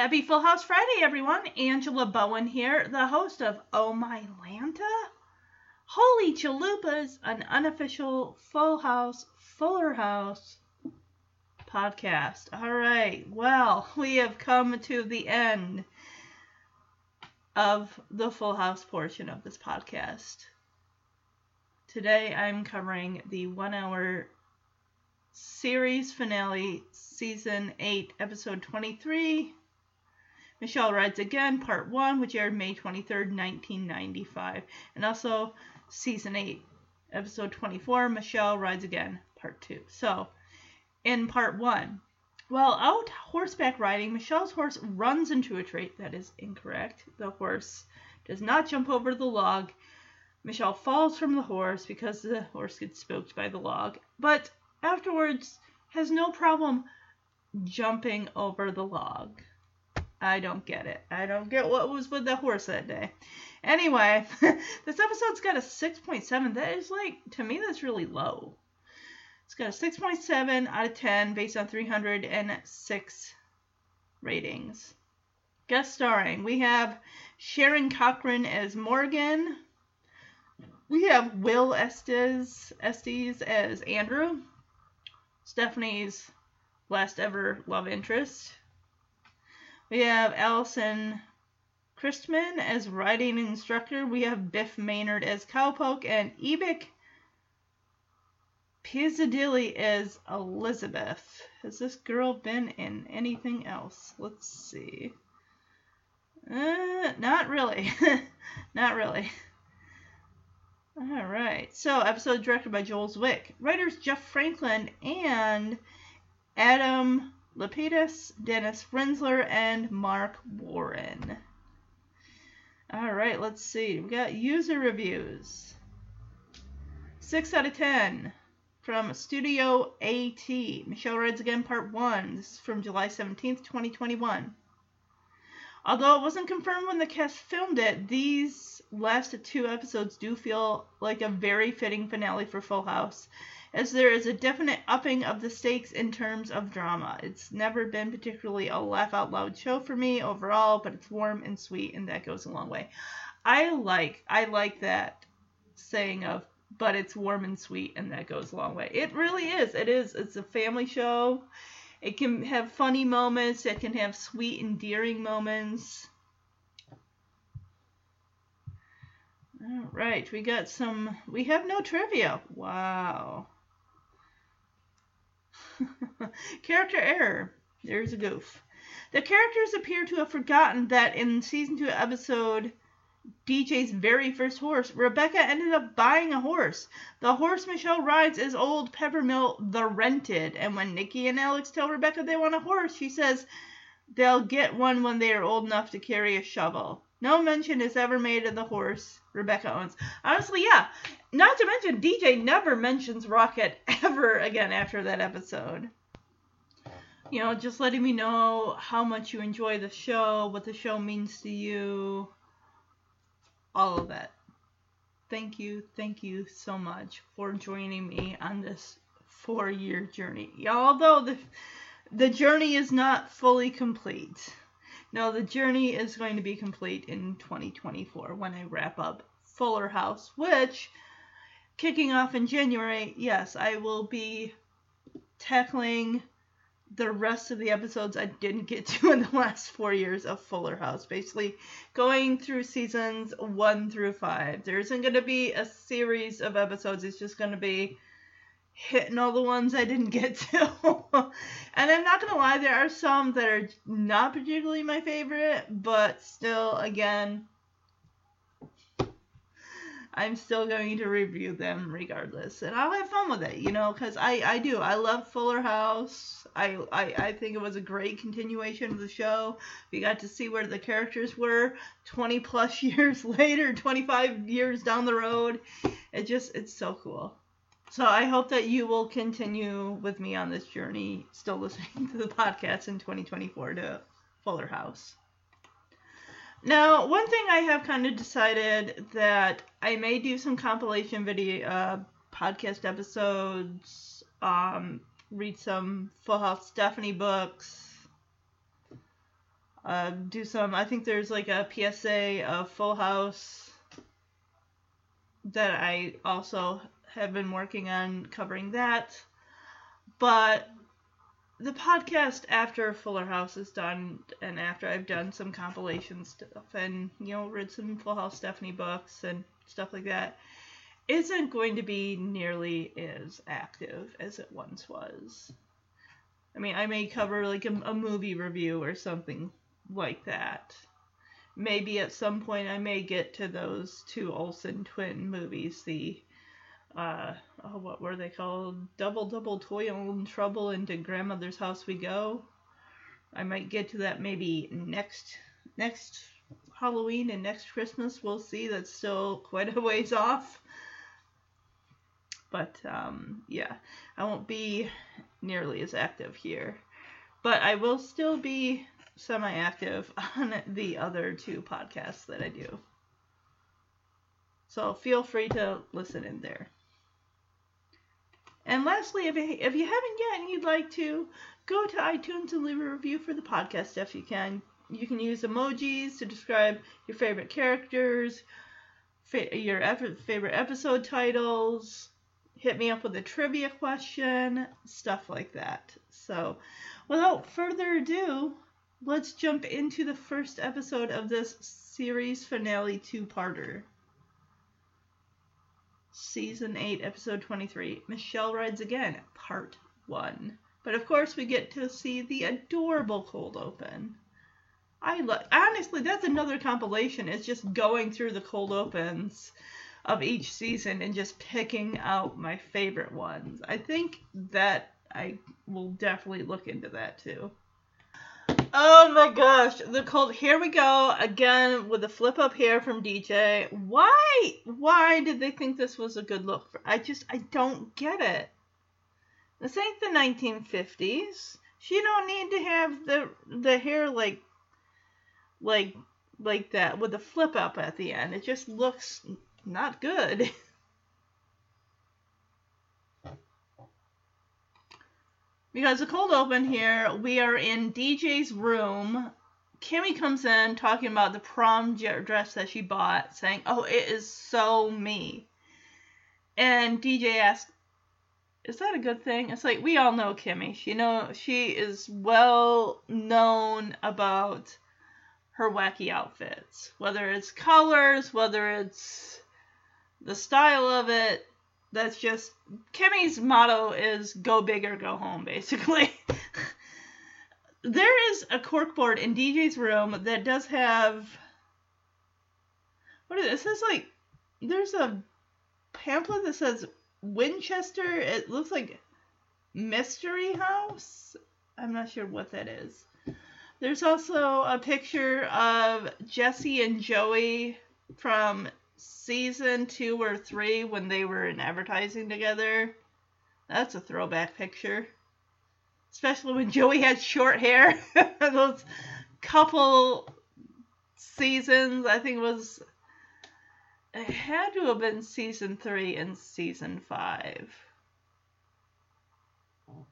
Happy Full House Friday, everyone. Angela Bowen here, the host of Oh My Lanta. Holy Chalupas, an unofficial Full House, Fuller House podcast. All right, well, we have come to the end of the Full House portion of this podcast. Today I'm covering the one hour series finale, season 8, episode 23. Michelle Rides Again, Part 1, which aired May 23rd, 1995. And also Season 8, Episode 24, Michelle Rides Again, Part 2. So, in Part 1, while out horseback riding, Michelle's horse runs into a tree. That is incorrect. The horse does not jump over the log. Michelle falls from the horse because the horse gets spooked by the log, but afterwards has no problem jumping over the log. I don't get it. I don't get what was with the horse that day. Anyway, this episode's got a 6.7. That is like, to me, that's really low. It's got a 6.7 out of 10 based on 306 ratings. Guest starring, we have Sharon Cochran as Morgan. We have Will Estes, Estes as Andrew. Stephanie's last ever love interest. We have Allison Christman as riding instructor. We have Biff Maynard as cowpoke and Ebik Pizzadilli as Elizabeth. Has this girl been in anything else? Let's see. Uh, not really. not really. All right. So, episode directed by Joel Zwick. Writers Jeff Franklin and Adam Lapidus, Dennis Rinsler, and Marc Warren. All right, let's see. We got user reviews. 6 out of 10 from Studio AT. Michelle Rides Again, Part 1. This is from July 17th, 2021. Although it wasn't confirmed when the cast filmed it, these last two episodes do feel like a very fitting finale for Full House, as there is a definite upping of the stakes in terms of drama. It's never been particularly a laugh out loud show for me overall, but it's warm and sweet, and that goes a long way. I like I like that saying of but it's warm and sweet and that goes a long way. It really is. It is. It's a family show. It can have funny moments. It can have sweet, endearing moments. All right, we got some. We have no trivia. Wow. Character error. There's a goof. The characters appear to have forgotten that in season 2 episode DJ's very first horse, Rebecca ended up buying a horse. The horse Michelle rides is old Peppermill the Rented, and when Nicky and Alex tell Rebecca they want a horse, she says they'll get one when they are old enough to carry a shovel. No mention is ever made of the horse Rebecca owns. Honestly, yeah. Not to mention, DJ never mentions Rocket ever again after that episode. You know, just letting me know how much you enjoy the show, what the show means to you, all of that. Thank you, thank you so much for joining me on this four year journey. Although the, the journey is not fully complete. No, the journey is going to be complete in 2024 when I wrap up Fuller House, which, kicking off in January, yes, I will be tackling the rest of the episodes I didn't get to in the last four years of Fuller House. Basically, going through seasons one through five. There isn't going to be a series of episodes, it's just going to be hitting all the ones I didn't get to. and I'm not going to lie, there are some that are not particularly my favorite, but still, again, I'm still going to review them regardless, and I'll have fun with it, you know, because I I do I love Fuller House. I, I I think it was a great continuation of the show. We got to see where the characters were 20 plus years later, 25 years down the road. It just it's so cool. So I hope that you will continue with me on this journey, still listening to the podcast in 2024 to Fuller House. Now, one thing I have kind of decided that I may do some compilation video uh, podcast episodes, um, read some Full House Stephanie books, uh, do some. I think there's like a PSA of Full House that I also have been working on covering that. But the podcast after Fuller House is done and after I've done some compilation stuff and you know read some Full House Stephanie books and stuff like that isn't going to be nearly as active as it once was. I mean, I may cover like a, a movie review or something like that. Maybe at some point I may get to those two Olsen twin movies, the uh, oh, what were they called? Double Double Toil and Trouble into Grandmother's House We Go. I might get to that maybe next next Halloween and next Christmas. We'll see. That's still quite a ways off. But um, yeah, I won't be nearly as active here. But I will still be semi active on the other two podcasts that I do. So feel free to listen in there. And lastly, if you, if you haven't yet and you'd like to, go to iTunes and leave a review for the podcast if you can. You can use emojis to describe your favorite characters, fa- your favorite episode titles, hit me up with a trivia question, stuff like that. So, without further ado, let's jump into the first episode of this series finale two parter. Season 8, Episode 23 Michelle Rides Again, Part 1. But of course, we get to see the adorable cold open. I lo- honestly, that's another compilation. It's just going through the cold opens of each season and just picking out my favorite ones. I think that I will definitely look into that too. Oh my gosh, the cold. Here we go again with the flip up here from DJ. Why? Why did they think this was a good look? For, I just, I don't get it. This ain't the 1950s. She don't need to have the the hair like, like, like that with the flip up at the end. It just looks not good. Because the cold open here, we are in DJ's room. Kimmy comes in talking about the prom dress that she bought, saying, "Oh, it is so me." And DJ asks, "Is that a good thing?" It's like we all know Kimmy. She know she is well known about her wacky outfits, whether it's colors, whether it's the style of it that's just Kimmy's motto is go big or go home, basically. there is a corkboard in DJ's room that does have what is it? It says like there's a pamphlet that says Winchester. It looks like Mystery House. I'm not sure what that is. There's also a picture of Jesse and Joey from season two or three when they were in advertising together. That's a throwback picture. Especially when Joey had short hair. Those couple seasons, I think it was. It had to have been season three and season five.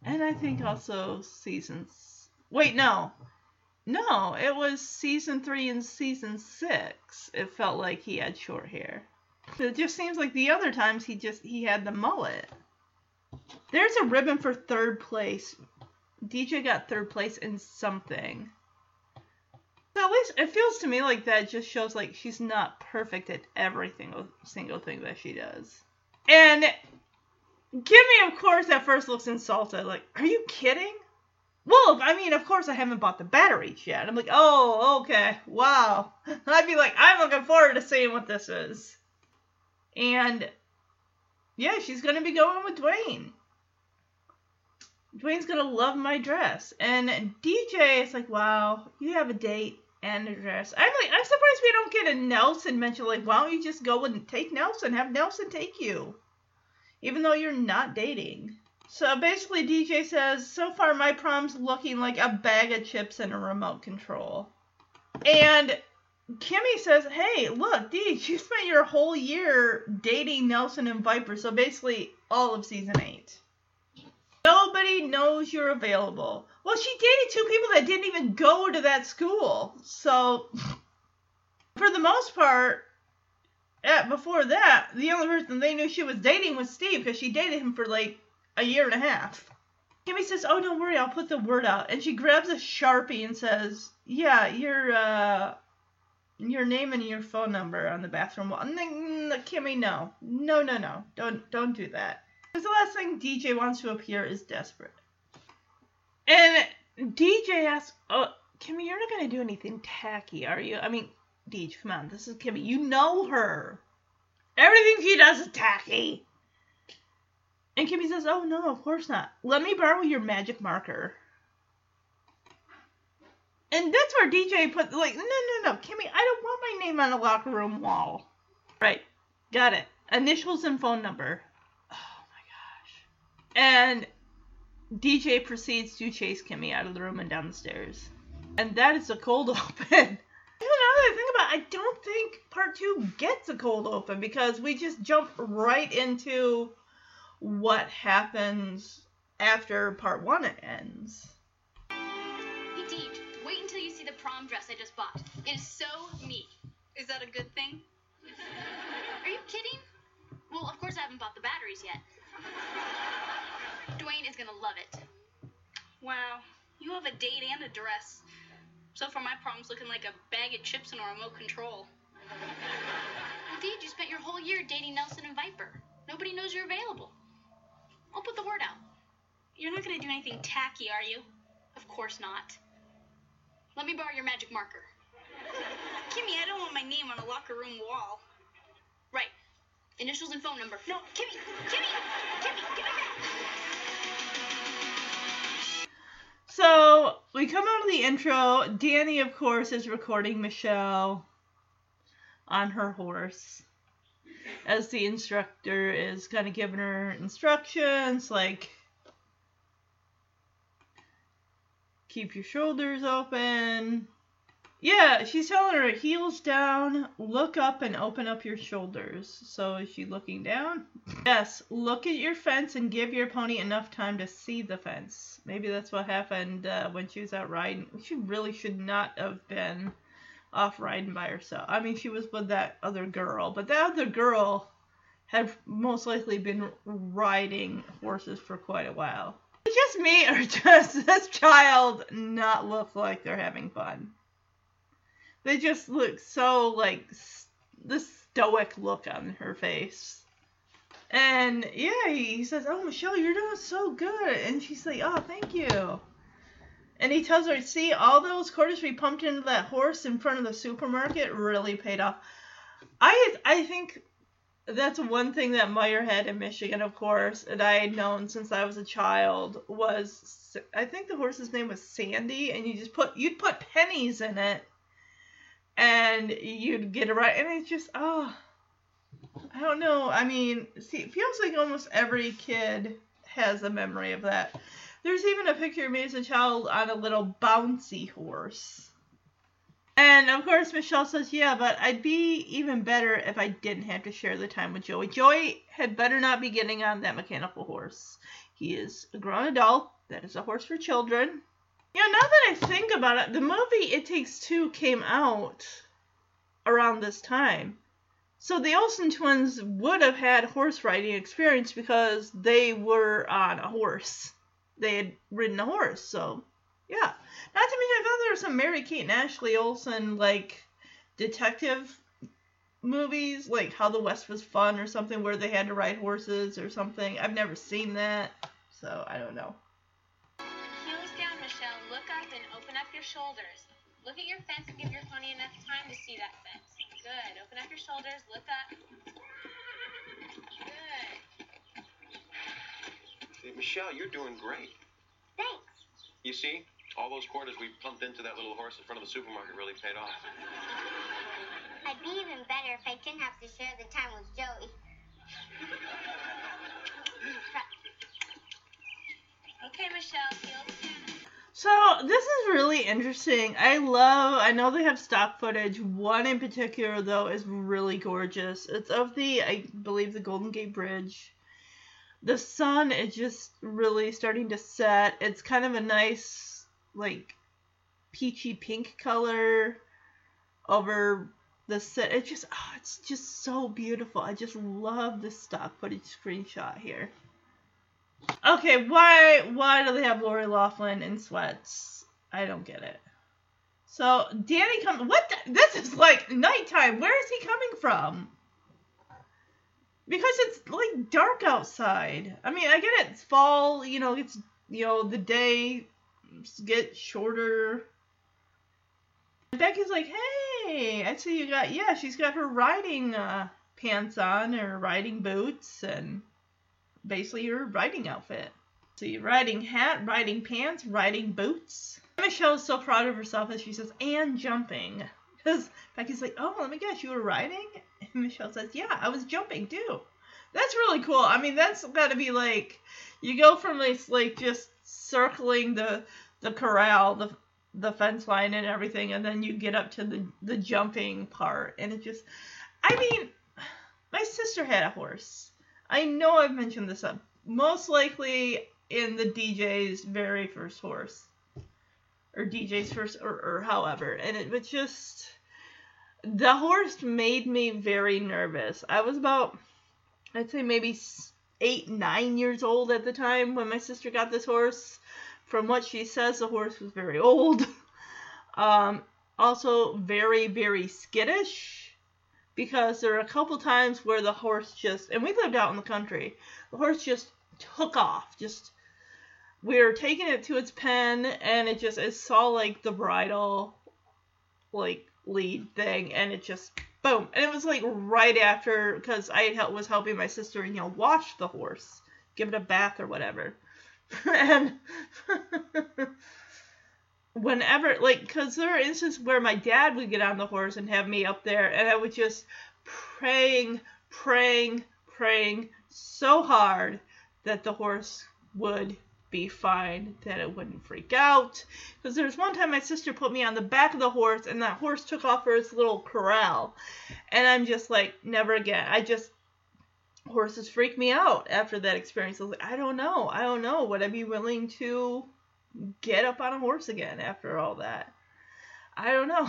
And I think also seasons. Wait, no. No, it was season three and season six. It felt like he had short hair. It just seems like the other times he just he had the mullet. There's a ribbon for third place. DJ got third place in something. So at least it feels to me like that just shows like she's not perfect at everything single thing that she does. And Kimmy, of course, at first looks insulted. Like, are you kidding? Well, I mean, of course, I haven't bought the batteries yet. I'm like, oh, okay, wow. I'd be like, I'm looking forward to seeing what this is. And yeah, she's gonna be going with Dwayne. Dwayne's gonna love my dress. And DJ is like, wow, you have a date and a dress. I'm like, I'm surprised we don't get a Nelson mention. Like, why don't you just go and take Nelson? Have Nelson take you, even though you're not dating. So basically, DJ says, so far my prom's looking like a bag of chips and a remote control. And Kimmy says, hey, look, Deej, you spent your whole year dating Nelson and Viper, so basically all of season eight. Nobody knows you're available. Well, she dated two people that didn't even go to that school. So, for the most part, yeah, before that, the only person they knew she was dating was Steve because she dated him for like a year and a half. Kimmy says, "Oh, don't worry, I'll put the word out." And she grabs a sharpie and says, "Yeah, your uh, your name and your phone number on the bathroom wall." And then Kimmy, no, no, no, no, don't don't do that. Because the last thing DJ wants to appear is desperate. And DJ asks, "Oh, Kimmy, you're not gonna do anything tacky, are you? I mean, DJ, come on, this is Kimmy. You know her. Everything she does is tacky." And Kimmy says, "Oh no, of course not. Let me borrow your magic marker." And that's where DJ put like, "No, no, no, Kimmy, I don't want my name on a locker room wall." Right, got it. Initials and phone number. Oh my gosh. And DJ proceeds to chase Kimmy out of the room and down the stairs. And that is a cold open. Even now I think about I don't think part two gets a cold open because we just jump right into what happens after part one ends. Hey, Deej, wait until you see the prom dress I just bought. It is so me. Is that a good thing? Are you kidding? Well, of course I haven't bought the batteries yet. Dwayne is gonna love it. Wow, you have a date and a dress. So far, my prom's looking like a bag of chips and a remote control. Indeed, you spent your whole year dating Nelson and Viper. Nobody knows you're available. I'll put the word out. You're not gonna do anything tacky, are you? Of course not. Let me borrow your magic marker. Kimmy, I don't want my name on a locker room wall. Right. Initials and phone number. No, Kimmy, Kimmy, Kimmy, give it back. So we come out of the intro. Danny, of course, is recording Michelle on her horse as the instructor is kind of giving her instructions like keep your shoulders open. Yeah, she's telling her heels down, look up and open up your shoulders. So is she looking down? Yes, look at your fence and give your pony enough time to see the fence. Maybe that's what happened uh, when she was out riding. She really should not have been off riding by herself. I mean, she was with that other girl, but that other girl had most likely been riding horses for quite a while. It's just me or does this child not look like they're having fun? They just look so like the stoic look on her face. And yeah, he says, "Oh, Michelle, you're doing so good," and she's like, "Oh, thank you." And he tells her, "See, all those quarters we pumped into that horse in front of the supermarket really paid off." I I think that's one thing that Meijer had in Michigan, of course, and I had known since I was a child was I think the horse's name was Sandy, and you just put you'd put pennies in it, and you'd get it right, and it's just oh, I don't know. I mean, see, it feels like almost every kid has a memory of that. There's even a picture of me as a child on a little bouncy horse. And of course, Michelle says, Yeah, but I'd be even better if I didn't have to share the time with Joey. Joey had better not be getting on that mechanical horse. He is a grown adult. That is a horse for children. You know, now that I think about it, the movie It Takes Two came out around this time. So the Olsen twins would have had horse riding experience because they were on a horse. They had ridden a horse, so yeah. Not to mention, I thought there were some Mary Kate and Ashley Olsen like detective movies, like How the West Was Fun or something, where they had to ride horses or something. I've never seen that, so I don't know. Heels down, Michelle. Look up and open up your shoulders. Look at your fence and give your pony enough time to see that fence. Good. Open up your shoulders. Look up. Michelle, you're doing great. Thanks. You see, all those quarters we pumped into that little horse in front of the supermarket really paid off. I'd be even better if I didn't have to share the time with Joey. okay, Michelle, heel down. So this is really interesting. I love. I know they have stock footage. One in particular, though, is really gorgeous. It's of the, I believe, the Golden Gate Bridge. The sun is just really starting to set. It's kind of a nice, like, peachy pink color over the set. It just, oh, it's just so beautiful. I just love the stock footage screenshot here. Okay, why why do they have Lori Laughlin in sweats? I don't get it. So Danny comes. What? The, this is like nighttime. Where is he coming from? Because it's like dark outside. I mean, I get it. It's fall. You know, it's you know the day get shorter. Becky's like, hey, I see you got yeah. She's got her riding uh, pants on, her riding boots, and basically her riding outfit. Your riding hat, riding pants, riding boots. Michelle's so proud of herself as she says, and jumping. Because Becky's like, oh, let me guess, you were riding? And Michelle says, yeah, I was jumping too. That's really cool. I mean, that's got to be like, you go from this, like, just circling the the corral, the the fence line and everything, and then you get up to the the jumping part, and it just, I mean, my sister had a horse. I know I've mentioned this up. Most likely in the DJ's very first horse. Or DJ's first, or, or however. And it was just. The horse made me very nervous. I was about, I'd say maybe eight, nine years old at the time when my sister got this horse. From what she says, the horse was very old. Um, also, very, very skittish because there are a couple times where the horse just and we lived out in the country the horse just took off just we were taking it to its pen and it just it saw like the bridle like lead thing and it just boom. And it was like right after because i help, was helping my sister you know wash the horse give it a bath or whatever. And whenever like because there are instances where my dad would get on the horse and have me up there and i would just praying praying praying so hard that the horse would be fine that it wouldn't freak out because there was one time my sister put me on the back of the horse and that horse took off for its little corral and i'm just like never again i just horses freak me out after that experience i was like i don't know i don't know would i be willing to get up on a horse again after all that. I don't know.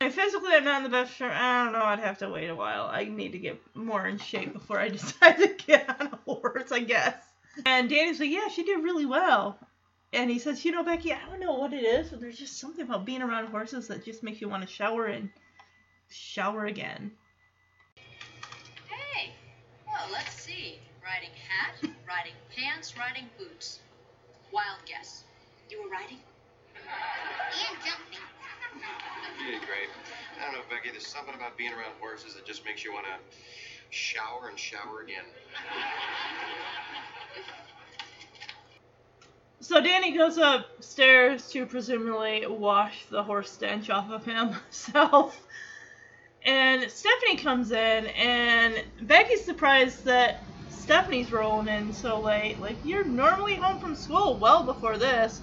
physically, I'm not in the best shape. I don't know. I'd have to wait a while. I need to get more in shape before I decide to get on a horse, I guess. And Danny's like, yeah, she did really well. And he says, you know, Becky, I don't know what it is, but there's just something about being around horses that just makes you want to shower and shower again. Hey, well, let's see. Riding hat, riding pants, riding boots. Wild guess. You were riding? And jumping. You did great. I don't know, Becky, there's something about being around horses that just makes you want to shower and shower again. So Danny goes upstairs to presumably wash the horse stench off of himself. And Stephanie comes in, and Becky's surprised that Stephanie's rolling in so late. Like, you're normally home from school well before this.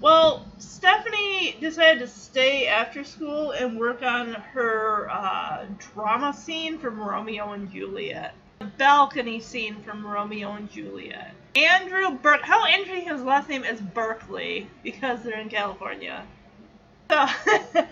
Well, Stephanie decided to stay after school and work on her uh, drama scene from Romeo and Juliet. The balcony scene from Romeo and Juliet. Andrew Burke. How interesting his last name is Berkeley because they're in California. So,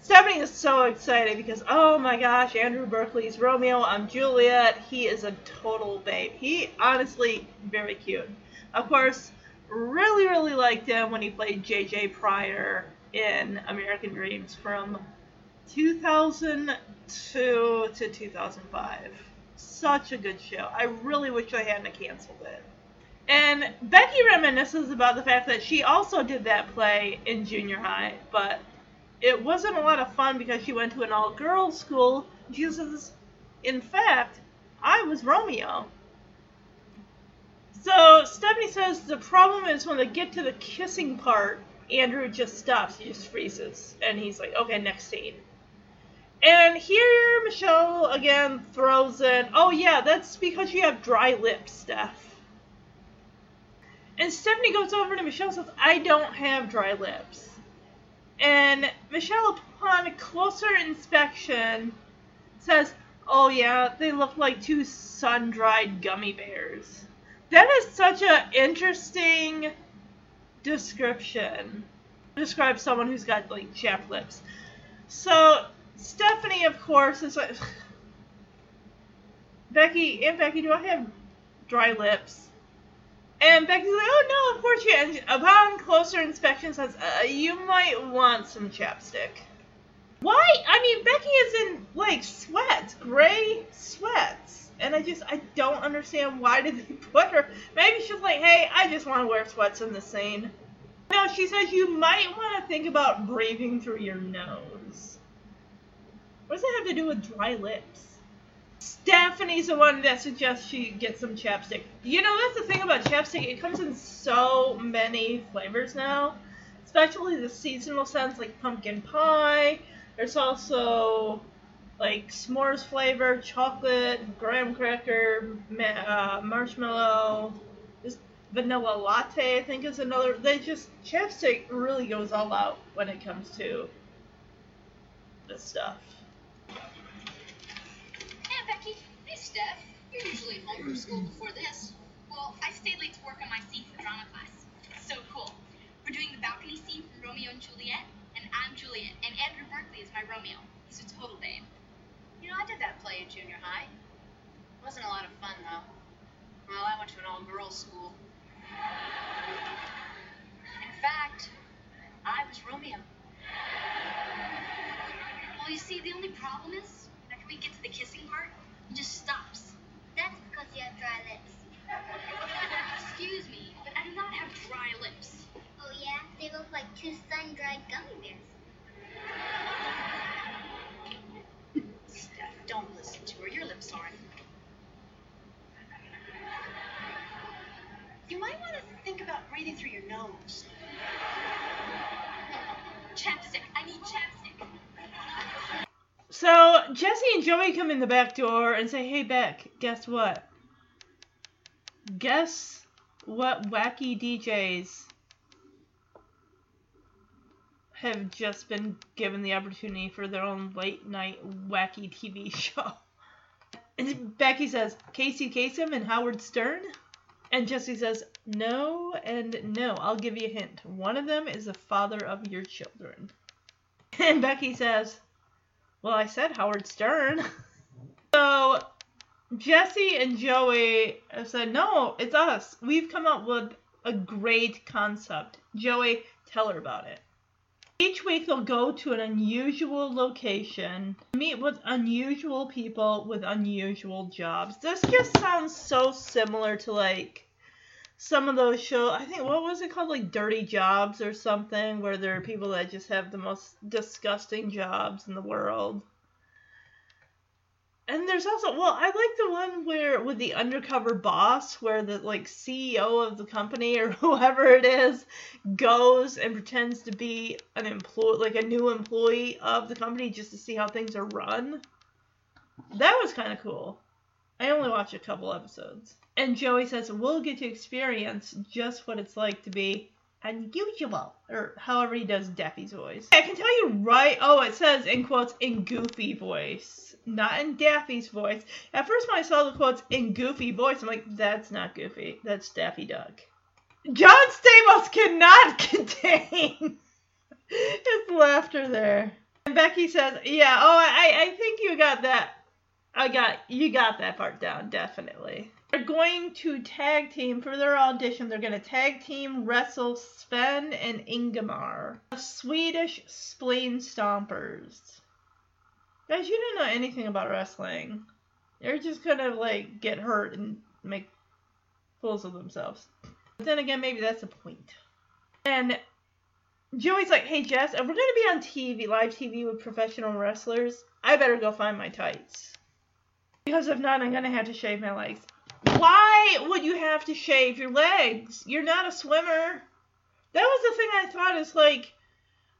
Stephanie is so excited because, oh my gosh, Andrew Berkeley's Romeo. I'm Juliet. He is a total babe. He, honestly, very cute. Of course, really, really liked him when he played J.J. Pryor in American Dreams from 2002 to 2005. Such a good show. I really wish I hadn't canceled it. And Becky reminisces about the fact that she also did that play in junior high, but it wasn't a lot of fun because she went to an all girls school. She says, in fact, I was Romeo. So Stephanie says the problem is when they get to the kissing part, Andrew just stops, he just freezes, and he's like, okay, next scene. And here Michelle again throws in, oh yeah, that's because you have dry lips, Steph. And Stephanie goes over to Michelle and says, I don't have dry lips. And Michelle, upon closer inspection, says, oh yeah, they look like two sun-dried gummy bears. That is such an interesting description. Describe someone who's got like chapped lips. So Stephanie, of course, is like Becky. And Becky, do I have dry lips? And Becky's like, oh no, of course you. And upon closer inspection, says uh, you might want some chapstick. Why? I mean, Becky is in like sweats, gray sweats, and I just I don't understand why did they put her. Maybe she's like, hey, I just want to wear sweats in the scene. No, she says you might want to think about breathing through your nose. What does that have to do with dry lips? Stephanie's the one that suggests she get some chapstick. You know, that's the thing about chapstick. It comes in so many flavors now, especially the seasonal scents like pumpkin pie. There's also like s'mores flavor, chocolate, graham cracker, ma- uh, marshmallow. This vanilla latte, I think, is another. They just chapstick really goes all out when it comes to this stuff. Hey, Becky. Hey, Steph. You're usually home from school before this. Well, I stayed late to work on my scene for drama class. So cool. We're doing the balcony scene from Romeo and Juliet, and I'm Juliet, and Andrew Berkeley is my Romeo. He's a total babe. You know, I did that play in junior high. It wasn't a lot of fun, though. Well, I went to an all-girls school. In fact, I was Romeo. Well, you see, the only problem is, after we get to the kissing part, he just stops. That's because you have dry lips. Excuse me, but I do not have dry lips. Oh yeah? They look like two sun-dried gummy bears. Don't listen to her. Your lips aren't. You might want to think about breathing through your nose. Chapstick. I need chapstick. So Jesse and Joey come in the back door and say, "Hey Beck, guess what? Guess what wacky DJs have just been given the opportunity for their own late night wacky TV show?" And Becky says, "Casey Kasem and Howard Stern." And Jesse says, "No and no. I'll give you a hint. One of them is the father of your children." And Becky says, well, I said Howard Stern. so Jesse and Joey have said, no, it's us. We've come up with a great concept. Joey, tell her about it. Each week they'll go to an unusual location, meet with unusual people with unusual jobs. This just sounds so similar to like some of those shows. I think what was it called, like Dirty Jobs or something, where there are people that just have the most disgusting jobs in the world. And there's also well, I like the one where with the undercover boss, where the like CEO of the company or whoever it is goes and pretends to be an employee, like a new employee of the company, just to see how things are run. That was kind of cool. I only watched a couple episodes. And Joey says, we'll get to experience just what it's like to be unusual. Or however he does Daffy's voice. I can tell you right, oh, it says in quotes, in goofy voice. Not in Daffy's voice. At first when I saw the quotes in goofy voice, I'm like, that's not goofy. That's Daffy Duck. John Stamos cannot contain his laughter there. And Becky says, yeah, oh, I, I think you got that I got you got that part down definitely. They're going to tag team for their audition. They're going to tag team wrestle Sven and Ingemar, the Swedish spleen stompers. Guys, you don't know anything about wrestling. They're just gonna like get hurt and make fools of themselves. But then again, maybe that's the point. And Joey's like, "Hey Jess, if we're gonna be on TV, live TV with professional wrestlers, I better go find my tights." Because if not, I'm gonna have to shave my legs. Why would you have to shave your legs? You're not a swimmer. That was the thing I thought is like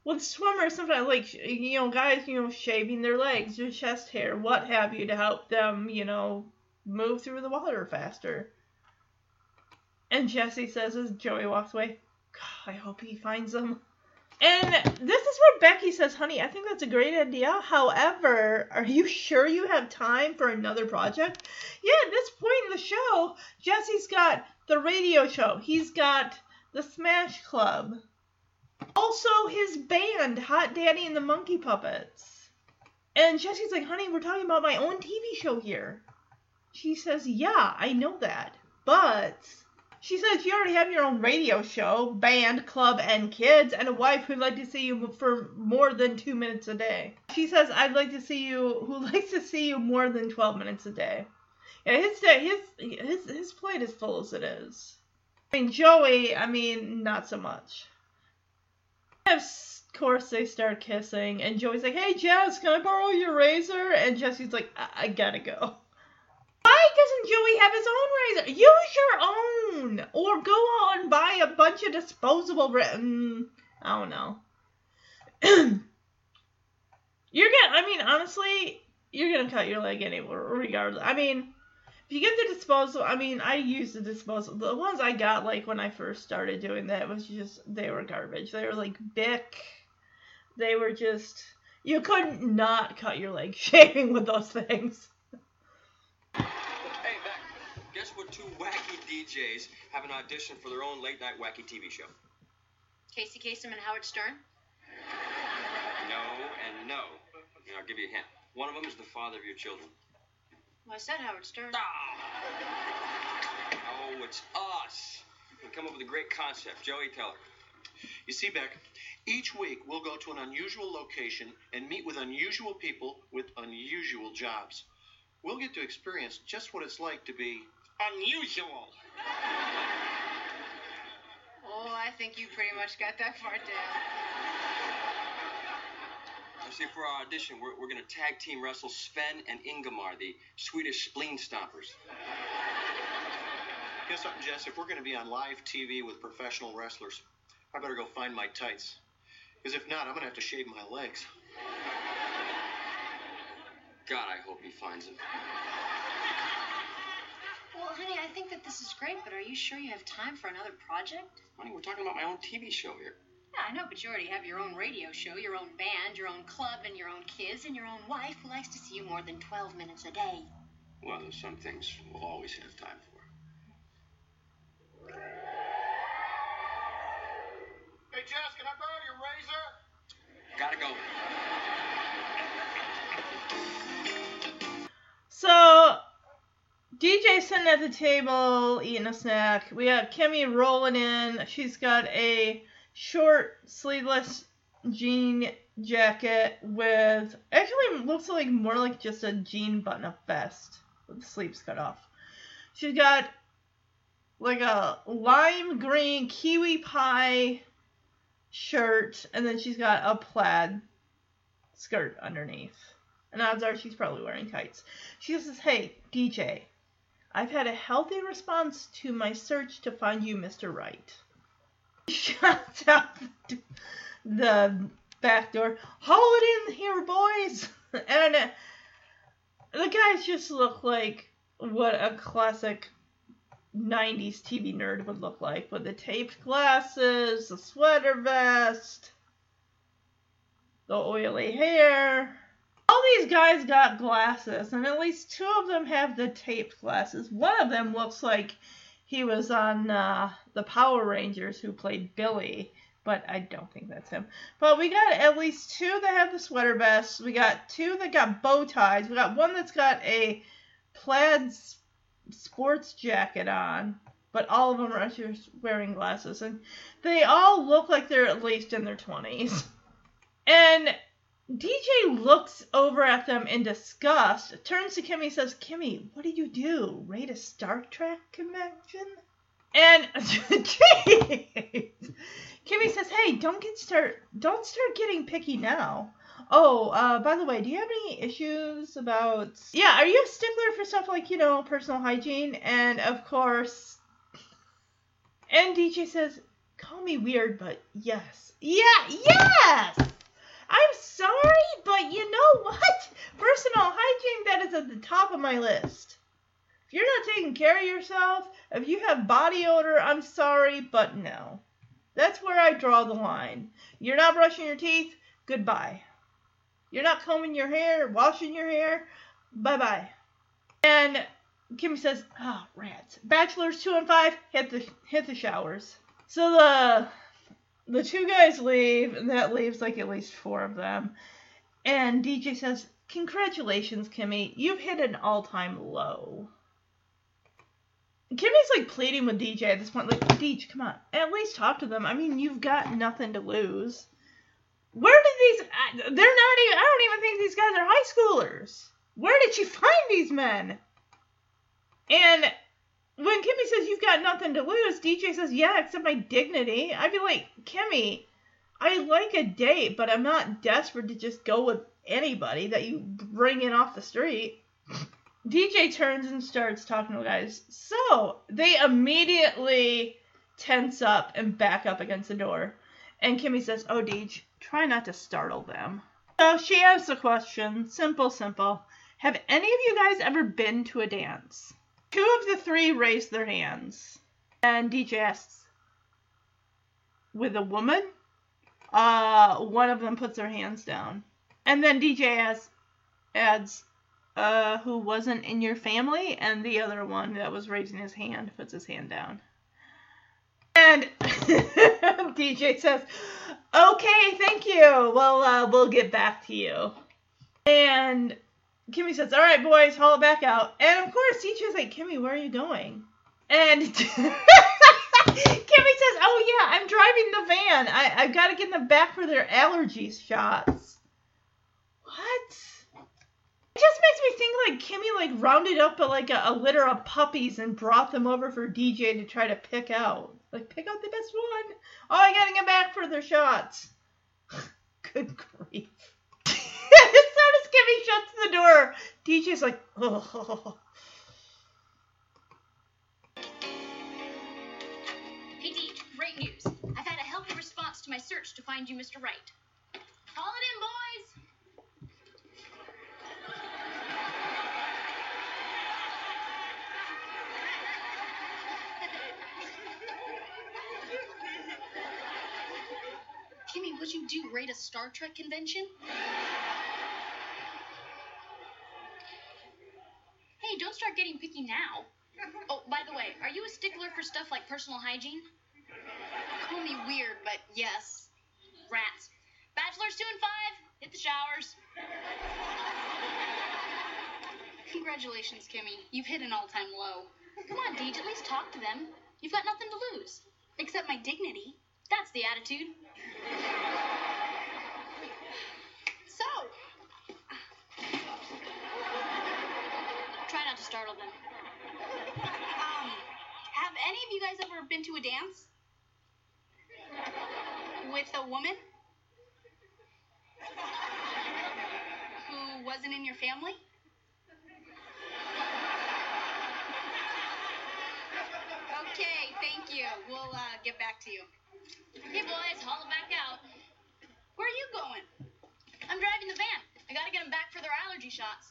with swimmers sometimes like you know guys you know shaving their legs, their chest hair, what have you to help them you know move through the water faster. And Jesse says as Joey walks away, I hope he finds them. And this is where Becky says, honey, I think that's a great idea. However, are you sure you have time for another project? Yeah, at this point in the show, Jesse's got the radio show, he's got the Smash Club, also his band, Hot Daddy and the Monkey Puppets. And Jesse's like, honey, we're talking about my own TV show here. She says, yeah, I know that. But she says you already have your own radio show, band, club, and kids, and a wife who'd like to see you for more than two minutes a day. She says, I'd like to see you, who likes to see you more than 12 minutes a day. Yeah, his, his, his, his plate is full as it is. I mean, Joey, I mean, not so much. Of course, they start kissing, and Joey's like, hey, Jess, can I borrow your razor? And Jesse's like, I, I gotta go. Why doesn't Joey have his own razor? Use your own, or go out and buy a bunch of disposable. Ra- mm, I don't know. you're gonna. I mean, honestly, you're gonna cut your leg anyway, regardless. I mean, if you get the disposal, I mean, I use the disposal. The ones I got like when I first started doing that was just they were garbage. They were like Bic. They were just you couldn't not cut your leg shaving with those things. Hey, Beck, guess what two wacky DJs have an audition for their own late night wacky TV show? Casey Kasem and Howard Stern? No and no. And I'll give you a hint. One of them is the father of your children. Well, I said Howard Stern. Ah. Oh, it's us. We come up with a great concept. Joey, tell her. You see, Beck, each week we'll go to an unusual location and meet with unusual people with unusual jobs. We'll get to experience just what it's like to be Unusual. Oh, I think you pretty much got that part down. You see, for our audition, we're, we're going to tag team wrestle Sven and Ingemar, the Swedish spleen stompers. You know something, Jess? If we're going to be on live TV with professional wrestlers, I better go find my tights. Because if not, I'm going to have to shave my legs. God, I hope he finds them. Well, honey, I think that this is great, but are you sure you have time for another project? Honey, we're talking about my own TV show here. Yeah, I know, but you already have your own radio show, your own band, your own club, and your own kids, and your own wife who likes to see you more than 12 minutes a day. Well, there's some things we'll always have time for. Hey, Jess, can I borrow your razor? Gotta go. So DJ sitting at the table eating a snack. We have Kimmy rolling in. She's got a short sleeveless jean jacket with actually looks like more like just a jean button up vest with the sleeves cut off. She's got like a lime green kiwi pie shirt and then she's got a plaid skirt underneath. And odds are she's probably wearing tights. She says, Hey, DJ, I've had a healthy response to my search to find you, Mr. Right. Shuts out the back door. Haul it in here, boys! And uh, the guys just look like what a classic 90s TV nerd would look like with the taped glasses, the sweater vest, the oily hair. All these guys got glasses, and at least two of them have the taped glasses. One of them looks like he was on uh, the Power Rangers who played Billy, but I don't think that's him. But we got at least two that have the sweater vests. We got two that got bow ties. We got one that's got a plaid sports jacket on, but all of them are just wearing glasses, and they all look like they're at least in their 20s. And DJ looks over at them in disgust, turns to Kimmy, says, Kimmy, what did you do? Raid a Star Trek convention? And. Kimmy says, Hey, don't get start don't start getting picky now. Oh, uh, by the way, do you have any issues about? Yeah, are you a stickler for stuff like you know personal hygiene? And of course, and DJ says, "Call me weird, but yes, yeah, yes." I'm sorry, but you know what? Personal hygiene that is at the top of my list. If you're not taking care of yourself, if you have body odor, I'm sorry, but no. That's where I draw the line. You're not brushing your teeth, goodbye. You're not combing your hair, washing your hair, bye bye. And Kimmy says, "Ah, oh, rats. Bachelors two and five hit the hit the showers." So the the two guys leave, and that leaves like at least four of them. And DJ says, Congratulations, Kimmy. You've hit an all time low. Kimmy's like pleading with DJ at this point, like, DJ, come on, at least talk to them. I mean, you've got nothing to lose. Where did these? Uh, they're not even. I don't even think these guys are high schoolers. Where did you find these men? And when Kimmy says you've got nothing to lose, DJ says, yeah, except my dignity. I'd be like, Kimmy, I like a date, but I'm not desperate to just go with anybody that you bring in off the street. DJ turns and starts talking to the guys. So they immediately tense up and back up against the door. And Kimmy says, Oh, Deej, try not to startle them. So she asks a question. Simple, simple. Have any of you guys ever been to a dance? Two of the three raise their hands. And DJ asks, With a woman? Uh, one of them puts their hands down. And then DJ asks, adds, uh, who wasn't in your family? And the other one that was raising his hand puts his hand down. And DJ says, okay, thank you. Well, uh, we'll get back to you. And Kimmy says, all right, boys, haul it back out. And of course, DJ's like, Kimmy, where are you going? And Kimmy says, oh, yeah, I'm driving the van. I, I've got to get in the back for their allergies shots. What? It just makes me think like Kimmy like rounded up a, like a, a, litter of puppies and brought them over for DJ to try to pick out. Like pick out the best one. Oh, I gotta get back for their shots. Good grief. As soon as Kimmy shuts the door, DJ's like, oh. Hey Deej, great news. I've had a healthy response to my search to find you Mr. Right. Call it in, boys. Kimmy, would you do rate a Star Trek convention? Start getting picky now. Oh, by the way, are you a stickler for stuff like personal hygiene? Call me weird, but yes. Rats. Bachelors 2 and 5, hit the showers. Congratulations, Kimmy. You've hit an all time low. Come on, Deej, at least talk to them. You've got nothing to lose. Except my dignity. That's the attitude. So, try not to startle them. Um, have any of you guys ever been to a dance? With a woman? Who wasn't in your family? Okay, thank you. We'll uh, get back to you. Hey, boys, haul it back out. Where are you going? I'm driving the van. I gotta get them back for their allergy shots.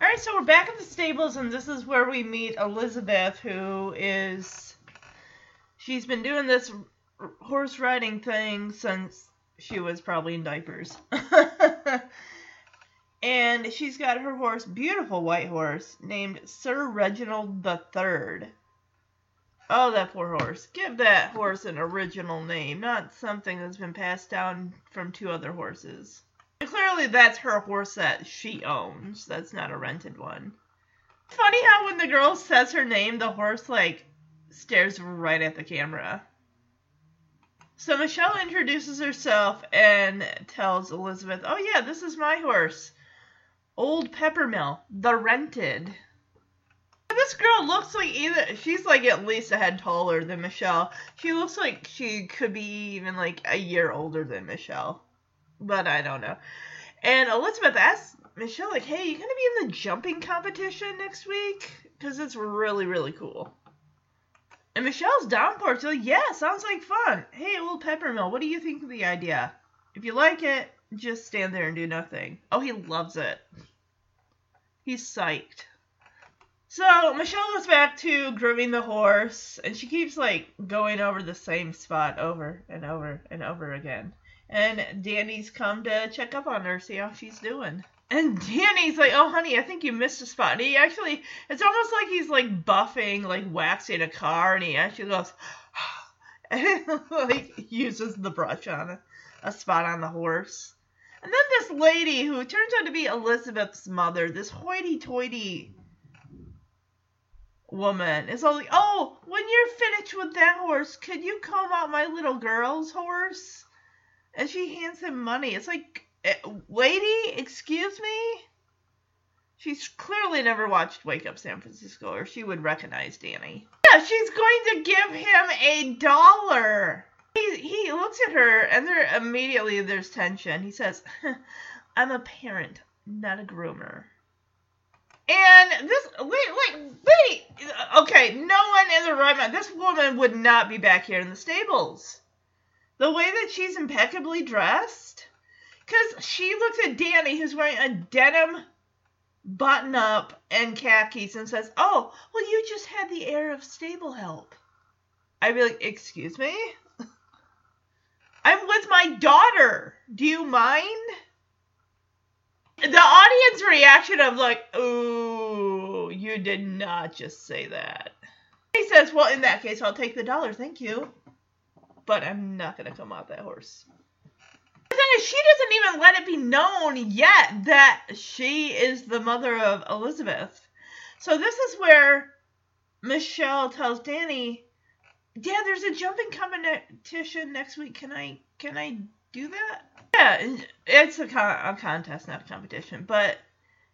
All right, so we're back at the stables, and this is where we meet Elizabeth, who is. She's been doing this horse riding thing since she was probably in diapers. and she's got her horse, beautiful white horse, named Sir Reginald the Third. Oh, that poor horse. Give that horse an original name, not something that's been passed down from two other horses. And clearly, that's her horse that she owns. That's not a rented one. Funny how when the girl says her name, the horse, like, stares right at the camera. So Michelle introduces herself and tells Elizabeth, Oh, yeah, this is my horse. Old Peppermill, the rented. This this girl looks like either she's like at least a head taller than Michelle. She looks like she could be even like a year older than Michelle, but I don't know. And Elizabeth asks Michelle like, "Hey, you gonna be in the jumping competition next week? Because it's really really cool." And Michelle's down for it. So yeah, sounds like fun. Hey, old Peppermill, what do you think of the idea? If you like it, just stand there and do nothing. Oh, he loves it. He's psyched. So Michelle goes back to grooming the horse, and she keeps like going over the same spot over and over and over again. And Danny's come to check up on her, see how she's doing. And Danny's like, "Oh, honey, I think you missed a spot." And he actually, it's almost like he's like buffing, like waxing a car, and he actually goes, and like uses the brush on a, a spot on the horse. And then this lady who turns out to be Elizabeth's mother, this hoity-toity woman, is all like, "Oh, when you're finished with that horse, could you comb out my little girl's horse?" And she hands him money. It's like, eh, lady, excuse me. She's clearly never watched Wake Up San Francisco, or she would recognize Danny. Yeah, she's going to give him a dollar. He, he looks at her, and there immediately there's tension. He says, "I'm a parent, not a groomer." And this, wait, wait, wait. Okay, no one in the right mind. This woman would not be back here in the stables. The way that she's impeccably dressed, because she looks at Danny, who's wearing a denim button up and khakis, and says, "Oh, well, you just had the air of stable help." I'd be like, "Excuse me." I'm with my daughter. Do you mind? The audience reaction of like, ooh, you did not just say that. He says, well, in that case, I'll take the dollar, thank you. But I'm not gonna come out that horse. The thing is, she doesn't even let it be known yet that she is the mother of Elizabeth. So this is where Michelle tells Danny, Dad, there's a jumping competition next week. Can I can I do that? Yeah, it's a, con- a contest, not a competition. But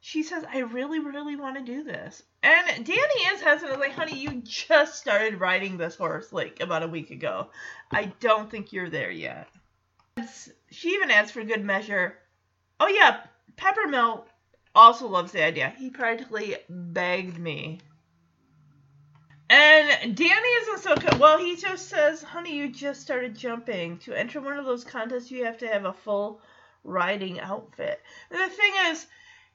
she says, I really, really want to do this. And Danny is hesitant. Like, honey, you just started riding this horse like about a week ago. I don't think you're there yet. She even adds for good measure, oh yeah, Peppermill also loves the idea. He practically begged me and Danny isn't so good. Well, he just says, honey, you just started jumping. To enter one of those contests, you have to have a full riding outfit. And the thing is,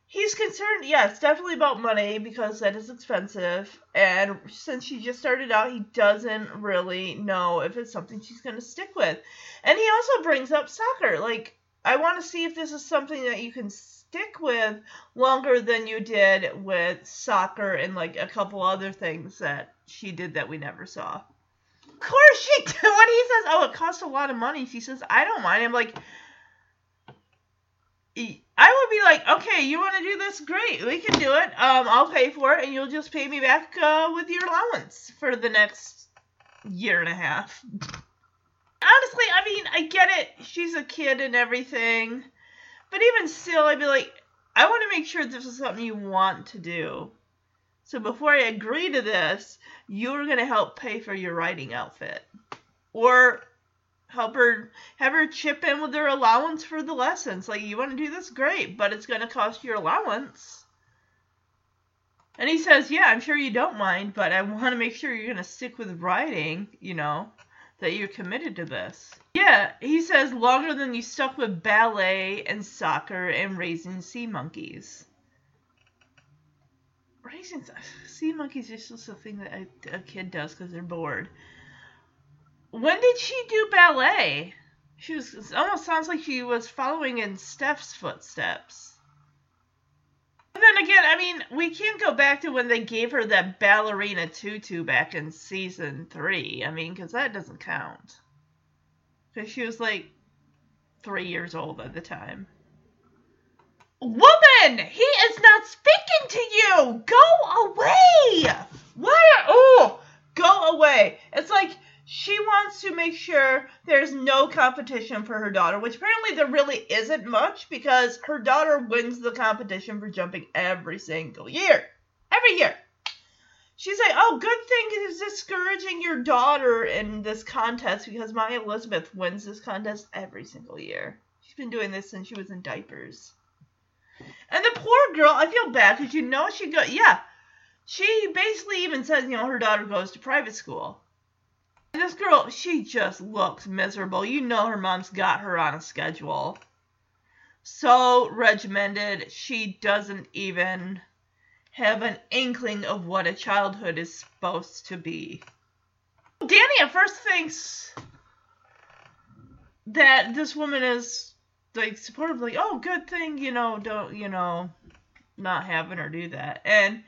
he's concerned, yes, definitely about money because that is expensive. And since she just started out, he doesn't really know if it's something she's going to stick with. And he also brings up soccer. Like, I want to see if this is something that you can stick with longer than you did with soccer and like a couple other things that she did that we never saw. Of course she did. When he says, "Oh, it costs a lot of money," she says, "I don't mind." I'm like, I would be like, "Okay, you want to do this? Great, we can do it. Um, I'll pay for it, and you'll just pay me back uh, with your allowance for the next year and a half." Honestly, I mean, I get it. She's a kid and everything. But even still, I'd be like, I want to make sure this is something you want to do. So before I agree to this, you're going to help pay for your riding outfit. Or help her, have her chip in with her allowance for the lessons. Like, you want to do this? Great, but it's going to cost your allowance. And he says, Yeah, I'm sure you don't mind, but I want to make sure you're going to stick with riding, you know, that you're committed to this. Yeah, he says longer than you stuck with ballet and soccer and raising sea monkeys. Raising sea monkeys is just a thing that a, a kid does because they're bored. When did she do ballet? She was. It almost sounds like she was following in Steph's footsteps. But then again, I mean, we can't go back to when they gave her that ballerina tutu back in season three. I mean, because that doesn't count. Because she was like three years old at the time. Woman! He is not speaking to you! Go away! What? Oh! Go away! It's like she wants to make sure there's no competition for her daughter, which apparently there really isn't much because her daughter wins the competition for jumping every single year. Every year. She's like, oh, good thing is discouraging your daughter in this contest because my Elizabeth wins this contest every single year. She's been doing this since she was in diapers. And the poor girl, I feel bad because you know she go, yeah, she basically even says, you know, her daughter goes to private school. This girl, she just looks miserable. You know her mom's got her on a schedule. So regimented, she doesn't even have an inkling of what a childhood is supposed to be. Danny at first thinks that this woman is like supportive, like, oh, good thing, you know, don't, you know, not having her do that. And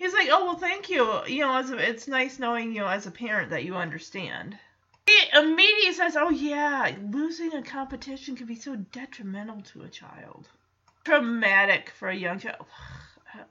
he's like, oh, well, thank you. You know, as it's nice knowing, you know, as a parent that you understand. He immediately says, oh, yeah, losing a competition can be so detrimental to a child. Traumatic for a young child.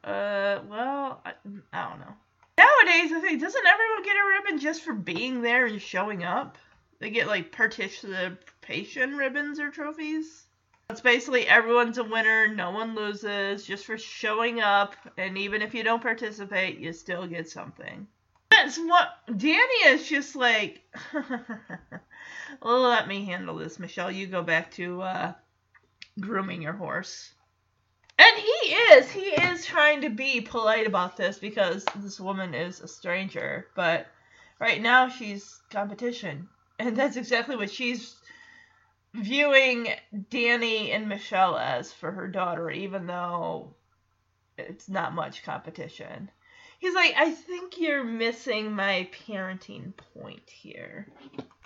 Uh, well, I, I don't know. Nowadays, I think, doesn't everyone get a ribbon just for being there and showing up? They get, like, participation ribbons or trophies? It's basically everyone's a winner, no one loses, just for showing up, and even if you don't participate, you still get something. That's what Danny is just like. Let me handle this, Michelle. You go back to uh, grooming your horse. And he is. He is trying to be polite about this because this woman is a stranger. But right now she's competition. And that's exactly what she's viewing Danny and Michelle as for her daughter, even though it's not much competition. He's like, I think you're missing my parenting point here.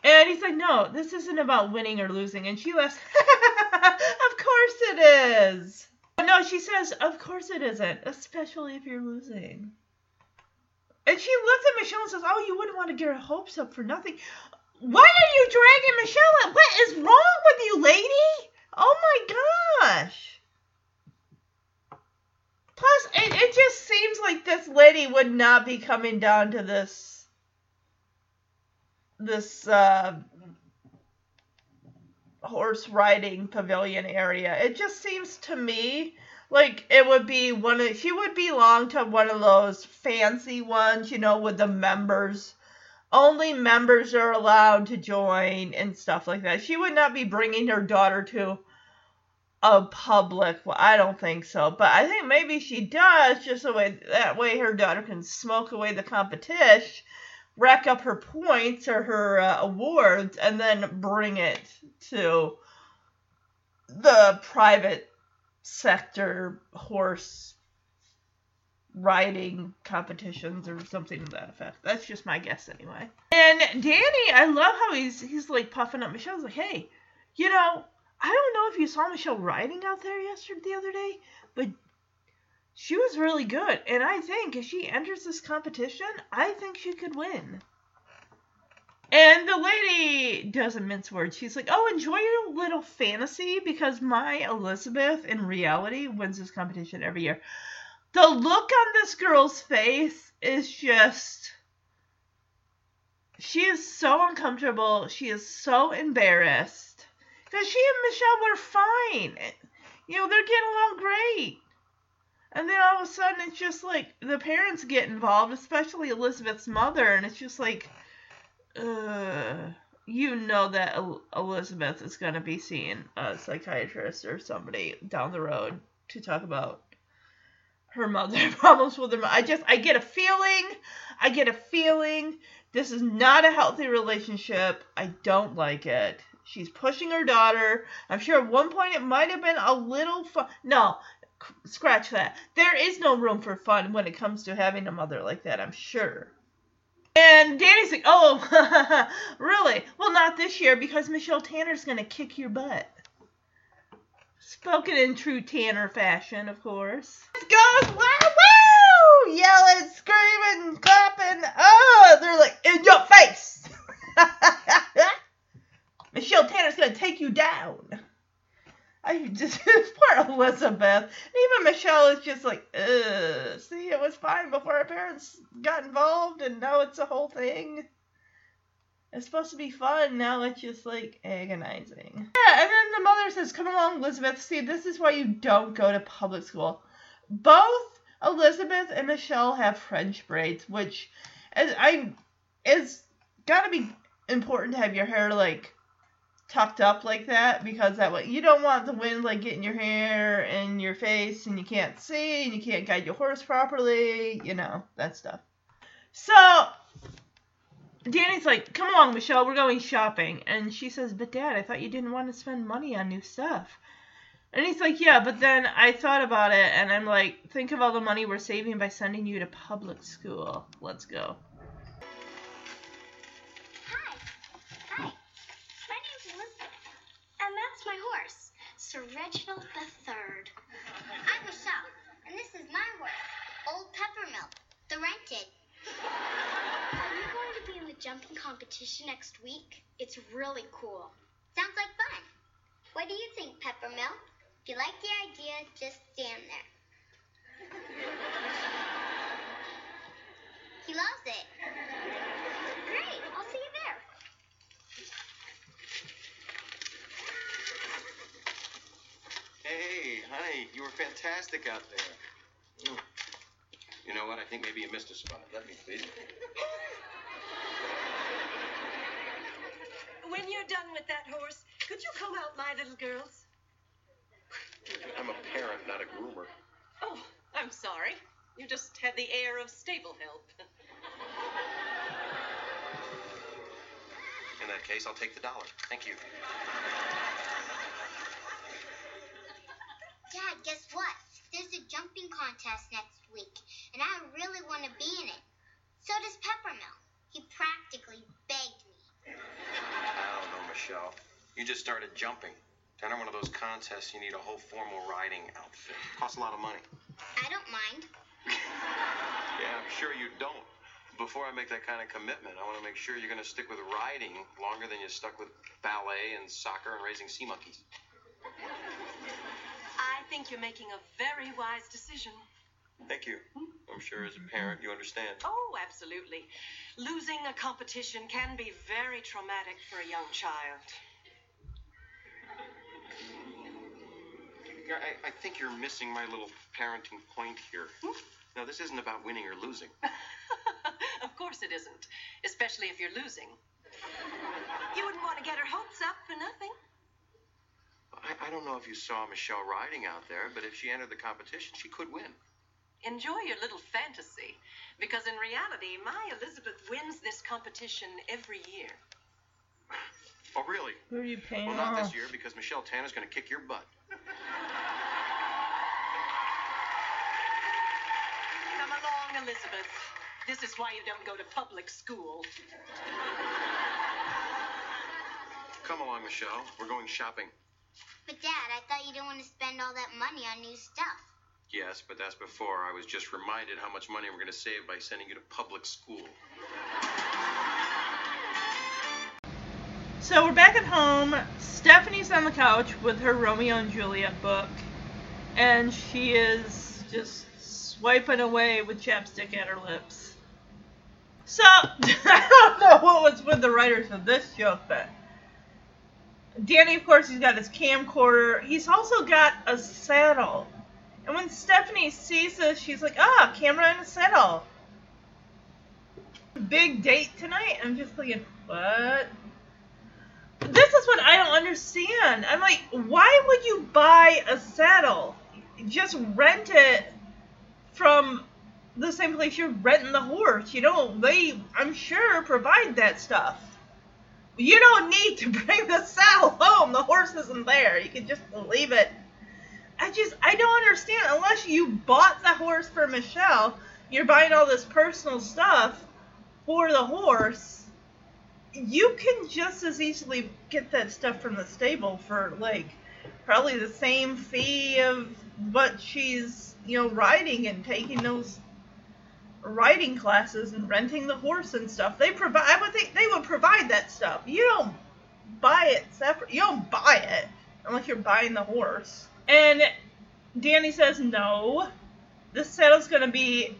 And he's like, no, this isn't about winning or losing. And she laughs, of course it is. No, she says, of course it isn't, especially if you're losing. And she looks at Michelle and says, oh, you wouldn't want to get her hopes up for nothing. Why are you dragging Michelle up? What is wrong with you, lady? Oh my gosh. Plus, it, it just seems like this lady would not be coming down to this this uh, horse riding pavilion area. It just seems to me like it would be one of she would belong to one of those fancy ones, you know, with the members. Only members are allowed to join and stuff like that. She would not be bringing her daughter to a public. Well, I don't think so, but I think maybe she does, just so way that way her daughter can smoke away the competition, rack up her points or her uh, awards, and then bring it to the private sector horse riding competitions or something to that effect. That's just my guess anyway. And Danny, I love how he's he's like puffing up Michelle's like, hey, you know, I don't know if you saw Michelle riding out there yesterday the other day, but she was really good. And I think if she enters this competition, I think she could win. And the lady doesn't mince words. She's like, "Oh, enjoy your little fantasy because my Elizabeth in reality wins this competition every year." The look on this girl's face is just she is so uncomfortable. She is so embarrassed because she and Michelle were fine. You know, they're getting along great. And then all of a sudden, it's just like the parents get involved, especially Elizabeth's mother, and it's just like, uh, you know that Elizabeth is going to be seeing a psychiatrist or somebody down the road to talk about her mother problems with her. I just, I get a feeling, I get a feeling this is not a healthy relationship. I don't like it. She's pushing her daughter. I'm sure at one point it might have been a little fun. No, scratch that. There is no room for fun when it comes to having a mother like that, I'm sure. And Danny's like, oh, really? Well, not this year because Michelle Tanner's going to kick your butt. Spoken in true Tanner fashion, of course. It goes, wow! Yelling, screaming, clapping. Oh, they're like, in your face! Michelle Tanner's to take you down. I just poor Elizabeth. Even Michelle is just like, ugh. See, it was fine before her parents got involved, and now it's a whole thing. It's supposed to be fun. Now it's just like agonizing. Yeah, and then the mother says, "Come along, Elizabeth. See, this is why you don't go to public school. Both Elizabeth and Michelle have French braids, which is I is gotta be important to have your hair like tucked up like that because that way you don't want the wind like getting your hair in your face and you can't see and you can't guide your horse properly, you know, that stuff. So Danny's like, "Come along, Michelle, we're going shopping." And she says, "But dad, I thought you didn't want to spend money on new stuff." And he's like, "Yeah, but then I thought about it and I'm like, think of all the money we're saving by sending you to public school. Let's go." Hi. Hi. My name's Elizabeth. And that's my horse, Sir Reginald the Third. I'm Michelle, and this is my horse, Old Peppermilk, the rented. Are you going to be in the jumping competition next week? It's really cool. Sounds like fun. What do you think, Peppermilk? If you like the idea, just stand there. He loves it. Great, I'll see you there. Hey, honey, you were fantastic out there. Mm. You know what? I think maybe you missed a spot. Let me please. When you're done with that horse, could you come out, my little girls? I'm a parent, not a groomer. Oh, I'm sorry. You just had the air of stable help. In that case, I'll take the dollar. Thank you. Dad, guess what? There's a jumping contest next week, and I really want to be in it. So does Peppermilk. He practically begged me. I don't know, Michelle. You just started jumping. To enter one of those contests, you need a whole formal riding outfit. Costs a lot of money. I don't mind. Yeah, I'm sure you don't. Before I make that kind of commitment, I want to make sure you're going to stick with riding longer than you stuck with ballet and soccer and raising sea monkeys. I think you're making a very wise decision. Thank you. I'm sure as a parent you understand. Oh, absolutely. Losing a competition can be very traumatic for a young child. I, I think you're missing my little parenting point here. Hmm? Now, this isn't about winning or losing. of course it isn't, especially if you're losing. You wouldn't want to get her hopes up for nothing. I, I don't know if you saw Michelle riding out there, but if she entered the competition, she could win. Enjoy your little fantasy, because in reality, my Elizabeth wins this competition every year. Oh, really? Who are you paying Well, not off? this year because Michelle Tanner's going to kick your butt. Elizabeth. This is why you don't go to public school. Come along, Michelle. We're going shopping. But Dad, I thought you didn't want to spend all that money on new stuff. Yes, but that's before I was just reminded how much money we're going to save by sending you to public school. So we're back at home. Stephanie's on the couch with her Romeo and Juliet book, and she is just swiping away with chapstick at her lips. So I don't know what was with the writers of this joke, but Danny, of course, he's got his camcorder. He's also got a saddle. And when Stephanie sees this, she's like, "Ah, camera and a saddle." Big date tonight. I'm just thinking, what? This is what I don't understand. I'm like, why would you buy a saddle? Just rent it from the same place you're renting the horse. You know, they, I'm sure, provide that stuff. You don't need to bring the saddle home. The horse isn't there. You can just leave it. I just, I don't understand. Unless you bought the horse for Michelle, you're buying all this personal stuff for the horse you can just as easily get that stuff from the stable for like probably the same fee of what she's you know riding and taking those riding classes and renting the horse and stuff they provide i would think they would provide that stuff you don't buy it separate you don't buy it unless you're buying the horse and danny says no this saddle's to be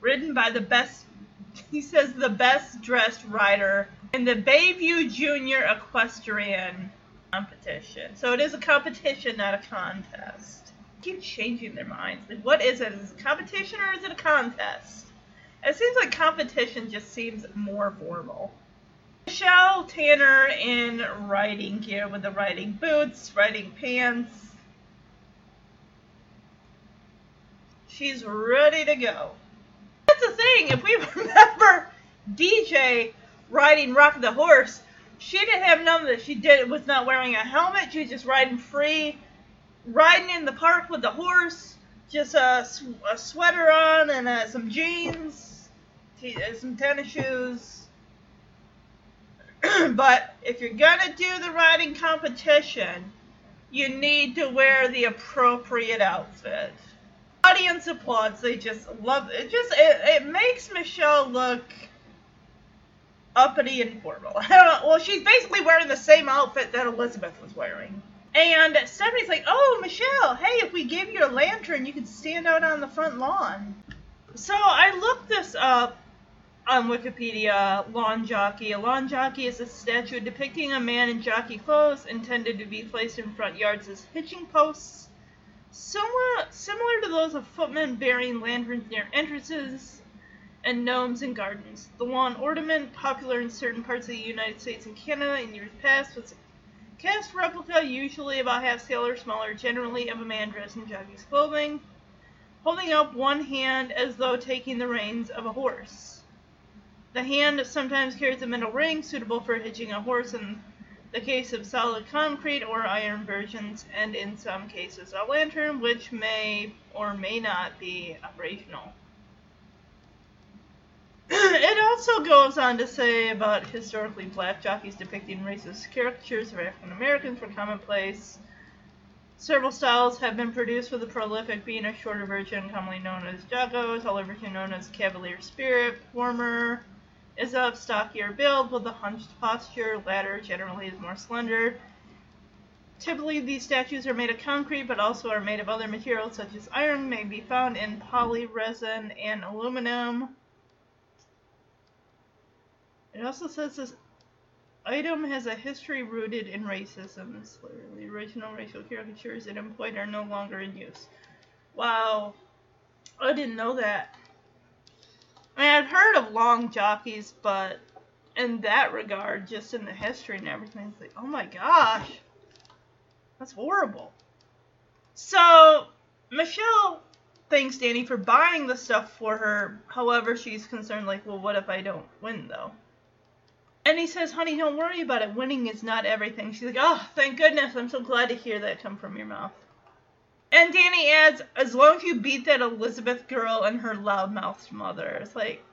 ridden by the best he says the best dressed rider in the Bayview Junior Equestrian competition. So it is a competition, not a contest. Keep changing their minds. Like, what is it? Is it a competition or is it a contest? It seems like competition just seems more formal. Michelle Tanner in riding gear with the riding boots, riding pants. She's ready to go. That's the thing. If we remember DJ riding Rock the Horse, she didn't have none of this. She did was not wearing a helmet. She was just riding free, riding in the park with the horse, just a, a sweater on and uh, some jeans, t- uh, some tennis shoes. but if you're gonna do the riding competition, you need to wear the appropriate outfit. Audience applauds. They just love it. Just it, it makes Michelle look uppity and formal. Well, she's basically wearing the same outfit that Elizabeth was wearing. And Stephanie's like, "Oh, Michelle, hey, if we gave you a lantern, you could stand out on the front lawn." So I looked this up on Wikipedia. Lawn jockey. A lawn jockey is a statue depicting a man in jockey clothes intended to be placed in front yards as hitching posts, similar similar to those of footmen bearing lanterns near entrances and gnomes in gardens. The lawn ornament, popular in certain parts of the United States and Canada in years past, was cast replica, usually about half scale or smaller, generally of a man dressed in jockey's clothing, holding up one hand as though taking the reins of a horse. The hand sometimes carries a metal ring suitable for hitching a horse in the case of solid concrete or iron versions, and in some cases a lantern, which may or may not be operational. it also goes on to say about historically black jockeys depicting racist caricatures of African Americans were commonplace. Several styles have been produced with the prolific being a shorter version commonly known as Jocko, taller version known as Cavalier Spirit, former is of stockier build with a hunched posture, latter generally is more slender. Typically these statues are made of concrete but also are made of other materials such as iron may be found in poly resin and aluminum. It also says this item has a history rooted in racism. The original racial caricatures it employed are no longer in use. Wow. I didn't know that. I mean, I've heard of lawn jockeys, but in that regard, just in the history and everything, it's like, oh my gosh. That's horrible. So, Michelle thanks Danny for buying the stuff for her. However, she's concerned, like, well, what if I don't win, though? And he says, honey, don't worry about it. Winning is not everything. She's like, oh, thank goodness. I'm so glad to hear that come from your mouth. And Danny adds, as long as you beat that Elizabeth girl and her loudmouthed mother. It's like,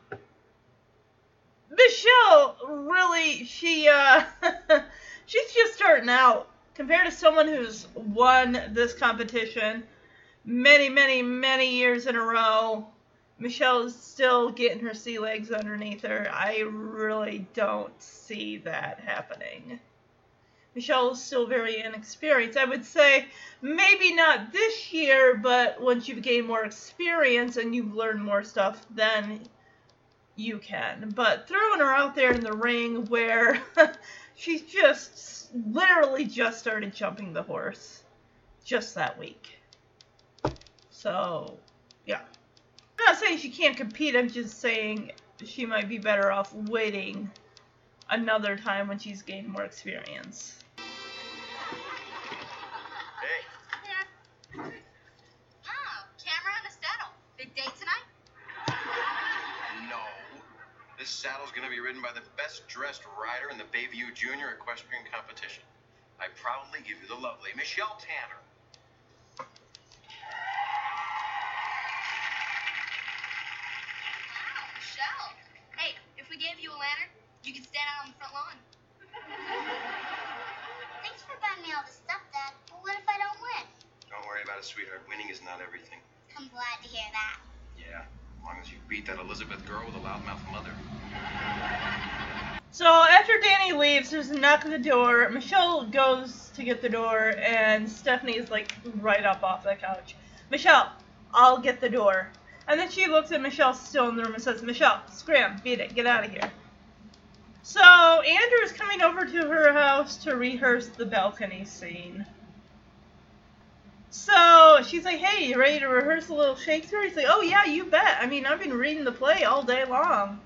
Michelle, really, she, uh, she's just starting out. Compared to someone who's won this competition many, many, many years in a row, Michelle's still getting her sea legs underneath her. I really don't see that happening. Michelle is still very inexperienced. I would say maybe not this year, but once you've gained more experience and you've learned more stuff, then you can. But throwing her out there in the ring where she's just literally just started jumping the horse just that week. So, yeah. I'm not saying she can't compete, I'm just saying she might be better off waiting another time when she's gained more experience. Hey, Oh, camera and a saddle. Big date tonight? no. This saddle's gonna be ridden by the best dressed rider in the Bayview Junior Equestrian Competition. I proudly give you the lovely Michelle Tanner. Wow, Michelle. Hey, if we gave you a lantern, you could stand out on the front lawn. Thanks for buying me all this stuff, Dad. But what if I don't win? Don't worry about it, sweetheart. Winning is not everything. I'm glad to hear that. Yeah, as long as you beat that Elizabeth girl with a loudmouth mother. So after Danny leaves, there's a knock at the door. Michelle goes to get the door, and Stephanie's like right up off the couch. Michelle, I'll get the door. And then she looks at Michelle still in the room and says, Michelle, scram, beat it, get out of here. So Andrew's coming over to her house to rehearse the balcony scene. So she's like, "Hey, you ready to rehearse a little Shakespeare?" He's like, "Oh yeah, you bet. I mean, I've been reading the play all day long."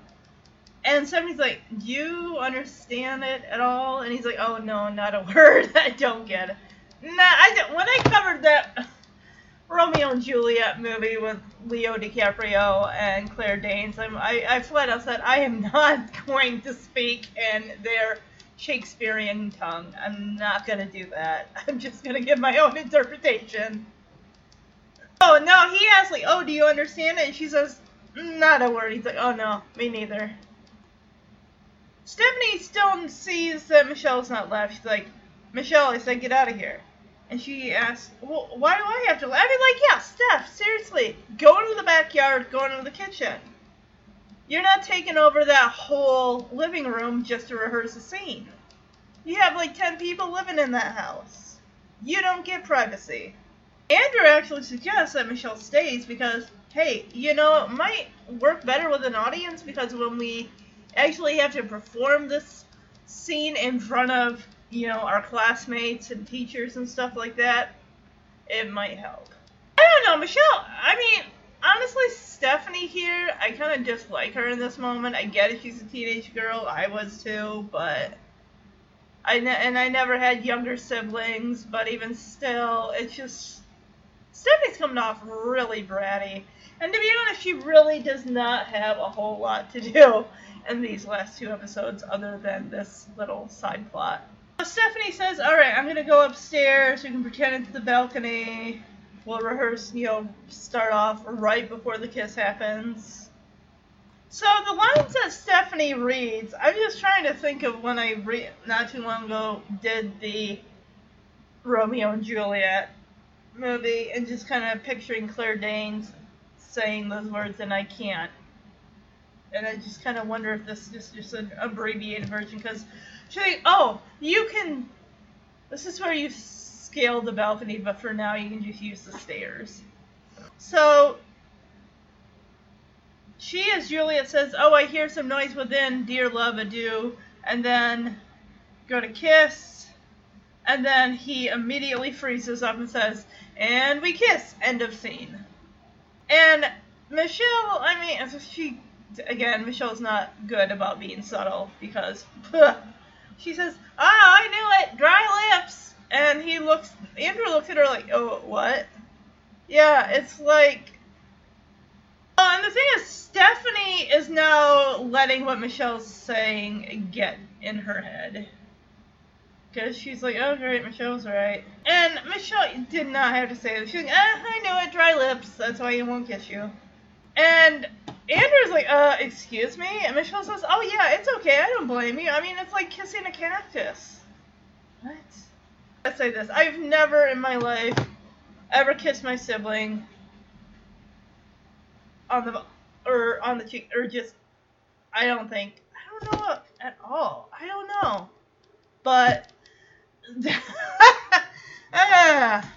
And Stephanie's like, "Do you understand it at all?" And he's like, "Oh no, not a word. I don't get it." Nah, I when I covered that Romeo and Juliet movie with Leo DiCaprio and Claire Danes, I'm, I I flat out said I am not going to speak in their Shakespearean tongue. I'm not gonna do that. I'm just gonna give my own interpretation. Oh no, he asked like, "Oh, do you understand it?" And she says, mm, "Not a word." He's like, "Oh no, me neither." Stephanie still sees that Michelle's not left. She's like, "Michelle," I said, "Get out of here." And she asks, well, "Why do I have to?" leave?" I mean, like, yeah, Steph, seriously, go into the backyard, go into the kitchen. You're not taking over that whole living room just to rehearse a scene. You have like 10 people living in that house. You don't get privacy. Andrew actually suggests that Michelle stays because, hey, you know, it might work better with an audience because when we actually have to perform this scene in front of, you know, our classmates and teachers and stuff like that, it might help. I don't know, Michelle, I mean, honestly, Stephanie here, I kind of dislike her in this moment. I get it, she's a teenage girl. I was too, but I ne- and I never had younger siblings. But even still, it's just Stephanie's coming off really bratty. And to be honest, she really does not have a whole lot to do in these last two episodes, other than this little side plot. Stephanie says, "All right, I'm gonna go upstairs. We can pretend it's the balcony." we'll rehearse, you know, start off right before the kiss happens. So the lines that Stephanie reads, I'm just trying to think of when I re- not too long ago did the Romeo and Juliet movie and just kind of picturing Claire Danes saying those words and I can't. And I just kind of wonder if this is just an abbreviated version because oh, you can. This is where you scale the balcony, but for now you can just use the stairs. So she, as Juliet says, "Oh, I hear some noise within, dear love, adieu," and then go to kiss, and then he immediately freezes up and says, "And we kiss." End of scene. And Michelle, I mean, she again, Michelle's not good about being subtle because she says, "Ah, I knew it, dry lips." And he looks, Andrew looks at her like, oh, what? Yeah, it's like. Oh, and the thing is, Stephanie is now letting what Michelle's saying get in her head. Because she's like, oh, great, Michelle's right. And Michelle did not have to say this. She's like, eh, I knew it, dry lips, that's why he won't kiss you. And Andrew's like, uh, excuse me? And Michelle says, oh, yeah, it's okay, I don't blame you. I mean, it's like kissing a cactus. What? I say this. I've never in my life ever kissed my sibling on the or on the cheek or just I don't think I don't know at all. I don't know. But ah,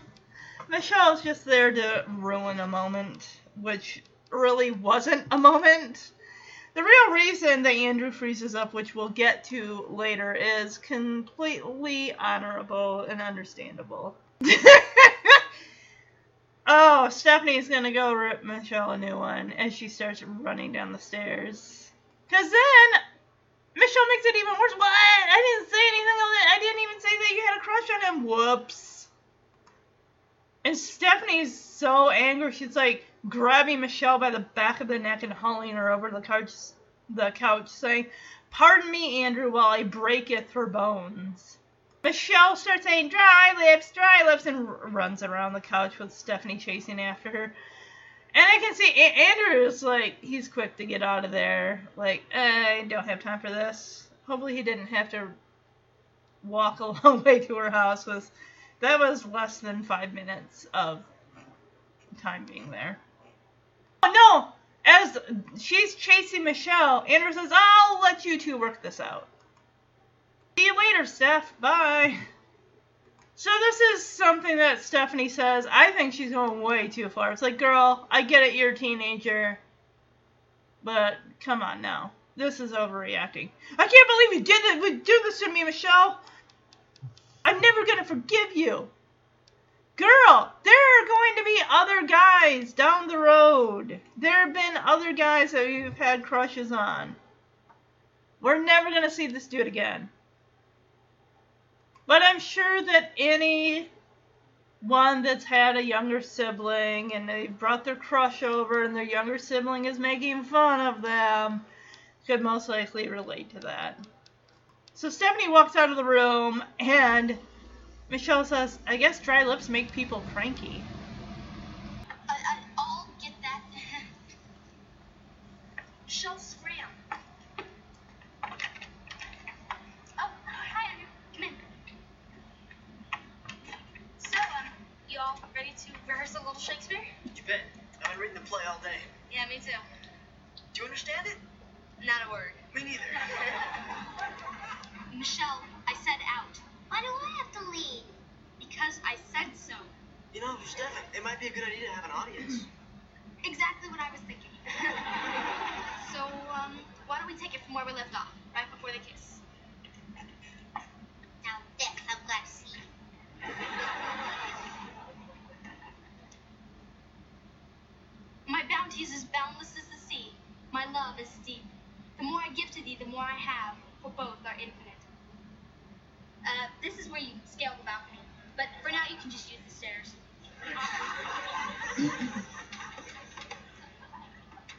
Michelle's just there to ruin a moment, which really wasn't a moment. The real reason that Andrew freezes up, which we'll get to later, is completely honorable and understandable. oh, Stephanie's gonna go rip Michelle a new one as she starts running down the stairs. Cause then Michelle makes it even worse. What? I didn't say anything it. I didn't even say that you had a crush on him. Whoops. And Stephanie's so angry. She's like grabbing Michelle by the back of the neck and hauling her over the couch, the couch, saying, "Pardon me, Andrew, while I breaketh her bones." Michelle starts saying, "Dry lips, dry lips," and r- runs around the couch with Stephanie chasing after her. And I can see a- Andrew's like he's quick to get out of there. Like I don't have time for this. Hopefully he didn't have to walk a long way to her house. Was that was less than five minutes of time being there. No! As she's chasing Michelle, Andrew says, "I'll let you two work this out." See you later, Steph. Bye. So this is something that Stephanie says. I think she's going way too far. It's like, girl, I get it, you're a teenager, but come on now. This is overreacting. I can't believe you did this to me, Michelle. I'm never gonna forgive you. Girl, there are going to be other guys down the road. There have been other guys that you've had crushes on. We're never going to see this dude again. But I'm sure that any one that's had a younger sibling and they brought their crush over and their younger sibling is making fun of them could most likely relate to that. So Stephanie walks out of the room and Michelle says, I guess dry lips make people cranky. I, I, I'll get that. Michelle Scram. Oh, hi, Andrew. Come in. So, um, you all ready to rehearse a little Shakespeare? You bet. I've been reading the play all day. Yeah, me too. Do you understand it? Not a word. Me neither. Michelle, I said out. Why do I have to lead? Because I said so. You know, Steph, it might be a good idea to have an audience. Exactly what I was thinking. so, um, why don't we take it from where we left off, right before the kiss? Now this, I'm glad to see. My bounty is as boundless as the sea. My love is deep. The more I give to thee, the more I have, for both are infinite. Uh, this is where you scale the balcony, but for now you can just use the stairs.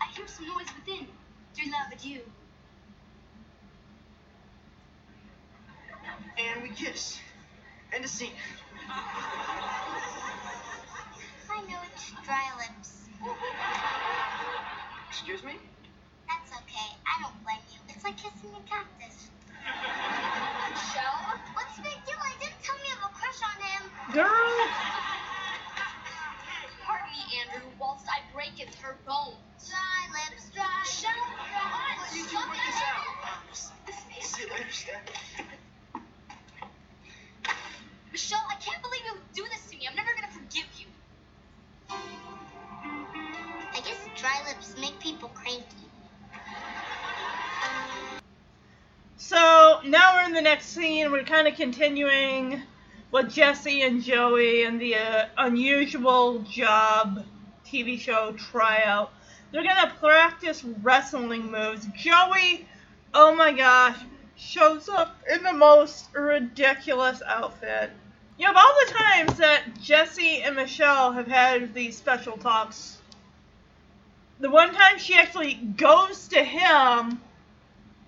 I hear some noise within. Dear love, adieu. And we kiss. End of scene. I know it's dry lips. Excuse me? That's okay. I don't blame you. It's like kissing a cactus. Michelle? What's the big deal? I didn't tell me I have a crush on him. Girl! Pardon me, Andrew, whilst I breaketh her bones. Dry lips, dry Michelle, Let you two work this out. See you later, Steph. Michelle, I can't believe you do this to me. I'm never gonna forgive you. I guess dry lips make people cranky. So now we're in the next scene. We're kind of continuing with Jesse and Joey and the uh, unusual job TV show tryout. They're gonna practice wrestling moves. Joey, oh my gosh, shows up in the most ridiculous outfit. You know, of all the times that Jesse and Michelle have had these special talks, the one time she actually goes to him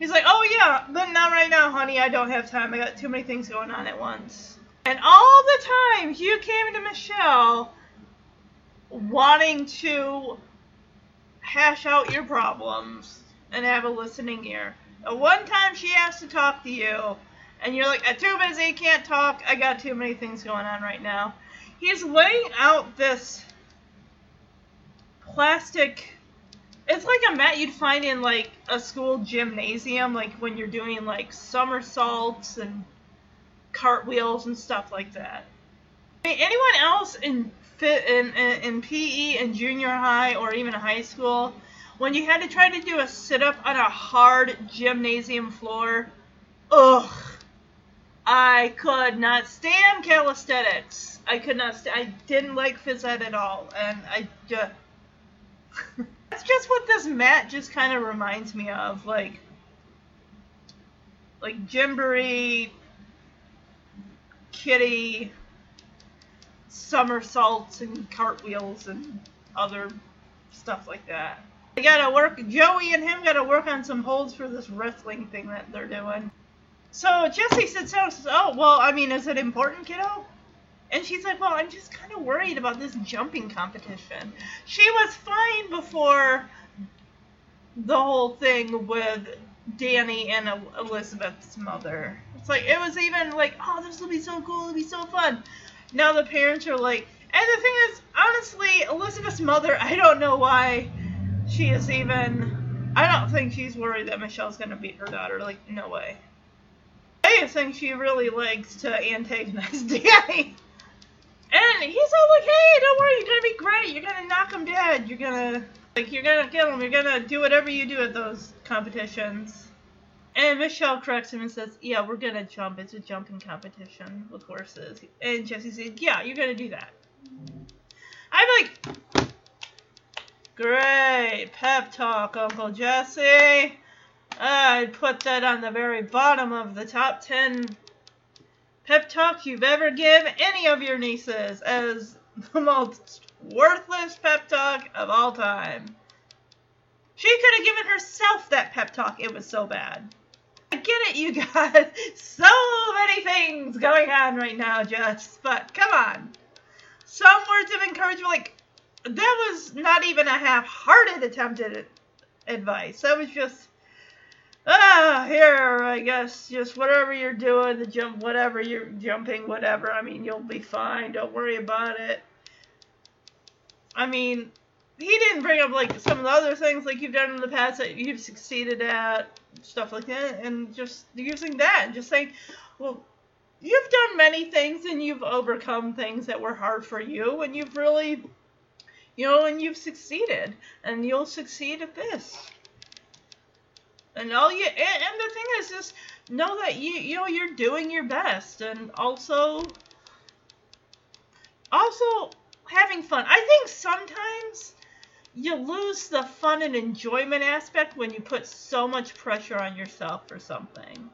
He's like, oh yeah, but not right now, honey. I don't have time. I got too many things going on at once. And all the time, you came to Michelle wanting to hash out your problems and have a listening ear. And one time she asked to talk to you, and you're like, I'm too busy, can't talk. I got too many things going on right now. He's laying out this plastic it's like a mat you'd find in like a school gymnasium, like when you're doing like somersaults and cartwheels and stuff like that. I mean, anyone else in fit in, in, in PE in junior high or even high school, when you had to try to do a sit up on a hard gymnasium floor, ugh, I could not stand calisthenics. I could not. St- I didn't like phys ed at all, and I just. That's just what this mat just kind of reminds me of, like, like Gymboree, Kitty, somersaults and cartwheels and other stuff like that. They gotta work. Joey and him gotta work on some holds for this wrestling thing that they're doing. So Jesse sits down and says, "Oh, well, I mean, is it important, kiddo?" And she's like, Well, I'm just kind of worried about this jumping competition. She was fine before the whole thing with Danny and Elizabeth's mother. It's like, it was even like, Oh, this will be so cool, it'll be so fun. Now the parents are like, and the thing is, honestly, Elizabeth's mother, I don't know why she is even. I don't think she's worried that Michelle's gonna beat her daughter. Like, no way. I think she really likes to antagonize Danny. And he's all like, hey, don't worry, you're gonna be great. You're gonna knock him dead. You're gonna, like, you're gonna kill him. You're gonna do whatever you do at those competitions. And Michelle corrects him and says, yeah, we're gonna jump. It's a jumping competition with horses. And Jesse says, yeah, you're gonna do that. I'm like, great pep talk, Uncle Jesse. I'd put that on the very bottom of the top 10 pep talk you've ever given any of your nieces as the most worthless pep talk of all time. She could have given herself that pep talk. It was so bad. I get it, you got so many things going on right now, Jess, but come on. Some words of encouragement, like, that was not even a half hearted attempt at advice. That was just, ah, here, I guess, just whatever you're doing, the jump, whatever you're jumping, whatever. I mean, you'll be fine. Don't worry about it. I mean, he didn't bring up like some of the other things like you've done in the past that you've succeeded at, stuff like that, and just using that and just saying, well, you've done many things and you've overcome things that were hard for you, and you've really, you know, and you've succeeded, and you'll succeed at this. And all you, and, and the thing is, just know that you, you know, you're doing your best, and also, also having fun. I think sometimes you lose the fun and enjoyment aspect when you put so much pressure on yourself for something.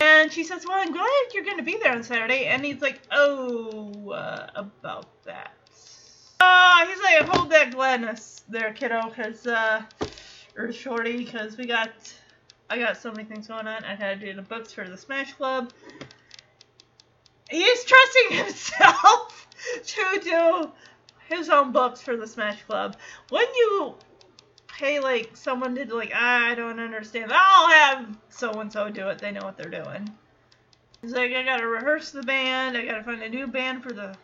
And she says, Well, I'm glad you're going to be there on Saturday. And he's like, Oh, uh, about that. Oh, he's like, Hold that gladness there, kiddo, because, uh, or shorty, because we got, I got so many things going on. I had to do the books for the Smash Club. He's trusting himself to do his own books for the Smash Club. When you pay like someone to like, I don't understand. I'll have so and so do it. They know what they're doing. He's like, I gotta rehearse the band. I gotta find a new band for the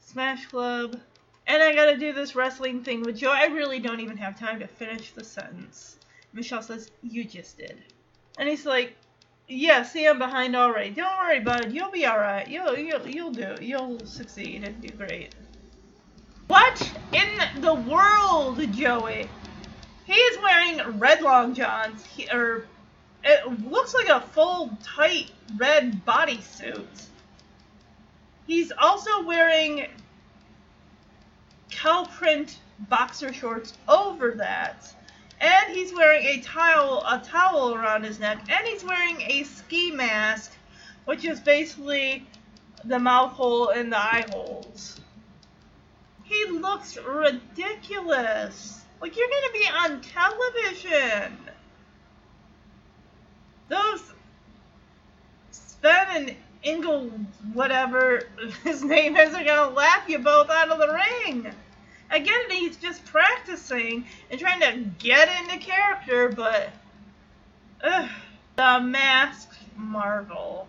Smash Club. And I gotta do this wrestling thing with Joe. I really don't even have time to finish the sentence. Michelle says, You just did. And he's like, Yeah, see, I'm behind already. Don't worry about it. You'll be alright. You'll, you'll, you'll do. You'll succeed and do great. What in the world, Joey? He is wearing red long johns, he, or it looks like a full tight red bodysuit. He's also wearing cow print boxer shorts over that. And he's wearing a towel a towel around his neck and he's wearing a ski mask, which is basically the mouth hole and the eye holes. He looks ridiculous. Like you're gonna be on television. Those Sven and Ingle, whatever his name is, are gonna laugh you both out of the ring. Again, he's just practicing and trying to get into character, but ugh, the masked Marvel.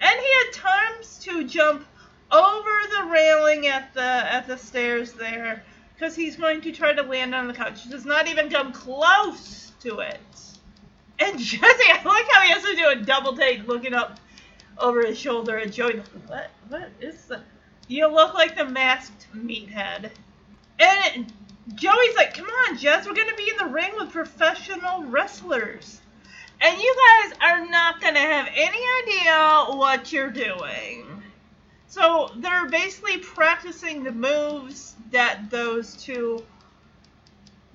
And he times to jump over the railing at the at the stairs there because he's going to try to land on the couch. He does not even come close to it. And Jesse, I like how he has to do a double take looking up over his shoulder at Joey. What? What is the? You look like the masked meathead. And Joey's like, "Come on, Jess, we're gonna be in the ring with professional wrestlers, and you guys are not gonna have any idea what you're doing." So they're basically practicing the moves that those two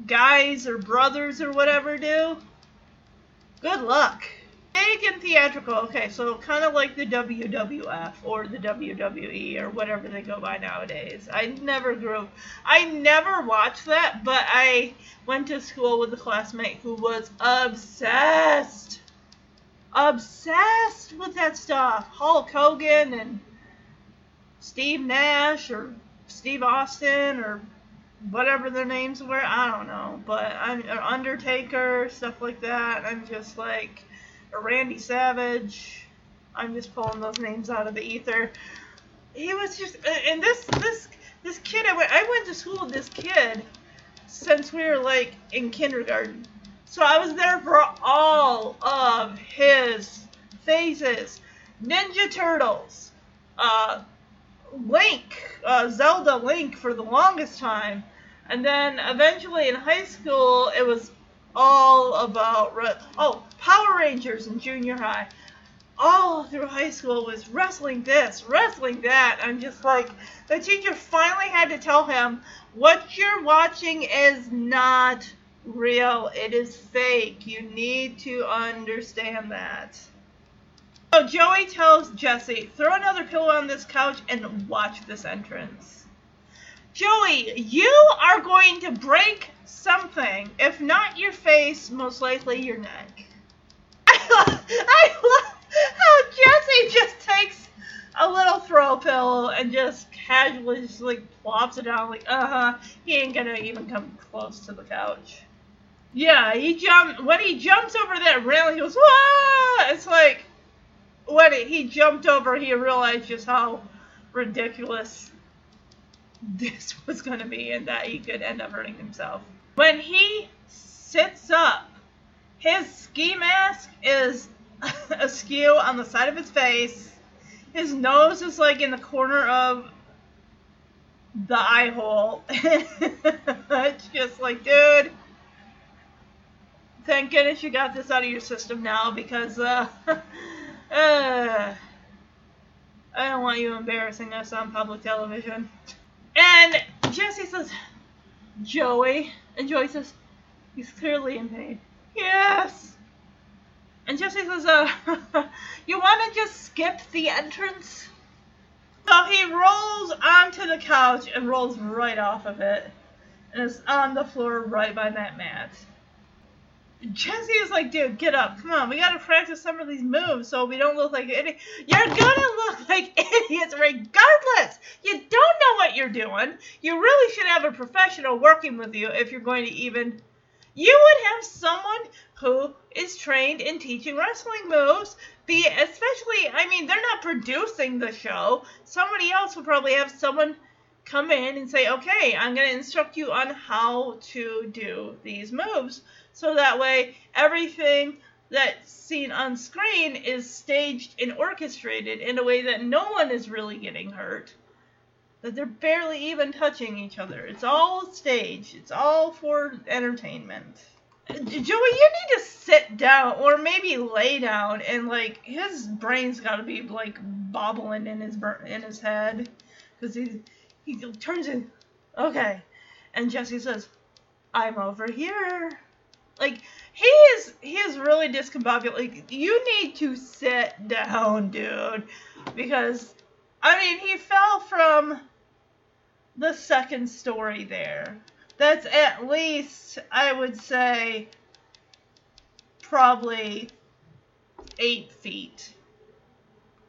guys or brothers or whatever do. Good luck. Big and theatrical. Okay, so kind of like the WWF or the WWE or whatever they go by nowadays. I never grew I never watched that, but I went to school with a classmate who was obsessed. Obsessed with that stuff. Hulk Hogan and Steve Nash or Steve Austin or whatever their names were. I don't know, but I'm Undertaker, stuff like that. I'm just like Randy Savage. I'm just pulling those names out of the ether. He was just, and this this this kid. I went I went to school with this kid since we were like in kindergarten. So I was there for all of his phases. Ninja Turtles, uh, Link, uh, Zelda Link for the longest time. And then eventually in high school, it was all about. Re- oh, Power Rangers in junior high. all through high school was wrestling this, wrestling that. I'm just like, the teacher finally had to tell him, what you're watching is not real. It is fake. You need to understand that. So Joey tells Jesse, throw another pillow on this couch and watch this entrance. Joey, you are going to break something. If not your face, most likely your neck. I love, how Jesse just takes a little throw pillow and just casually just like plops it down like, uh-huh, he ain't gonna even come close to the couch. Yeah, he jumped, when he jumps over that railing, he goes, "Whoa!" It's like, when he jumped over, he realized just how ridiculous this was going to be and that he could end up hurting himself. When he sits up, his ski mask is askew on the side of his face. His nose is like in the corner of the eye hole. it's just like, dude, thank goodness you got this out of your system now because uh, uh, I don't want you embarrassing us on public television. And Jesse says, Joey. And Joey says, he's clearly in pain. Yes. And Jesse says, uh, you want to just skip the entrance? So he rolls onto the couch and rolls right off of it. And is on the floor right by that mat. Jesse is like, dude, get up. Come on, we gotta practice some of these moves so we don't look like idiots. You're gonna look like idiots regardless. You don't know what you're doing. You really should have a professional working with you if you're going to even. You would have someone who is trained in teaching wrestling moves. Be especially, I mean, they're not producing the show. Somebody else would probably have someone come in and say, okay, I'm going to instruct you on how to do these moves. So that way, everything that's seen on screen is staged and orchestrated in a way that no one is really getting hurt. That they're barely even touching each other. It's all staged, it's all for entertainment. Joey, you need to sit down or maybe lay down and like his brain's got to be like bobbling in his in his head because he he turns in okay, and Jesse says, "I'm over here." Like he is he is really discombobulated. Like you need to sit down, dude, because I mean he fell from the second story there. That's at least I would say probably eight feet.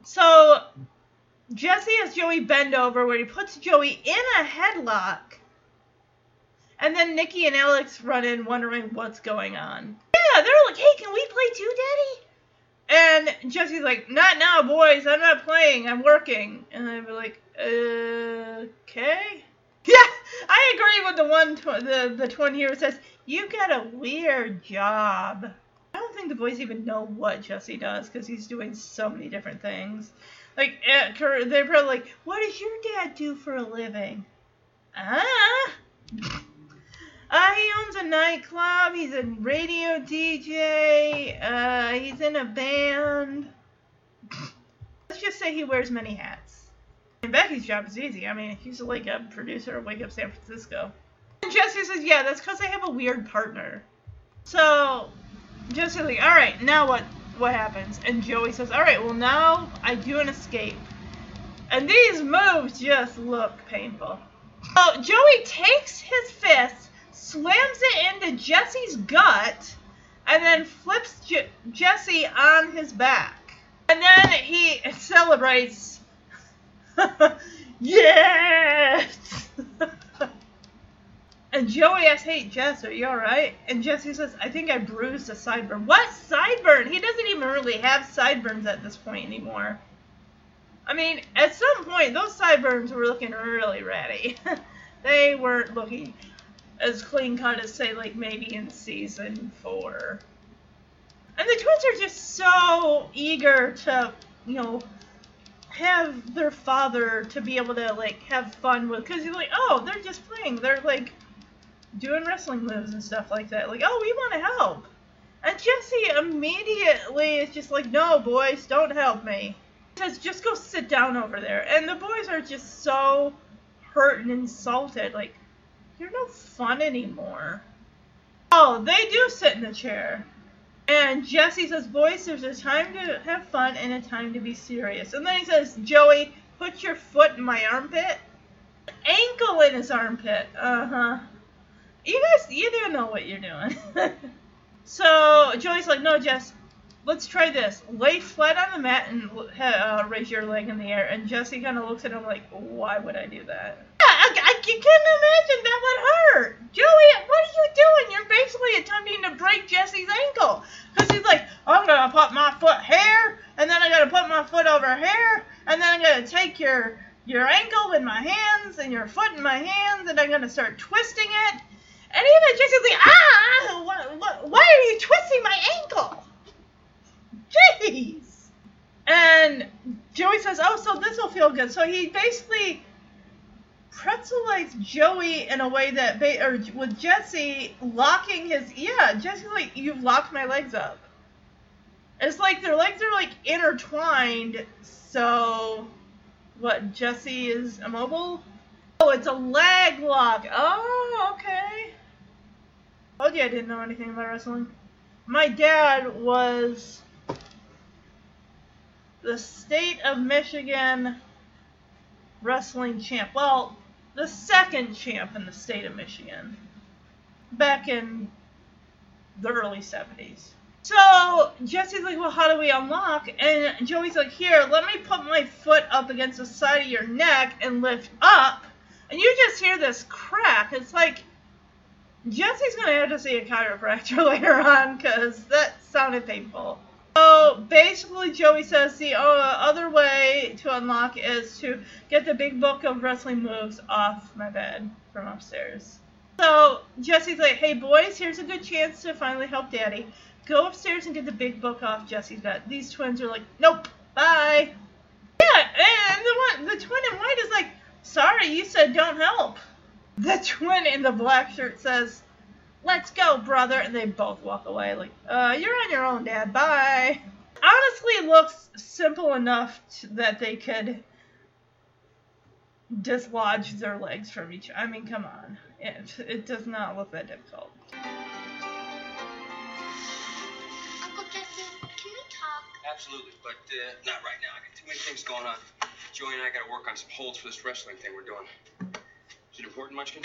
So Jesse has Joey bend over where he puts Joey in a headlock. And then Nicky and Alex run in wondering what's going on. Yeah, they're like, hey, can we play too, Daddy? And Jesse's like, not now, boys. I'm not playing. I'm working. And I'd be like, okay. Yeah, I agree with the one, tw- the, the twin here says, you got a weird job. I don't think the boys even know what Jesse does because he's doing so many different things. Like, uh, they're probably like, what does your dad do for a living? Ah. Uh, he owns a nightclub. He's a radio DJ. Uh, he's in a band. Let's just say he wears many hats. And Becky's job is easy. I mean, he's like a producer at Wake Up San Francisco. And Jesse says, yeah, that's because I have a weird partner. So, Jesse's like, all right, now what? What happens? And Joey says, all right, well now I do an escape. And these moves just look painful. So Joey takes his fist slams it into Jesse's gut, and then flips Je- Jesse on his back. And then he celebrates. yes! and Joey asks, Hey, Jess, are you alright? And Jesse says, I think I bruised a sideburn. What sideburn? He doesn't even really have sideburns at this point anymore. I mean, at some point, those sideburns were looking really ratty. they weren't looking as clean cut as say like maybe in season four. And the twins are just so eager to, you know, have their father to be able to like have fun with because you're like, oh, they're just playing. They're like doing wrestling moves and stuff like that. Like, oh, we want to help. And Jesse immediately is just like, no, boys, don't help me. He says, just go sit down over there. And the boys are just so hurt and insulted. Like, you're no fun anymore. Oh, they do sit in the chair. And Jesse says, boys, there's a time to have fun and a time to be serious. And then he says, Joey, put your foot in my armpit. Ankle in his armpit. Uh huh. You guys, you do know what you're doing. so Joey's like, no, Jess, let's try this. Lay flat on the mat and uh, raise your leg in the air. And Jesse kind of looks at him like, why would I do that? Yeah, I, I can imagine that would hurt. Joey, what are you doing? You're basically attempting to break Jesse's ankle. Because he's like, I'm going to put my foot here, and then I'm going to put my foot over here, and then I'm going to take your your ankle in my hands and your foot in my hands, and I'm going to start twisting it. And even Jesse's like, ah, what, what, why are you twisting my ankle? Jeez. And Joey says, oh, so this will feel good. So he basically pretzelize Joey in a way that, ba- or with Jesse locking his, yeah, Jesse like, you've locked my legs up. It's like their legs are like intertwined, so what, Jesse is immobile? Oh, it's a leg lock. Oh, okay. Oh yeah, I didn't know anything about wrestling. My dad was the state of Michigan wrestling champ. Well, the second champ in the state of Michigan back in the early 70s. So Jesse's like, well, how do we unlock? And Joey's like, here, let me put my foot up against the side of your neck and lift up. And you just hear this crack. It's like Jesse's gonna have to see a chiropractor later on because that sounded painful. So basically, Joey says the uh, other way to unlock is to get the big book of wrestling moves off my bed from upstairs. So Jesse's like, hey boys, here's a good chance to finally help daddy. Go upstairs and get the big book off Jesse's bed. These twins are like, nope, bye. Yeah, and the one, the twin in white is like, sorry, you said don't help. The twin in the black shirt says, let's go, brother. And they both walk away like, uh, you're on your own, dad. Bye. Honestly, it looks simple enough to, that they could dislodge their legs from each. I mean, come on. It, it does not look that difficult. Uncle Jesse, can we talk? Absolutely, but uh, not right now. I got too many things going on. Joey and I got to work on some holds for this wrestling thing we're doing. Is it important, Munchkin?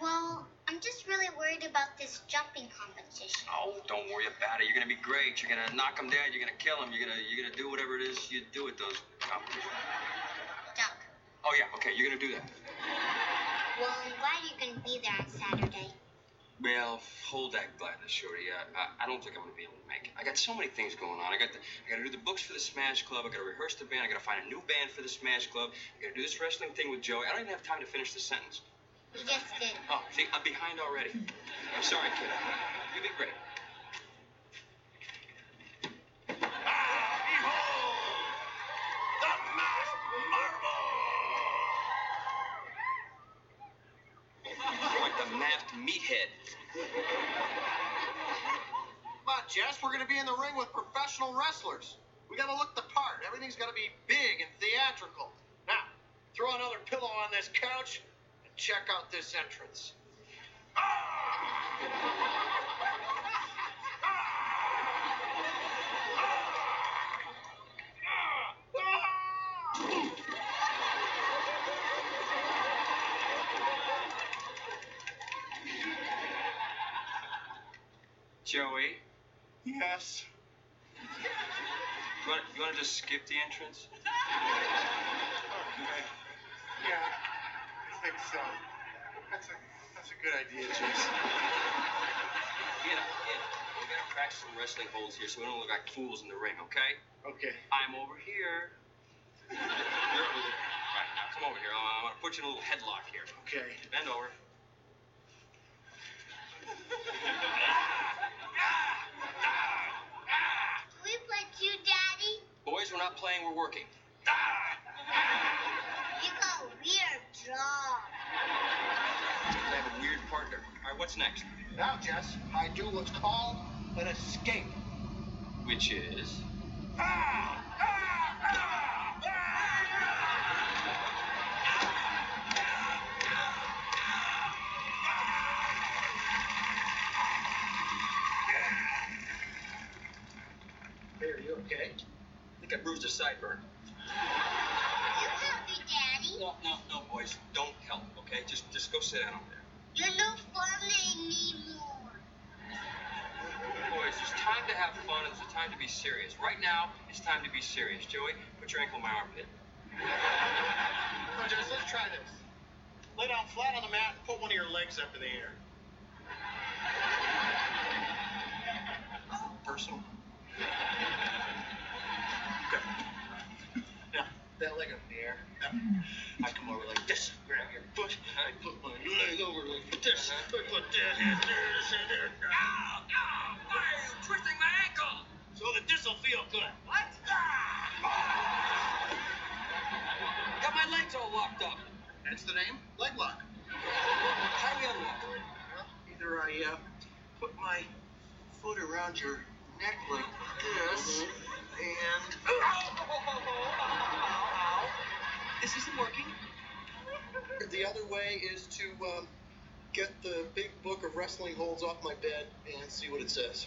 Well, I'm just really worried about this jumping competition. Oh, don't worry about it. You're gonna be great. You're gonna knock them down. You're gonna kill them. You're gonna you're gonna do whatever it is you do at those competitions. Duck. Oh yeah, okay. You're gonna do that. Well, I'm glad you're going to be there on Saturday. Well, hold that gladness, Shorty. Uh, I, I don't think I'm gonna be able to make it. I got so many things going on. I got the, I gotta do the books for the Smash Club. I gotta rehearse the band. I gotta find a new band for the Smash Club. I gotta do this wrestling thing with Joey. I don't even have time to finish the sentence. You just did. Oh, see, I'm behind already. I'm sorry, kid. You did great. You're like the masked meathead. Come on, Jess, we're gonna be in the ring with professional wrestlers. We gotta look the part. Everything's gotta be big and theatrical. Now, throw another pillow on this couch and check out this entrance. Joey, Yes. you want, you want to just skip the entrance? Okay. Yeah, I think so. That's a that's a good idea, Jess. Yeah, yeah. We gotta practice some wrestling holds here so we don't look like fools in the ring, okay? Okay. I'm over here. You're over there. Right, now come over here. I'm, I'm gonna put you in a little headlock here. Okay. Bend over. We play you, Daddy. Boys, we're not playing, we're working. You got weird job. I have a weird partner. All right, what's next? Now, Jess, I do what's called an escape. Which is. Hey, are you okay? I think I bruised a sideburn. No, no, no, boys. Don't help, okay? Just just go sit down over there. You're no fun anymore. Boys, there's time to have fun and there's a time to be serious. Right now, it's time to be serious. Joey, put your ankle in my armpit. Come let's try this. Lay down flat on the mat and put one of your legs up in the air. Personal. That leg up in the air. I come over like this, grab your foot, I put my leg over like this, I put that hand there, this hand there. Ow, ow, why are you twisting my ankle? So that this'll feel good. What? Got my legs all locked up. That's the name? Leg lock. How do we unlock? Well, either I uh, put my foot around your neck like this, and this isn't working. The other way is to um, get the big book of wrestling holds off my bed and see what it says.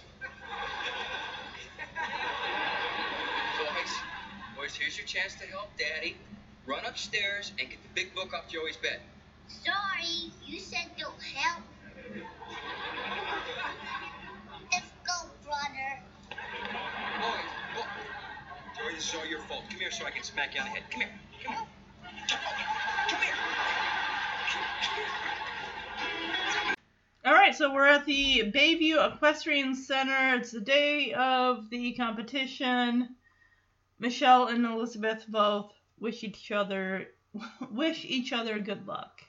Boys, boys, here's your chance to help Daddy. Run upstairs and get the big book off Joey's bed. Sorry, you said don't help. Let's go, brother. This is all your fault. Come here so I can smack you on the head. Come here. Come here. Come here. All right, so we're at the Bayview Equestrian Center. It's the day of the competition. Michelle and Elizabeth both wish each other wish each other good luck.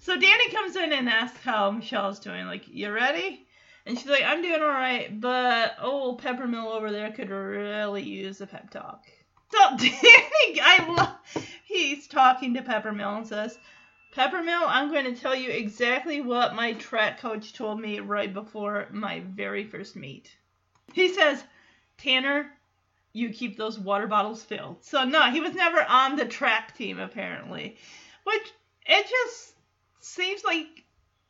So Danny comes in and asks how Michelle's doing. Like, you ready? And she's like, I'm doing all right, but old Peppermill over there could really use a pep talk. So Danny, I love, he's talking to Peppermill and says, Peppermill, I'm going to tell you exactly what my track coach told me right before my very first meet. He says, Tanner, you keep those water bottles filled. So no, he was never on the track team apparently. Which it just seems like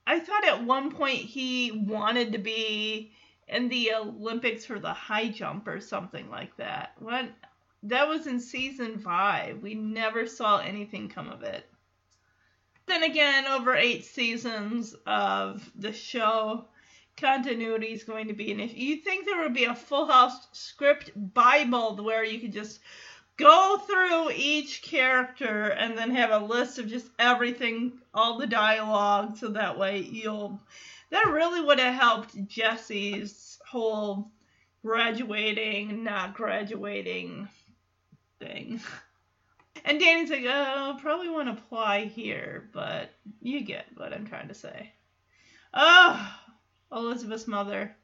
I thought at one point he wanted to be in the Olympics for the high jump or something like that. When that was in season 5. We never saw anything come of it. Then again, over 8 seasons of the show, continuity is going to be an issue. You think there would be a Full House script Bible where you could just go through each character and then have a list of just everything, all the dialogue, so that way you'll. That really would have helped Jesse's whole graduating, not graduating thing. And Danny's like, oh, probably won't apply here, but you get what I'm trying to say. Oh, Elizabeth's mother.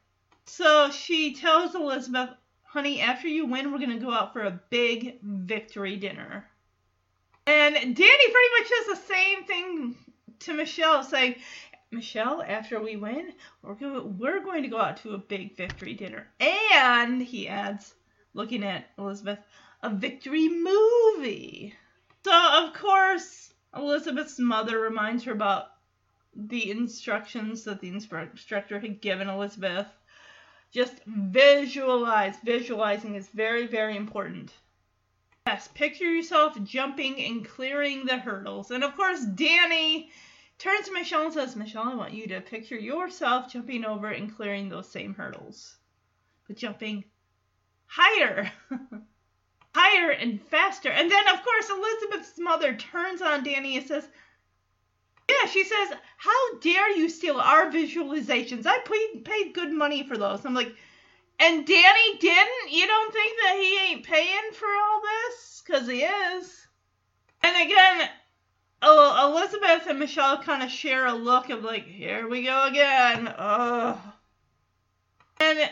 So she tells Elizabeth, honey, after you win, we're going to go out for a big victory dinner. And Danny pretty much does the same thing to Michelle, saying, Michelle, after we win, we're going, we're going to go out to a big victory dinner. And, he adds, looking at Elizabeth, a victory movie. So, of course, Elizabeth's mother reminds her about the instructions that the instructor had given Elizabeth. Just visualize. Visualizing is very, very important. Yes, picture yourself jumping and clearing the hurdles. And of course, Danny turns to Michelle and says, Michelle, I want you to picture yourself jumping over and clearing those same hurdles. But jumping higher. higher and faster. And then, of course, Elizabeth's mother turns on Danny and says, Yeah, she says, How dare you steal our visualizations? I paid, paid good money for those. I'm like, And Danny didn't? You don't think that he ain't paying for all this? Because he is. And again, Elizabeth and Michelle kind of share a look of like, Here we go again. Ugh. And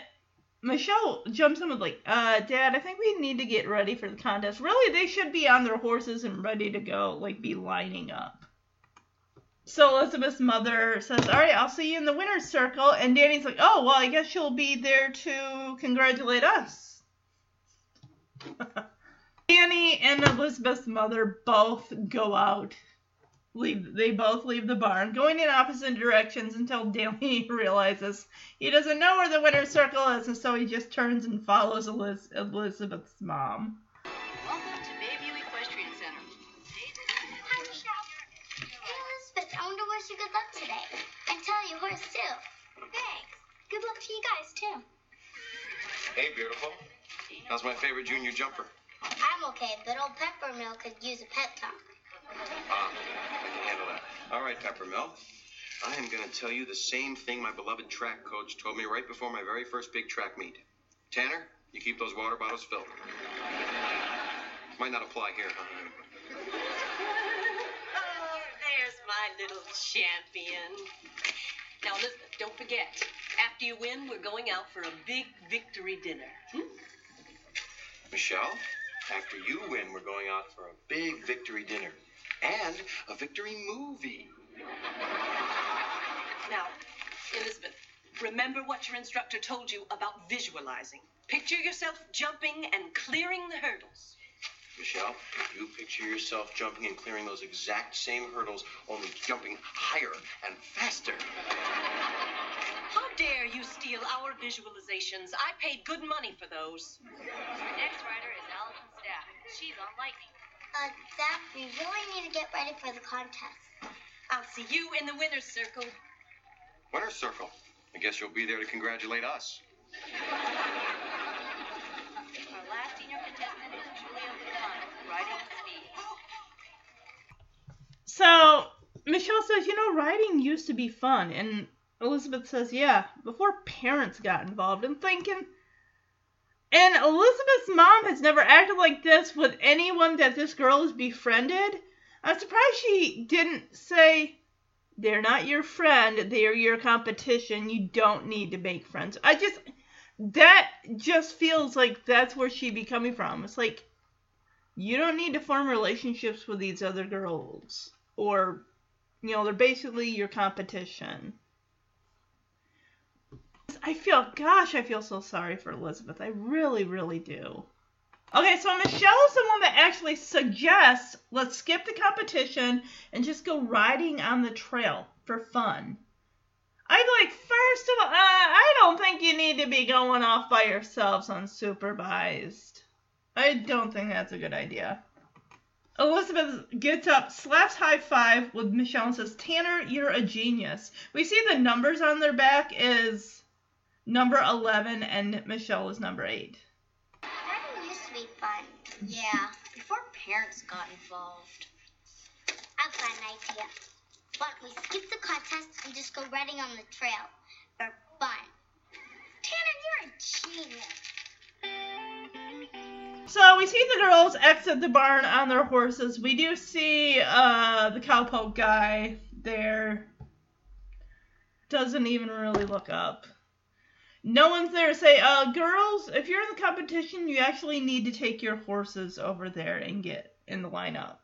Michelle jumps in with like, uh, Dad, I think we need to get ready for the contest. Really, they should be on their horses and ready to go, like be lining up. So Elizabeth's mother says, "All right, I'll see you in the winner's circle." And Danny's like, "Oh, well, I guess she'll be there to congratulate us." Danny and Elizabeth's mother both go out. Leave. They both leave the barn, going in opposite directions until Danny realizes he doesn't know where the winner's circle is, and so he just turns and follows Eliz- Elizabeth's mom. You good luck today. And tell your horse, too. Thanks. Good luck to you guys, too. Hey, beautiful. How's my favorite junior jumper? I'm okay, but old Peppermill could use a pep talk. Ah, I can handle that. All right, Peppermill. I am going to tell you the same thing my beloved track coach told me right before my very first big track meet. Tanner, you keep those water bottles filled. Might not apply here, huh? Little champion. Now, Elizabeth, don't forget, after you win, we're going out for a big victory dinner. Hmm? Michelle, after you win, we're going out for a big victory dinner and a victory movie. Now, Elizabeth, remember what your instructor told you about visualizing. Picture yourself jumping and clearing the hurdles. Michelle, you picture yourself jumping and clearing those exact same hurdles, only jumping higher and faster. How dare you steal our visualizations? I paid good money for those. Our next rider is Allison Staff. She's on lightning. Uh, Zach, we really need to get ready for the contest. I'll see you in the winner's circle. Winner's circle. I guess you'll be there to congratulate us. So Michelle says, you know, riding used to be fun, and Elizabeth says, yeah, before parents got involved. I'm thinking, and Elizabeth's mom has never acted like this with anyone that this girl has befriended. I'm surprised she didn't say, they're not your friend, they're your competition. You don't need to make friends. I just, that just feels like that's where she'd be coming from. It's like, you don't need to form relationships with these other girls. Or, you know, they're basically your competition. I feel, gosh, I feel so sorry for Elizabeth. I really, really do. Okay, so Michelle is the one that actually suggests let's skip the competition and just go riding on the trail for fun. I'd like, first of all, uh, I don't think you need to be going off by yourselves unsupervised. I don't think that's a good idea. Elizabeth gets up, slaps high five with Michelle, and says, Tanner, you're a genius. We see the numbers on their back is number 11, and Michelle is number 8. Riding used to be fun. Yeah, before parents got involved. I've got an idea. Why don't we skip the contest and just go riding on the trail for fun? Tanner, you're a genius. So we see the girls exit the barn on their horses. We do see uh, the cowpoke guy there. Doesn't even really look up. No one's there to say, uh, girls, if you're in the competition, you actually need to take your horses over there and get in the lineup.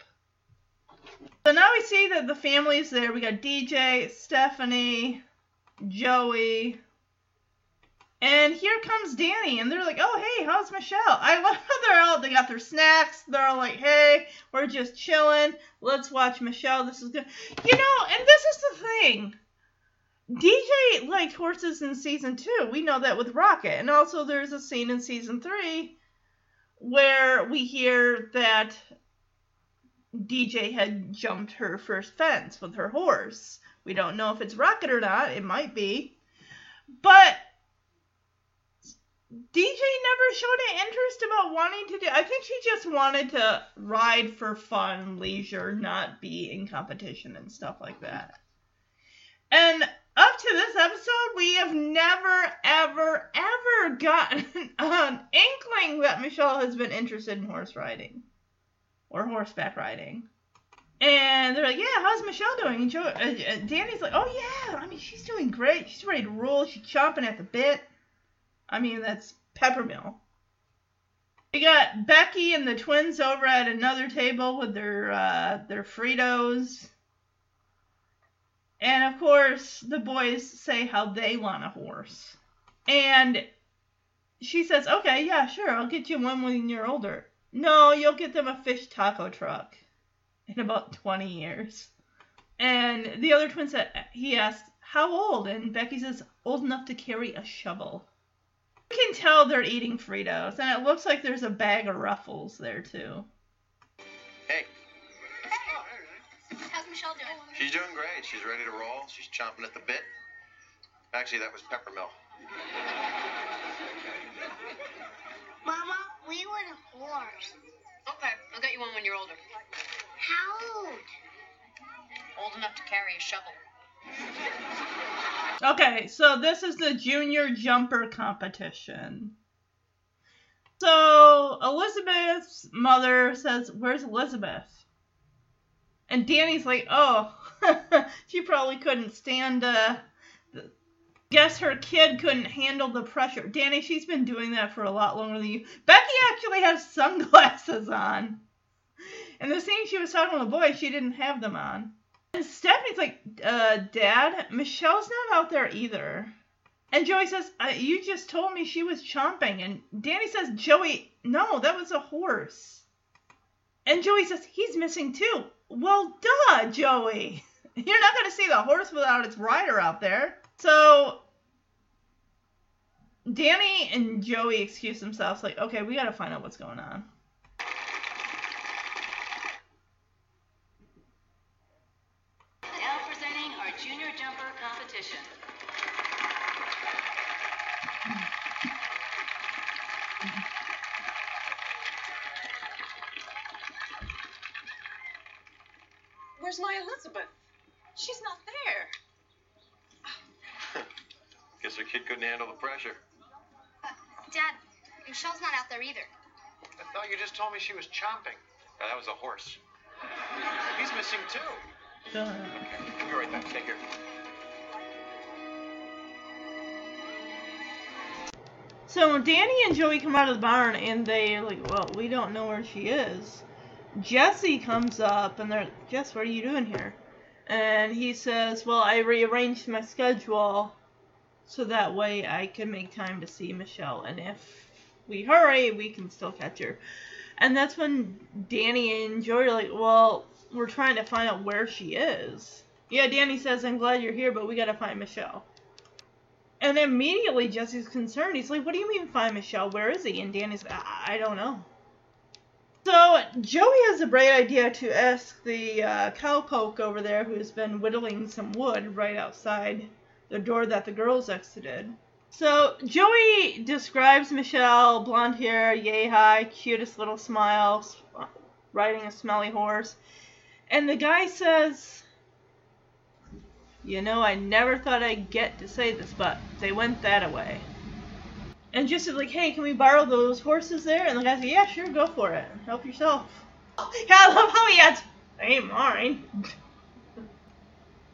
So now we see that the family's there. We got DJ, Stephanie, Joey, and here comes Danny, and they're like, "Oh, hey, how's Michelle?" I love how they're all they got their snacks. They're all like, "Hey, we're just chilling. Let's watch Michelle. This is good." You know, and this is the thing. DJ liked horses in season two. We know that with Rocket, and also there's a scene in season three where we hear that DJ had jumped her first fence with her horse. We don't know if it's Rocket or not. It might be, but DJ never showed an interest about wanting to do. I think she just wanted to ride for fun, leisure, not be in competition and stuff like that. And up to this episode, we have never, ever, ever gotten an inkling that Michelle has been interested in horse riding or horseback riding. And they're like, "Yeah, how's Michelle doing?" And Joe, uh, uh, Danny's like, "Oh yeah, I mean, she's doing great. She's ready to roll. She's chomping at the bit." I mean, that's Peppermill. We got Becky and the twins over at another table with their uh, their Fritos. And of course, the boys say how they want a horse. And she says, okay, yeah, sure, I'll get you one when you're older. No, you'll get them a fish taco truck in about 20 years. And the other twin said, he asked, how old? And Becky says, old enough to carry a shovel. You can tell they're eating Fritos, and it looks like there's a bag of Ruffles there too. Hey, How's Michelle doing? she's doing great. She's ready to roll. She's chomping at the bit. Actually, that was peppermill. Mama, we want a horse. Okay, I'll get you one when you're older. How old? Old enough to carry a shovel. Okay, so this is the junior jumper competition. So Elizabeth's mother says, Where's Elizabeth? And Danny's like, Oh, she probably couldn't stand uh the- Guess her kid couldn't handle the pressure. Danny, she's been doing that for a lot longer than you. Becky actually has sunglasses on. And the scene she was talking to the boy, she didn't have them on. Stephanie's like, uh, Dad, Michelle's not out there either. And Joey says, uh, You just told me she was chomping. And Danny says, Joey, no, that was a horse. And Joey says, He's missing too. Well, duh, Joey. You're not going to see the horse without its rider out there. So Danny and Joey excuse themselves, like, Okay, we got to find out what's going on. Now presenting our junior jumper competition. Where's my Elizabeth? She's not there. Guess her kid couldn't handle the pressure. Dad, Michelle's not out there either. I thought you just told me she was chomping. Uh, that was a horse. He's missing too. Duh. We'll be right back. Stay here. So Danny and Joey come out of the barn and they're like, well, we don't know where she is. Jesse comes up and they're Jess, what are you doing here? And he says, well, I rearranged my schedule so that way I can make time to see Michelle. And if we hurry, we can still catch her. And that's when Danny and Joey are like, well, we're trying to find out where she is. Yeah, Danny says, I'm glad you're here, but we gotta find Michelle. And immediately Jesse's concerned. He's like, What do you mean find Michelle? Where is he? And Danny's like, I, I don't know. So Joey has a bright idea to ask the uh, cowpoke over there who's been whittling some wood right outside the door that the girls exited. So Joey describes Michelle, blonde hair, yay high, cutest little smile, riding a smelly horse. And the guy says, you know, I never thought I'd get to say this, but they went that away. And just like, hey, can we borrow those horses there? And the guy said, yeah, sure, go for it. Help yourself. Yeah, I love how he adds, they ain't mine.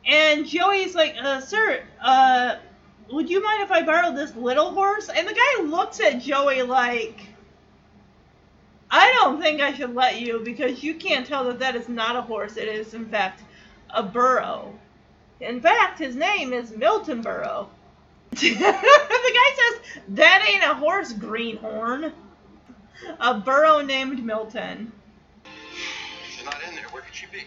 And Joey's like, uh, sir, uh, would you mind if I borrow this little horse? And the guy looks at Joey like, I don't think I should let you because you can't tell that that is not a horse. It is, in fact, a burro. In fact, his name is Milton Burro. the guy says, That ain't a horse, greenhorn. A burro named Milton. Not in there. Where could she be?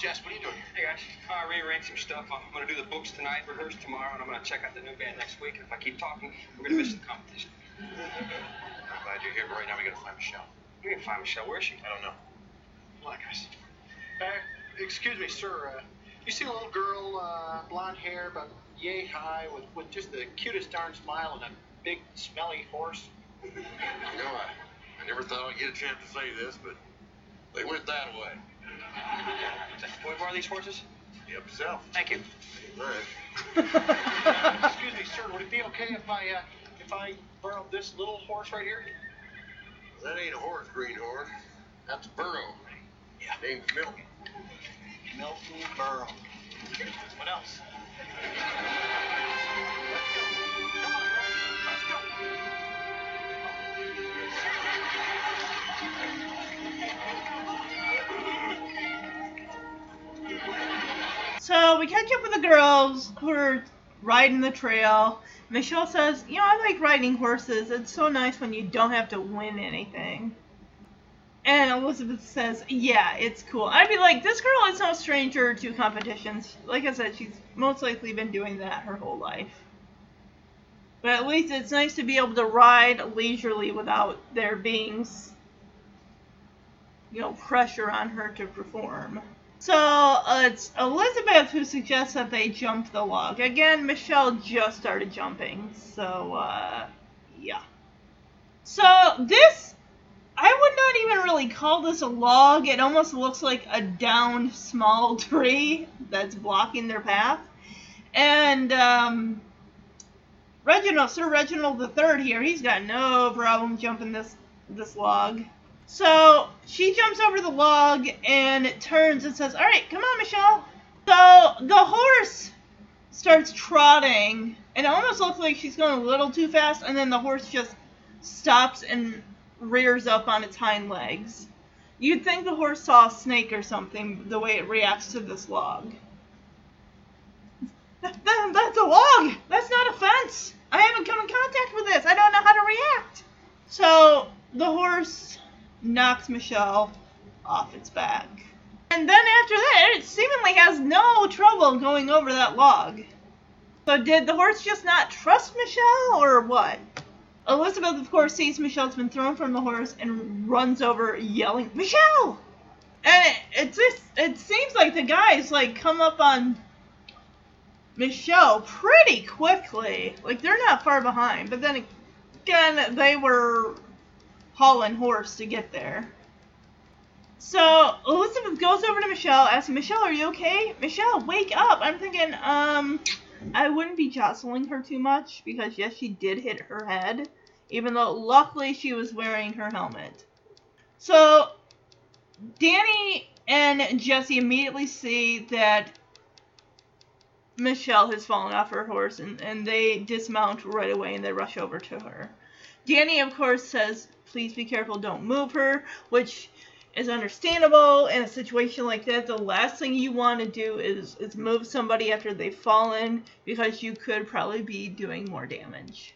Jess, what are you doing here? Hey guys, I rearranged some stuff. I'm gonna do the books tonight, rehearse tomorrow, and I'm gonna check out the new band next week. And if I keep talking, we're gonna miss the competition. I'm glad you're here, but right now we gotta find Michelle. We can find Michelle. Where is she? I don't know. On, guys. Uh, excuse me, sir. Uh, you see a little girl, uh, blonde hair, about yay high, with, with just the cutest darn smile and a big smelly horse? You know, I, I never thought I'd get a chance to say this, but they went that way. Can we borrow these horses? Help yourself. Thank you. All right. excuse me, sir. Would it be okay if I uh, if I borrowed this little horse right here? That ain't a horse, greenhorn. That's a burro. Yeah. Name's Milton. Milton Burrow. What else? So we catch up with the girls who are riding the trail. Michelle says, You know, I like riding horses. It's so nice when you don't have to win anything. And Elizabeth says, Yeah, it's cool. I'd be like, This girl is no stranger to competitions. Like I said, she's most likely been doing that her whole life. But at least it's nice to be able to ride leisurely without there being, you know, pressure on her to perform. So uh, it's Elizabeth who suggests that they jump the log. Again, Michelle just started jumping, so uh, yeah. So this, I would not even really call this a log. It almost looks like a downed small tree that's blocking their path. And um, Reginald, Sir Reginald Third here, he's got no problem jumping this this log. So she jumps over the log and it turns and says, All right, come on, Michelle. So the horse starts trotting. and It almost looks like she's going a little too fast, and then the horse just stops and rears up on its hind legs. You'd think the horse saw a snake or something the way it reacts to this log. That, that, that's a log! That's not a fence! I haven't come in contact with this. I don't know how to react. So the horse knocks Michelle off its back. And then after that, it seemingly has no trouble going over that log. So did the horse just not trust Michelle, or what? Elizabeth, of course, sees Michelle's been thrown from the horse and runs over yelling, Michelle! And it, it just, it seems like the guys, like, come up on Michelle pretty quickly. Like, they're not far behind. But then again, they were hauling horse to get there. So Elizabeth goes over to Michelle, asking Michelle, "Are you okay? Michelle, wake up!" I'm thinking, um, I wouldn't be jostling her too much because yes, she did hit her head, even though luckily she was wearing her helmet. So Danny and Jesse immediately see that Michelle has fallen off her horse and, and they dismount right away and they rush over to her. Danny, of course, says, please be careful, don't move her, which is understandable in a situation like that. The last thing you want to do is, is move somebody after they've fallen because you could probably be doing more damage.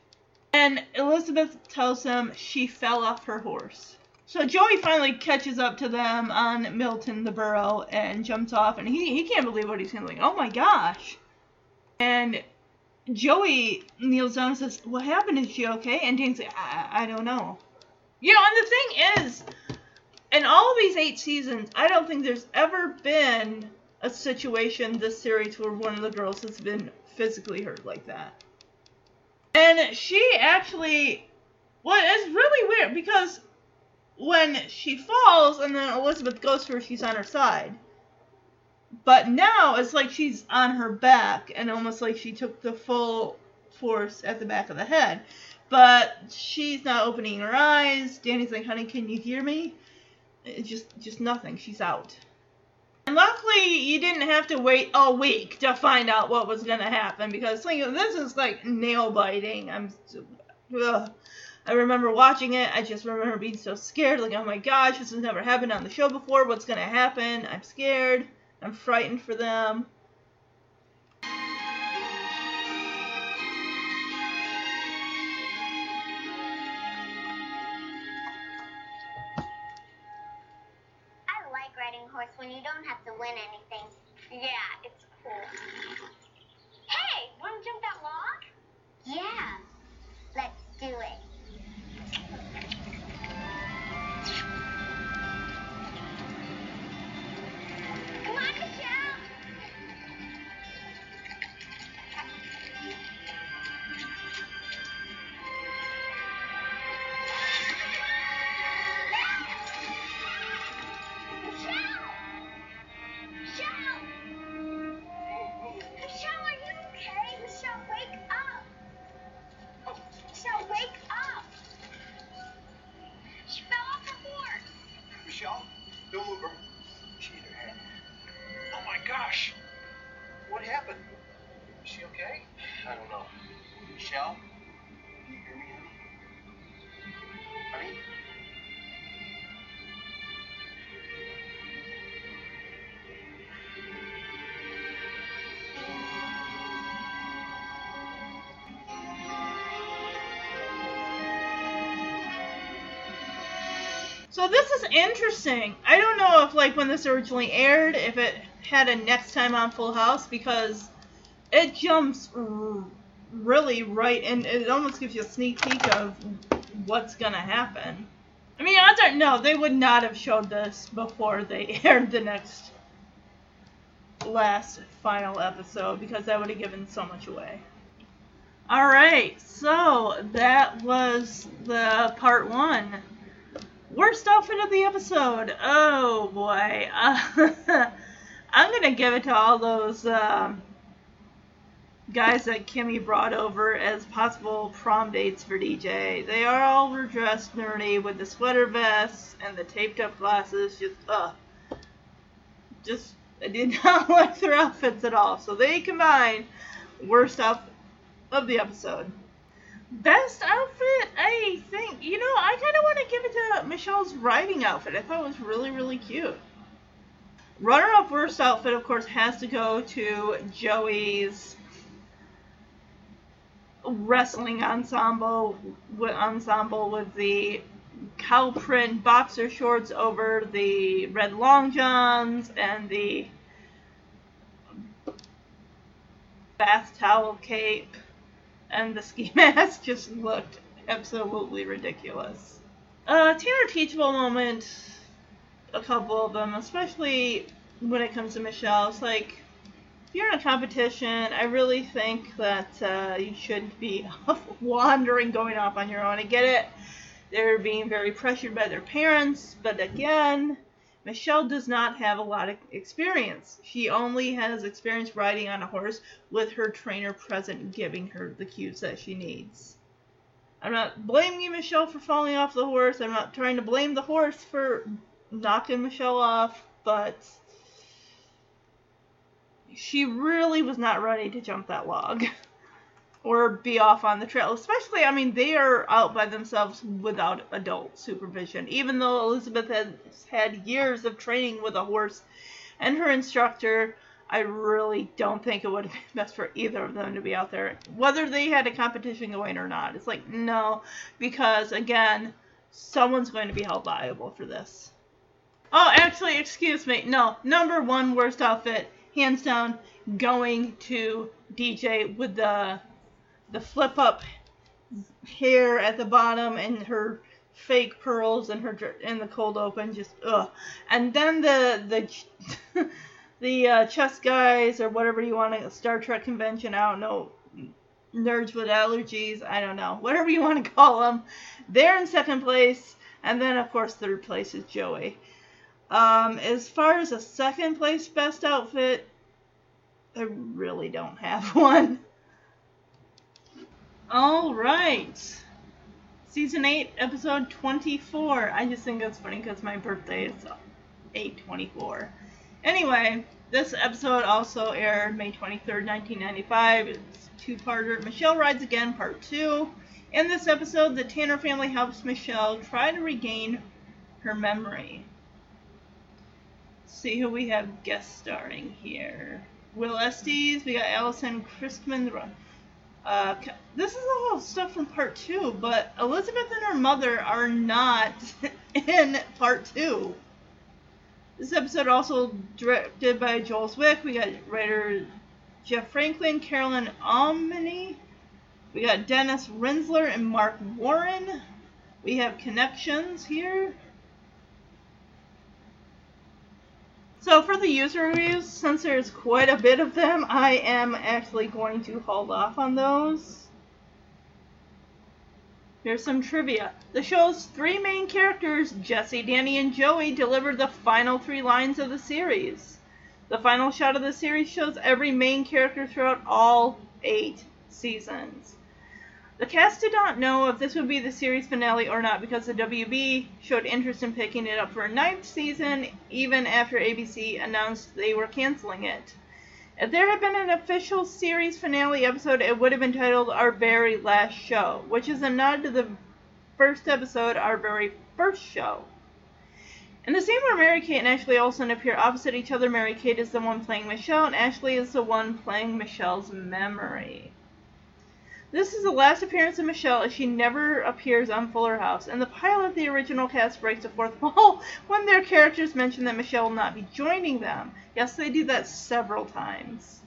And Elizabeth tells them she fell off her horse. So Joey finally catches up to them on Milton the burro and jumps off, and he, he can't believe what he's feeling. Oh my gosh! And Joey kneels down and says, What happened? Is she okay? And Danny's like, I, I don't know. You know, and the thing is, in all of these eight seasons, I don't think there's ever been a situation this series where one of the girls has been physically hurt like that. And she actually, well, it's really weird because when she falls and then Elizabeth goes to her, she's on her side. But now it's like she's on her back and almost like she took the full force at the back of the head. But she's not opening her eyes. Danny's like, honey, can you hear me? It's just just nothing. She's out. And luckily, you didn't have to wait a week to find out what was gonna happen because like, this is like nail biting. I'm, ugh. I remember watching it. I just remember being so scared. Like, oh my gosh, this has never happened on the show before. What's gonna happen? I'm scared. I'm frightened for them. When you don't have to win anything. Yeah, it's cool. Hey, wanna jump that log? Yeah. Let's do it. Interesting. I don't know if like when this originally aired, if it had a next time on Full House because it jumps r- really right and it almost gives you a sneak peek of what's gonna happen. I mean, odds are no, they would not have showed this before they aired the next last final episode because that would have given so much away. All right, so that was the part one. Worst outfit of the episode. Oh boy, uh, I'm gonna give it to all those um, guys that Kimmy brought over as possible prom dates for DJ. They are all were dressed nerdy with the sweater vests and the taped up glasses. Just uh, just I did not like their outfits at all. So they combined worst outfit of the episode. Best outfit, I think, you know, I kind of want to give it to Michelle's riding outfit. I thought it was really, really cute. Runner up worst outfit, of course, has to go to Joey's wrestling ensemble ensemble with the cow print boxer shorts over the red long johns and the bath towel cape and the ski mask just looked absolutely ridiculous. Uh, Tanner Teachable moment, a couple of them, especially when it comes to Michelle. It's like, if you're in a competition, I really think that uh, you shouldn't be wandering, going off on your own. I get it. They're being very pressured by their parents, but again, Michelle does not have a lot of experience. She only has experience riding on a horse with her trainer present giving her the cues that she needs. I'm not blaming Michelle for falling off the horse. I'm not trying to blame the horse for knocking Michelle off, but she really was not ready to jump that log or be off on the trail. Especially, I mean, they are out by themselves without adult supervision. Even though Elizabeth has had years of training with a horse and her instructor, I really don't think it would have been best for either of them to be out there, whether they had a competition going or not. It's like, no, because again, someone's going to be held liable for this. Oh, actually, excuse me. No, number one worst outfit, hands down, going to DJ with the the flip up hair at the bottom and her fake pearls and her in the cold open just ugh. And then the the the uh, chess guys or whatever you want to Star Trek convention I don't know nerds with allergies I don't know whatever you want to call them they're in second place. And then of course third place is Joey. Um, as far as a second place best outfit I really don't have one all right. Season 8, episode 24. I just think that's funny because my birthday is 824. Anyway, this episode also aired May 23rd, 1995. It's two-parter. Michelle Rides Again, part 2. In this episode, the Tanner family helps Michelle try to regain her memory. Let's see who we have guest starring here. Will Estes, we got Allison Christman, uh, this is all stuff from part two, but Elizabeth and her mother are not in part two. This episode also directed by Joel Zwick. We got writer Jeff Franklin, Carolyn Omine. We got Dennis Rinsler and Marc Warren. We have connections here. So for the user reviews, since there's quite a bit of them, I am actually going to hold off on those. Here's some trivia. The show's three main characters, Jesse, Danny, and Joey, delivered the final three lines of the series. The final shot of the series shows every main character throughout all eight seasons. The cast did not know if this would be the series finale or not because the WB showed interest in picking it up for a ninth season even after ABC announced they were canceling it. If there had been an official series finale episode, it would have been titled Our Very Last Show, which is a nod to the first episode, Our Very First Show. In the scene where Mary Kate and Ashley Olsen appear opposite each other, Mary Kate is the one playing Michelle, and Ashley is the one playing Michelle's memory. This is the last appearance of Michelle as she never appears on Fuller House. And the pilot, of the original cast breaks the fourth wall when their characters mention that Michelle will not be joining them. Yes, they do that several times.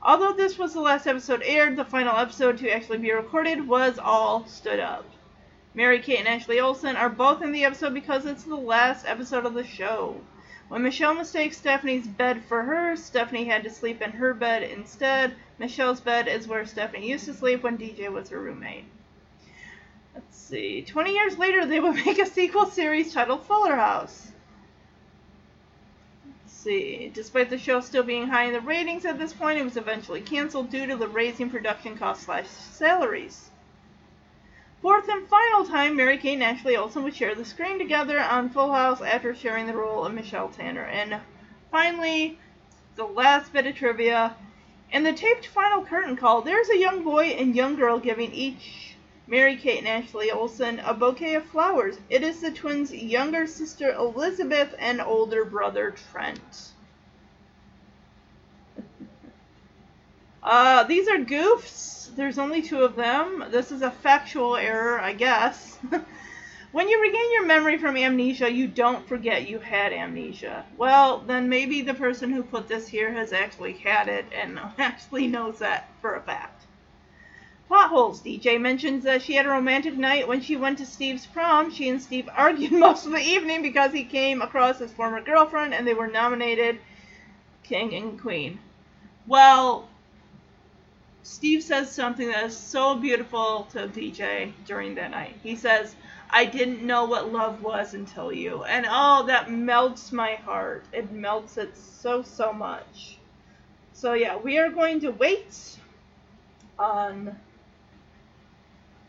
Although this was the last episode aired, the final episode to actually be recorded was All Stood Up. Mary Kate and Ashley Olsen are both in the episode because it's the last episode of the show. When Michelle mistakes Stephanie's bed for hers, Stephanie had to sleep in her bed instead. Michelle's bed is where Stephanie used to sleep when DJ was her roommate. Let's see. 20 years later, they would make a sequel series titled Fuller House. Let's see. Despite the show still being high in the ratings at this point, it was eventually canceled due to the raising production costs slash salaries. Fourth and final time, Mary Kate and Ashley Olsen would share the screen together on Full House after sharing the role of Michelle Tanner. And finally, the last bit of trivia. In the taped final curtain call, there's a young boy and young girl giving each Mary Kate and Ashley Olsen a bouquet of flowers. It is the twins' younger sister Elizabeth and older brother Trent. Uh, these are goofs. There's only two of them. This is a factual error, I guess. when you regain your memory from amnesia, you don't forget you had amnesia. Well, then maybe the person who put this here has actually had it and actually knows that for a fact. Plot holes. DJ mentions that she had a romantic night when she went to Steve's prom. She and Steve argued most of the evening because he came across his former girlfriend and they were nominated king and queen. Well, Steve says something that is so beautiful to DJ during that night. He says, I didn't know what love was until you. And oh, that melts my heart. It melts it so, so much. So, yeah, we are going to wait on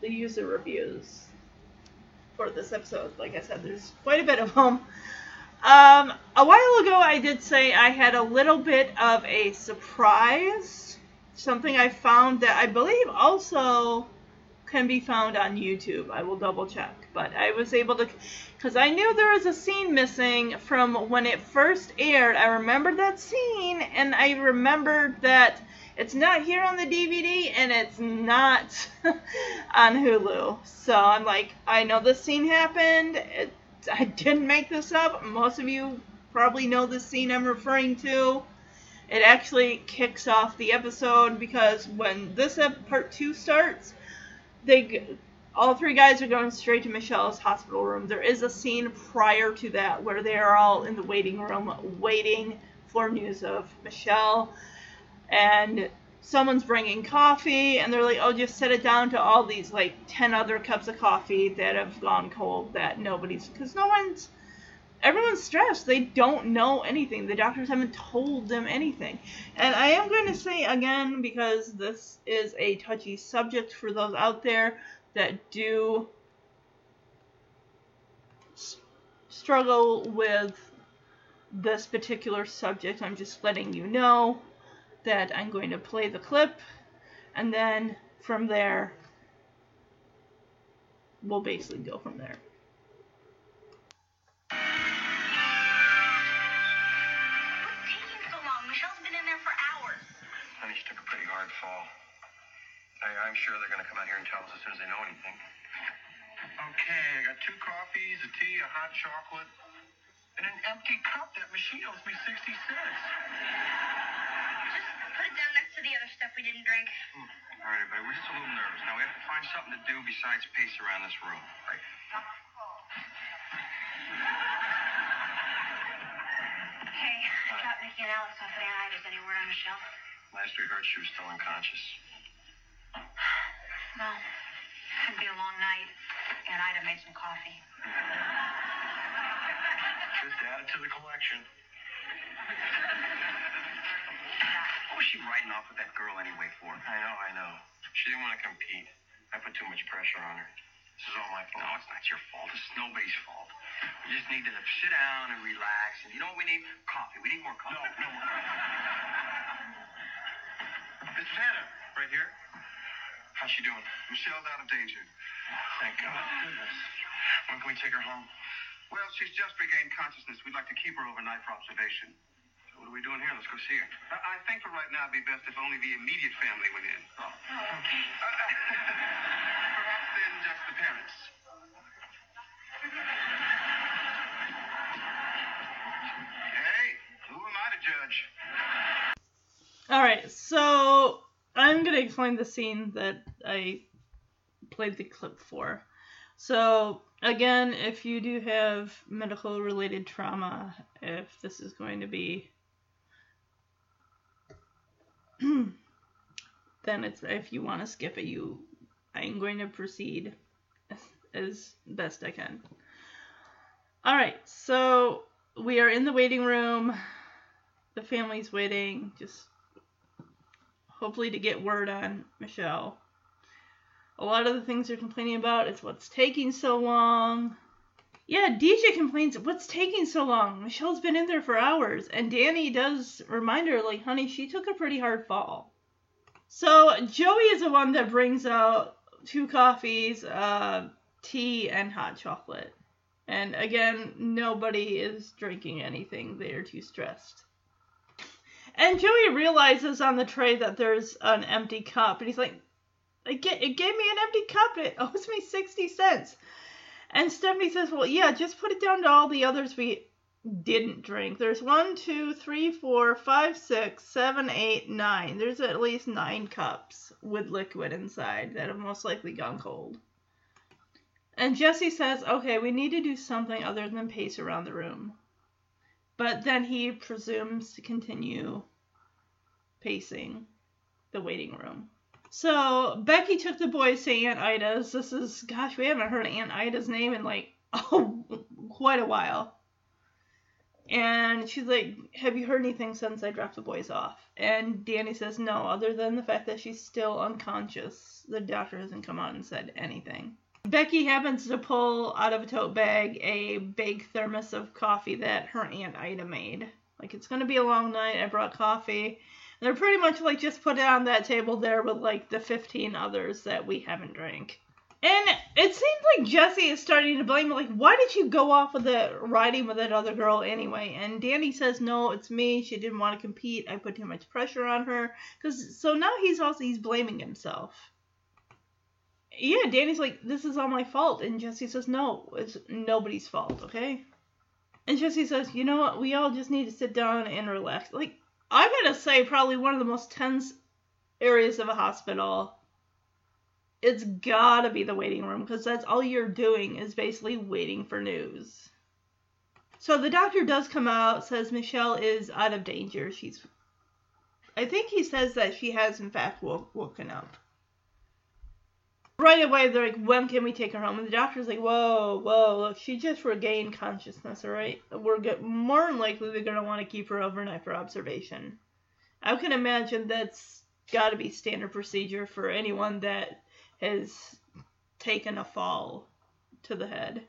the user reviews for this episode. Like I said, there's quite a bit of them. Um, a while ago, I did say I had a little bit of a surprise something I found that I believe also can be found on YouTube. I will double check. But I was able to, because I knew there was a scene missing from when it first aired. I remembered that scene, and I remembered that it's not here on the DVD and it's not on Hulu. So I'm like, I know this scene happened. It, I didn't make this up. Most of you probably know the scene I'm referring to. It actually kicks off the episode because when this part two starts, they all three guys are going straight to Michelle's hospital room. There is a scene prior to that where they are all in the waiting room waiting for news of Michelle, and someone's bringing coffee, and they're like, "Oh, just set it down to all these like ten other cups of coffee that have gone cold that nobody's because no one's." Everyone's stressed. They don't know anything. The doctors haven't told them anything. And I am going to say again, because this is a touchy subject for those out there that do s- struggle with this particular subject, I'm just letting you know that I'm going to play the clip and then from there we'll basically go from there. I'm sure they're going to come out here and tell us as soon as they know anything. Okay, I got two coffees, a tea, a hot chocolate, and an empty cup. That machine owes me 60 cents. Just put it down next to the other stuff we didn't drink. Hmm. All right, everybody, we're just a little nervous. Now, we have to find something to do besides pace around this room. Right. Hey, drop Nicky and Alex off at Aunt Ida's. Any word on Michelle? Last we heard, she was still unconscious. Well, it'd be a long night. Aunt Ida made some coffee. Just add it to the collection. What was she riding off with that girl anyway for? I know, I know. She didn't want to compete. I put too much pressure on her. This is all my fault. No, it's not your fault. This is nobody's fault. We just need to sit down and relax. And you know what we need? Coffee. We need more coffee. No, no more. It's Santa, right here. How's she doing? Michelle's out of danger. Thank God. Goodness. When can we take her home? Well, she's just regained consciousness. We'd like to keep her overnight for observation. So What are we doing here? Let's go see her. I, I think for right now it'd be best if only the immediate family went in. Oh, okay. perhaps then just the parents. Hey, who am I to judge? All right, so I'm gonna explain the scene that I played the clip for. So again, if you do have medical related trauma, if this is going to be then it's if you want to skip it, you I'm going to proceed as, as best I can. All right, so we are in the waiting room. The family's waiting, just hopefully to get word on Michelle. A lot of the things they're complaining about is what's taking so long. Yeah, DJ complains, what's taking so long? Michelle's been in there for hours. And Danny does remind her, like, honey, she took a pretty hard fall. So Joey is the one that brings out two coffees, uh, tea, and hot chocolate. And again, nobody is drinking anything. They are too stressed. And Joey realizes on the tray that there's an empty cup, and he's like, it, ga- it gave me an empty cup. It owes me 60 cents. And Stephanie says, well, yeah, just put it down to all the others we didn't drink. There's one, two, three, four, five, six, seven, eight, nine. There's at least nine cups with liquid inside that have most likely gone cold. And Jesse says, okay, we need to do something other than pace around the room. But then he presumes to continue pacing the waiting room. So Becky took the boys to Aunt Ida's. This is, gosh, we haven't heard Aunt Ida's name in like, oh, quite a while. And she's like, Have you heard anything since I dropped the boys off? And Danny says, No, other than the fact that she's still unconscious. The doctor hasn't come out and said anything. Becky happens to pull out of a tote bag a big thermos of coffee that her Aunt Ida made. Like, it's to be a long night. I brought coffee. And They're pretty much like just put it on that table there with like the 15 others that we haven't drank. And it seems like Jesse is starting to blame, like, why did you go off with the riding with that other girl anyway? And Danny says, no, it's me. She didn't want to compete. I put too much pressure on her. Cause so now he's also he's blaming himself. Yeah, Danny's like, this is all my fault, and Jesse says, no, it's nobody's fault, okay? And Jesse says, you know what? We all just need to sit down and relax. Like, I'm gonna say probably one of the most tense areas of a hospital it's gotta be the waiting room because that's all you're doing is basically waiting for news. So the doctor does come out, says Michelle is out of danger. She's, I think he says that she has in fact woke, woken up. Right away, they're like, when can we take her home? And the doctor's like, whoa, whoa, look, she just regained consciousness, all right? We're more than likely they're gonna want to keep her overnight for observation. I can imagine that's got to be standard procedure for anyone that has taken a fall to the head.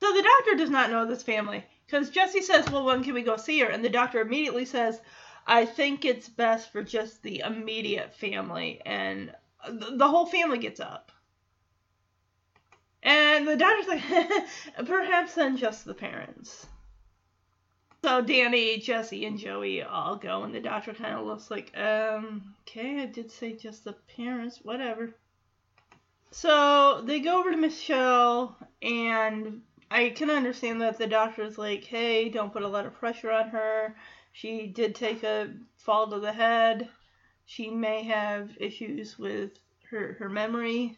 So the doctor does not know this family because Jesse says, Well, when can we go see her? And the doctor immediately says, I think it's best for just the immediate family. And the whole family gets up. And the doctor's like, Perhaps then just the parents. So Danny, Jesse, and Joey all go, and the doctor kind of looks like, um, okay, I did say just the parents, whatever. So they go over to Michelle, and I can understand that the doctor's like, hey, don't put a lot of pressure on her. She did take a fall to the head. She may have issues with her, her memory.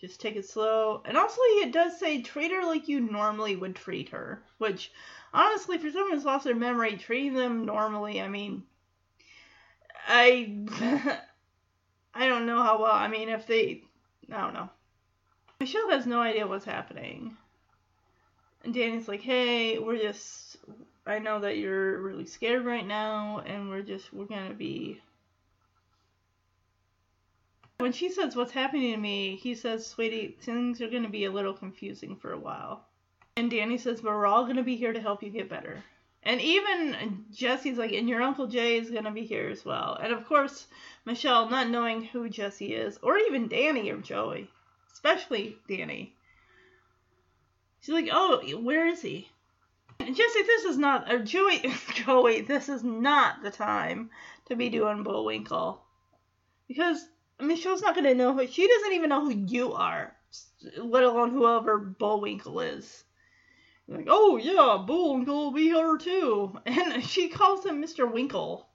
Just take it slow. And also, it does say treat her like you normally would treat her. Which, honestly, for someone who's lost their memory, treating them normally, I mean, I. I don't know how well. I mean, if they I don't know. Michelle has no idea what's happening. And Danny's like, hey, we're just, I know that you're really scared right now, and we're just, we're gonna be. When she says, what's happening to me, he says, sweetie, things are gonna be a little confusing for a while. And Danny says, but we're all gonna be here to help you get better. And even Jesse's like, and your Uncle Jay is going to be here as well. And of course, Michelle, not knowing who Jesse is, or even Danny or Joey, especially Danny, she's like, oh, where is he? Jesse, this is not, or Joey, Joey, this is not the time to be doing Bullwinkle. Because Michelle's not to know who, she doesn't even know who you are, let alone whoever Bullwinkle is. Like, oh yeah, Bullwinkle will be here too. And she calls him Mr. Winkle.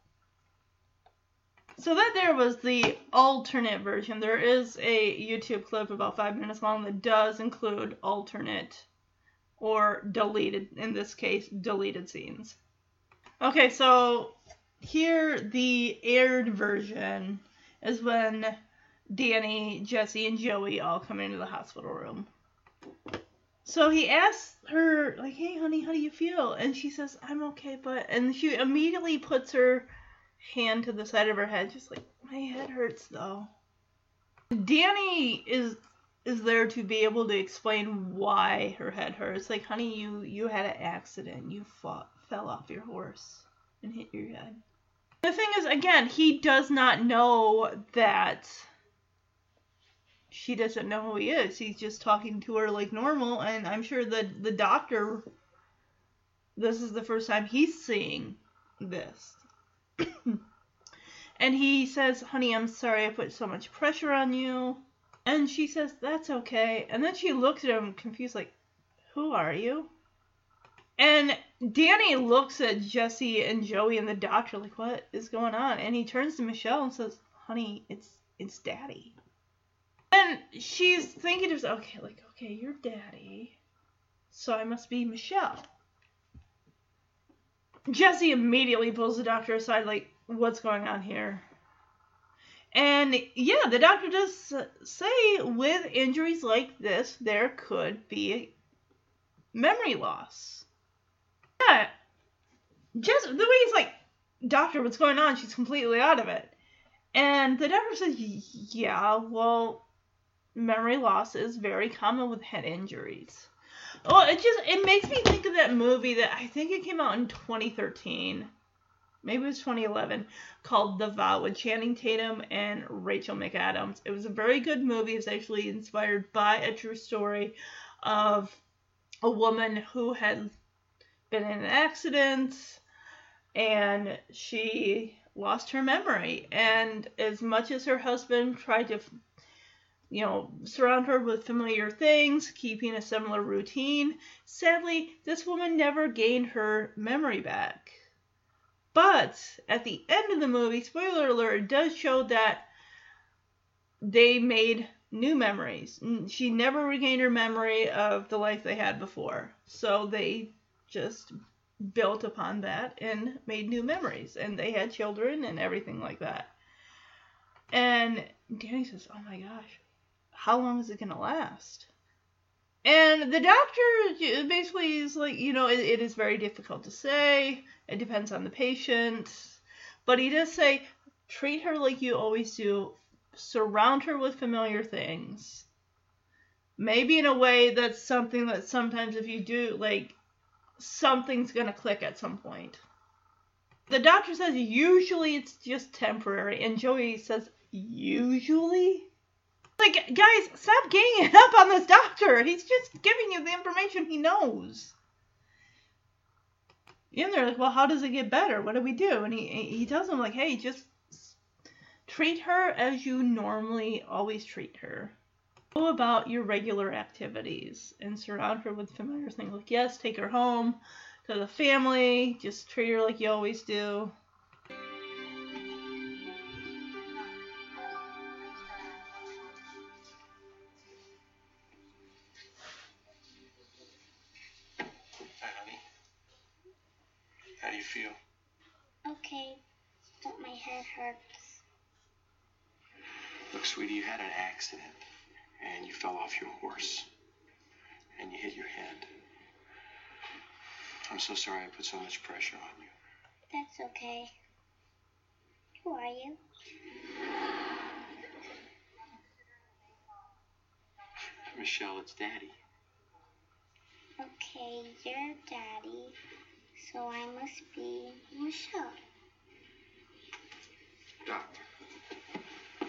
So that there was the alternate version. There is a YouTube clip about five minutes long that does include alternate or deleted, in this case, deleted scenes. Okay, so here the aired version is when Danny, Jesse, and Joey all come into the hospital room. So he asks her, like, hey, honey, how do you feel? And she says, I'm okay, but. And she immediately puts her hand to the side of her head, just like, my head hurts though. Danny is is there to be able to explain why her head hurts. Like, honey, you you had an accident. You fought, fell off your horse and hit your head. The thing is, again, he does not know that she doesn't know who he is. He's just talking to her like normal, and I'm sure that the doctor. This is the first time he's seeing this. and he says, Honey, I'm sorry I put so much pressure on you. And she says, That's okay. And then she looks at him confused, like, Who are you? And Danny looks at Jesse and Joey and the doctor, like, What is going on? And he turns to Michelle and says, Honey, it's it's daddy. And she's thinking to herself, Okay, like, okay, you're daddy. So I must be Michelle. Jesse immediately pulls the doctor aside, like, what's going on here? And yeah, the doctor does say with injuries like this, there could be memory loss. Yeah. Just the way he's like, Doctor, what's going on? She's completely out of it. And the doctor says, Yeah, well, memory loss is very common with head injuries. Well, it just it makes me think of that movie that I think it came out in 2013. Maybe it was 2011 called The Vow with Channing Tatum and Rachel McAdams. It was a very good movie. It's actually inspired by a true story of a woman who had been in an accident and she lost her memory. And as much as her husband tried to you know, surround her with familiar things, keeping a similar routine. Sadly, this woman never gained her memory back. But at the end of the movie, spoiler alert, does show that they made new memories. She never regained her memory of the life they had before. So they just built upon that and made new memories. And they had children and everything like that. And Danny says, Oh my gosh, how long is it going to last? And the doctor basically is like, you know, it, it is very difficult to say. It depends on the patient. But he does say, treat her like you always do. Surround her with familiar things. Maybe in a way that's something that sometimes if you do, like, something's going to click at some point. The doctor says usually it's just temporary. And Joey says, usually? Like, guys, stop ganging up on this doctor. He's just giving you the information he knows. And they're like, well, how does it get better? What do we do? And he he tells them like, hey, just treat her as you normally always treat her. Go about your regular activities and surround her with familiar things. Like, yes, take her home to the family. Just treat her like you always do. Hi, honey. How do you feel? Okay, but my head hurts. Look, sweetie, you had an accident and you fell off your horse and you hit your head. I'm so sorry I put so much pressure on you. That's okay. Who are you? Michelle, it's Daddy. Okay, you're Daddy. So I must be Michelle. Doctor,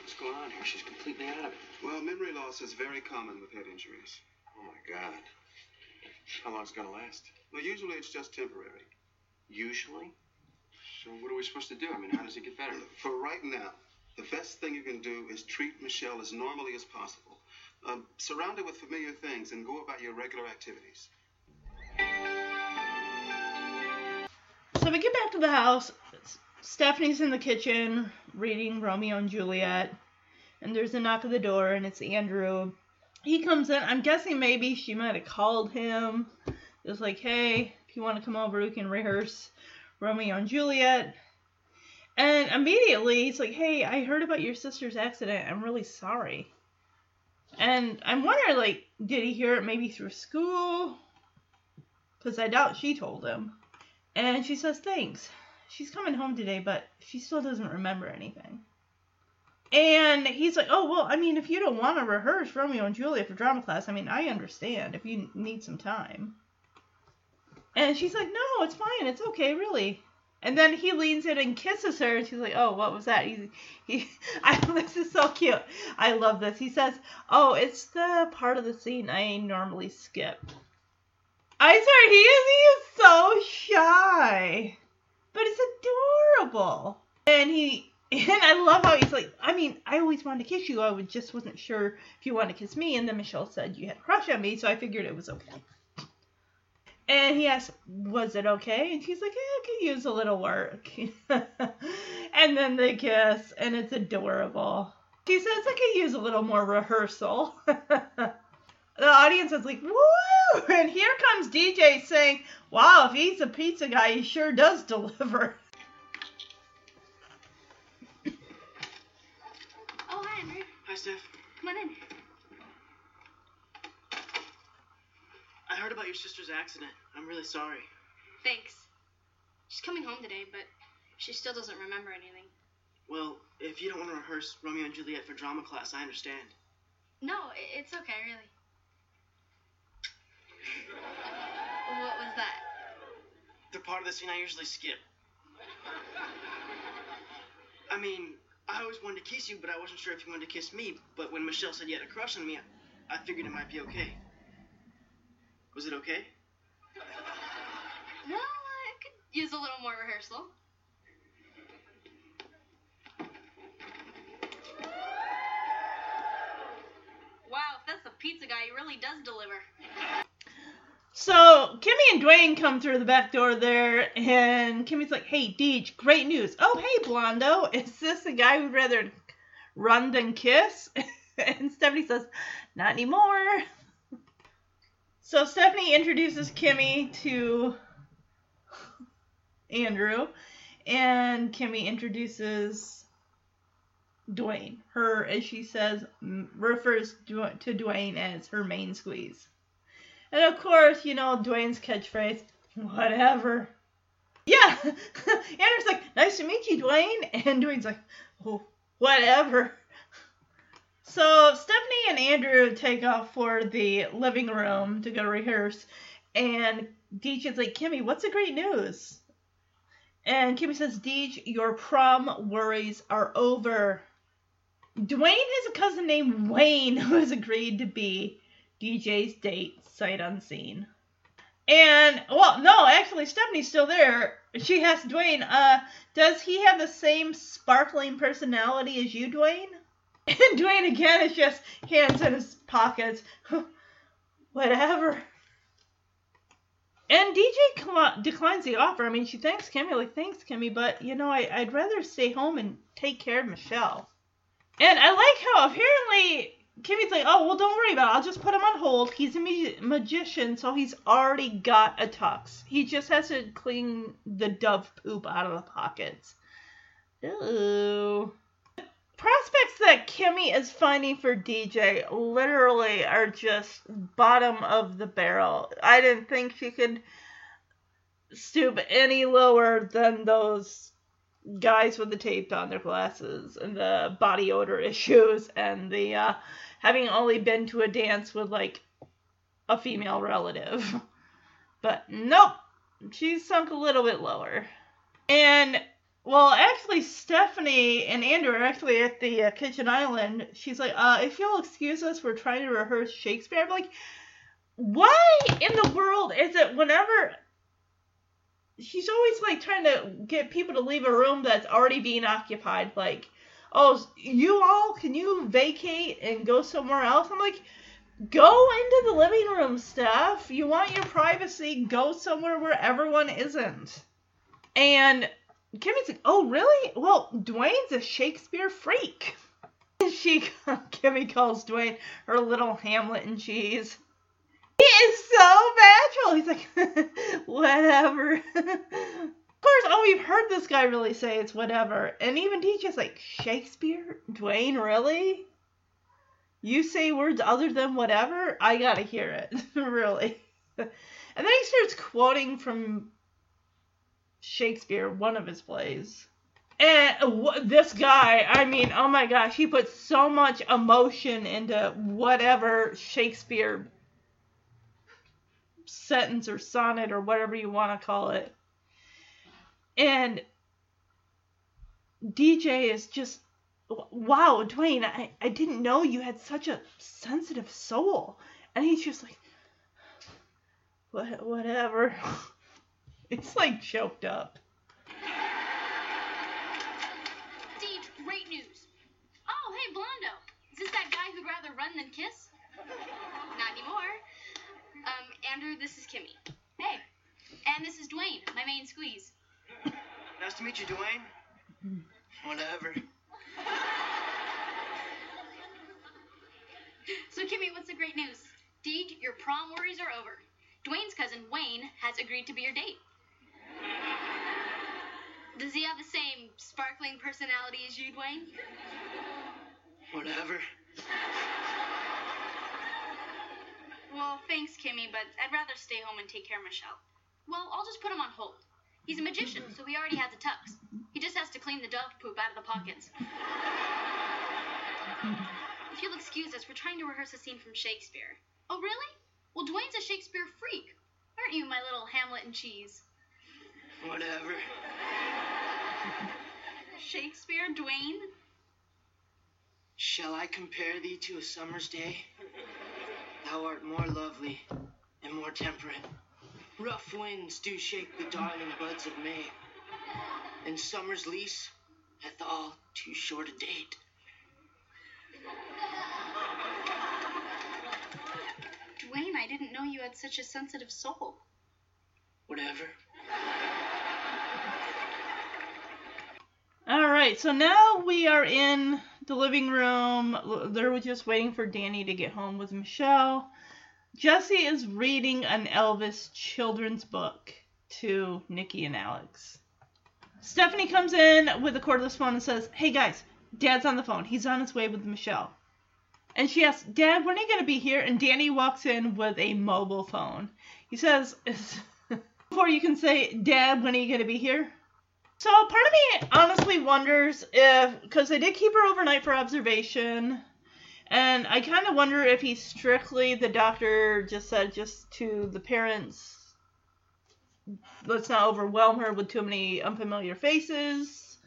what's going on here? She's completely out of it. Well, memory loss is very common with head injuries. Oh my God. How long's it gonna last? Well, usually it's just temporary. Usually. So what are we supposed to do? I mean, how does it get better? For right now, the best thing you can do is treat Michelle as normally as possible. Um, surround her with familiar things and go about your regular activities. So we get back to the house. Stephanie's in the kitchen reading Romeo and Juliet, and there's a knock at the door, and it's Andrew. He comes in. I'm guessing maybe she might have called him. Just like, hey, if you want to come over, we can rehearse Romeo and Juliet. And immediately he's like, hey, I heard about your sister's accident. I'm really sorry. And I'm wondering, like, did he hear it maybe through school? Because I doubt she told him. And she says, thanks. She's coming home today, but she still doesn't remember anything. And he's like, oh, well, I mean, if you don't want to rehearse Romeo and Juliet for drama class, I mean, I understand if you need some time. And she's like, no, it's fine. It's okay, really. And then he leans in and kisses her, and she's like, "Oh, what was that?" He, he, I, this is so cute. I love this. He says, "Oh, it's the part of the scene I normally skip." I swear, he is. He is so shy, but it's adorable. And he, and I love how he's like, I mean, I always wanted to kiss you. I would, just wasn't sure if you wanted to kiss me. And then Michelle said you had a crush on me, so I figured it was okay. And he asks, Was it okay? And she's like, Yeah, I could use a little work. and then they kiss, and it's adorable. She says, I could use a little more rehearsal. the audience is like, Woo! And here comes DJ saying, Wow, if he's a pizza guy, he sure does deliver. Oh, hi, Andrew. Hi, Steph. Come on in. I heard about your sister's accident. I'm really sorry. Thanks. She's coming home today, but she still doesn't remember anything. Well, if you don't want to rehearse Romeo and Juliet for drama class, I understand. No, it's okay, really. What was that? The part of the scene I usually skip. I mean, I always wanted to kiss you, but I wasn't sure if you wanted to kiss me. But when Michelle said you had a crush on me, I, I figured it might be okay. Was it okay? Well, I could use a little more rehearsal. Wow, if that's the pizza guy, he really does deliver. So Kimmy and Dwayne come through the back door there, and Kimmy's like, "Hey, Deej, great news! Oh, hey, Blondo, is this the guy who'd rather run than kiss?" and Stephanie says, "Not anymore." So Stephanie introduces Kimmy to Andrew, and Kimmy introduces Dwayne. Her, as she says, refers to to Dwayne as her main squeeze. And of course, you know, Dwayne's catchphrase, whatever. Yeah. Andrew's like, nice to meet you, Dwayne. And Dwayne's like, oh, whatever. So Stephanie and Andrew take off for the living room to go rehearse. And Deej is like, Kimmy, what's the great news? And Kimmy says, Deej, your prom worries are over. Dwayne has a cousin named Wayne who has agreed to be DJ's date sight unseen. And well, no, actually Stephanie's still there. She asks Dwayne, uh, does he have the same sparkling personality as you, Dwayne? And Dwayne again is just hands in his pockets. Whatever. And DJ cl- declines the offer. I mean, she thanks Kimmy, like, thanks, Kimmy, but, you know, I, I'd rather stay home and take care of Michelle. And I like how apparently Kimmy's like, oh, well, don't worry about it. I'll just put him on hold. He's a ma- magician, so he's already got a tux. He just has to clean the dove poop out of the pockets. Ooh. Prospects that Kimmy is finding for DJ literally are just bottom of the barrel. I didn't think she could stoop any lower than those guys with the tape on their glasses and the body odor issues and the uh, having only been to a dance with like a female relative. But nope, she's sunk a little bit lower. And well, actually, Stephanie and Andrew are actually at the uh, kitchen island. She's like, uh, if you'll excuse us, we're trying to rehearse Shakespeare. I'm like, why in the world is it whenever she's always like trying to get people to leave a room that's already being occupied like oh you all can you vacate and go somewhere else? I'm like go into the living room Steph. you want your privacy? Go somewhere where everyone isn't. And kimmy's like oh really? Well dwayne's a shakespeare freak. She kimmy calls dwayne her little hamlet and cheese. he is so bashful. He's like, whatever. of course, oh, we've heard this guy really say it's whatever. And even DJ's like, Shakespeare? Dwayne, really? You say words other than whatever? I gotta hear it. really. And then he starts quoting from Shakespeare, one of his plays. And this guy, I mean, oh my gosh, he puts so much emotion into whatever Shakespeare sentence or sonnet or whatever you want to call it. And DJ is just, wow, Dwayne, I, I didn't know you had such a sensitive soul. And he's just like, what, whatever. it's like choked up. Steve, great news. Oh, hey, Blondo. Is this that guy who'd rather run than kiss? Not anymore. Um, Andrew, this is Kimmy. Hey. And this is Dwayne, my main squeeze. Nice to meet you, Dwayne. Whatever. So, Kimmy, what's the great news? Deej, your prom worries are over. Dwayne's cousin, Wayne, has agreed to be your date. Does he have the same sparkling personality as you, Dwayne? Whatever. Well, thanks, Kimmy, but I'd rather stay home and take care of Michelle. Well, I'll just put him on hold. He's a magician, so he already has a tux. He just has to clean the dog poop out of the pockets. If you'll excuse us, we're trying to rehearse a scene from Shakespeare. Oh, really? Well, Dwayne's a Shakespeare freak. Aren't you, my little Hamlet and cheese? Whatever. Shakespeare, Dwayne? Shall I compare thee to a summer's day? Thou art more lovely and more temperate. Rough winds do shake the darling buds of May, and summer's lease hath all too short a date. Dwayne, I didn't know you had such a sensitive soul. Whatever. All right, so now we are in the living room. They're just waiting for Danny to get home with Michelle. Jesse is reading an Elvis children's book to Nicky and Alex. Stephanie comes in with a cordless phone and says, Hey guys, Dad's on the phone. He's on his way with Michelle. And she asks, Dad, when are you going to be here? And Danny walks in with a mobile phone. He says, Before you can say, Dad, when are you going to be here? So part of me honestly wonders if, because they did keep her overnight for observation, and I kind of wonder if he's strictly the doctor just said just to the parents, let's not overwhelm her with too many unfamiliar faces,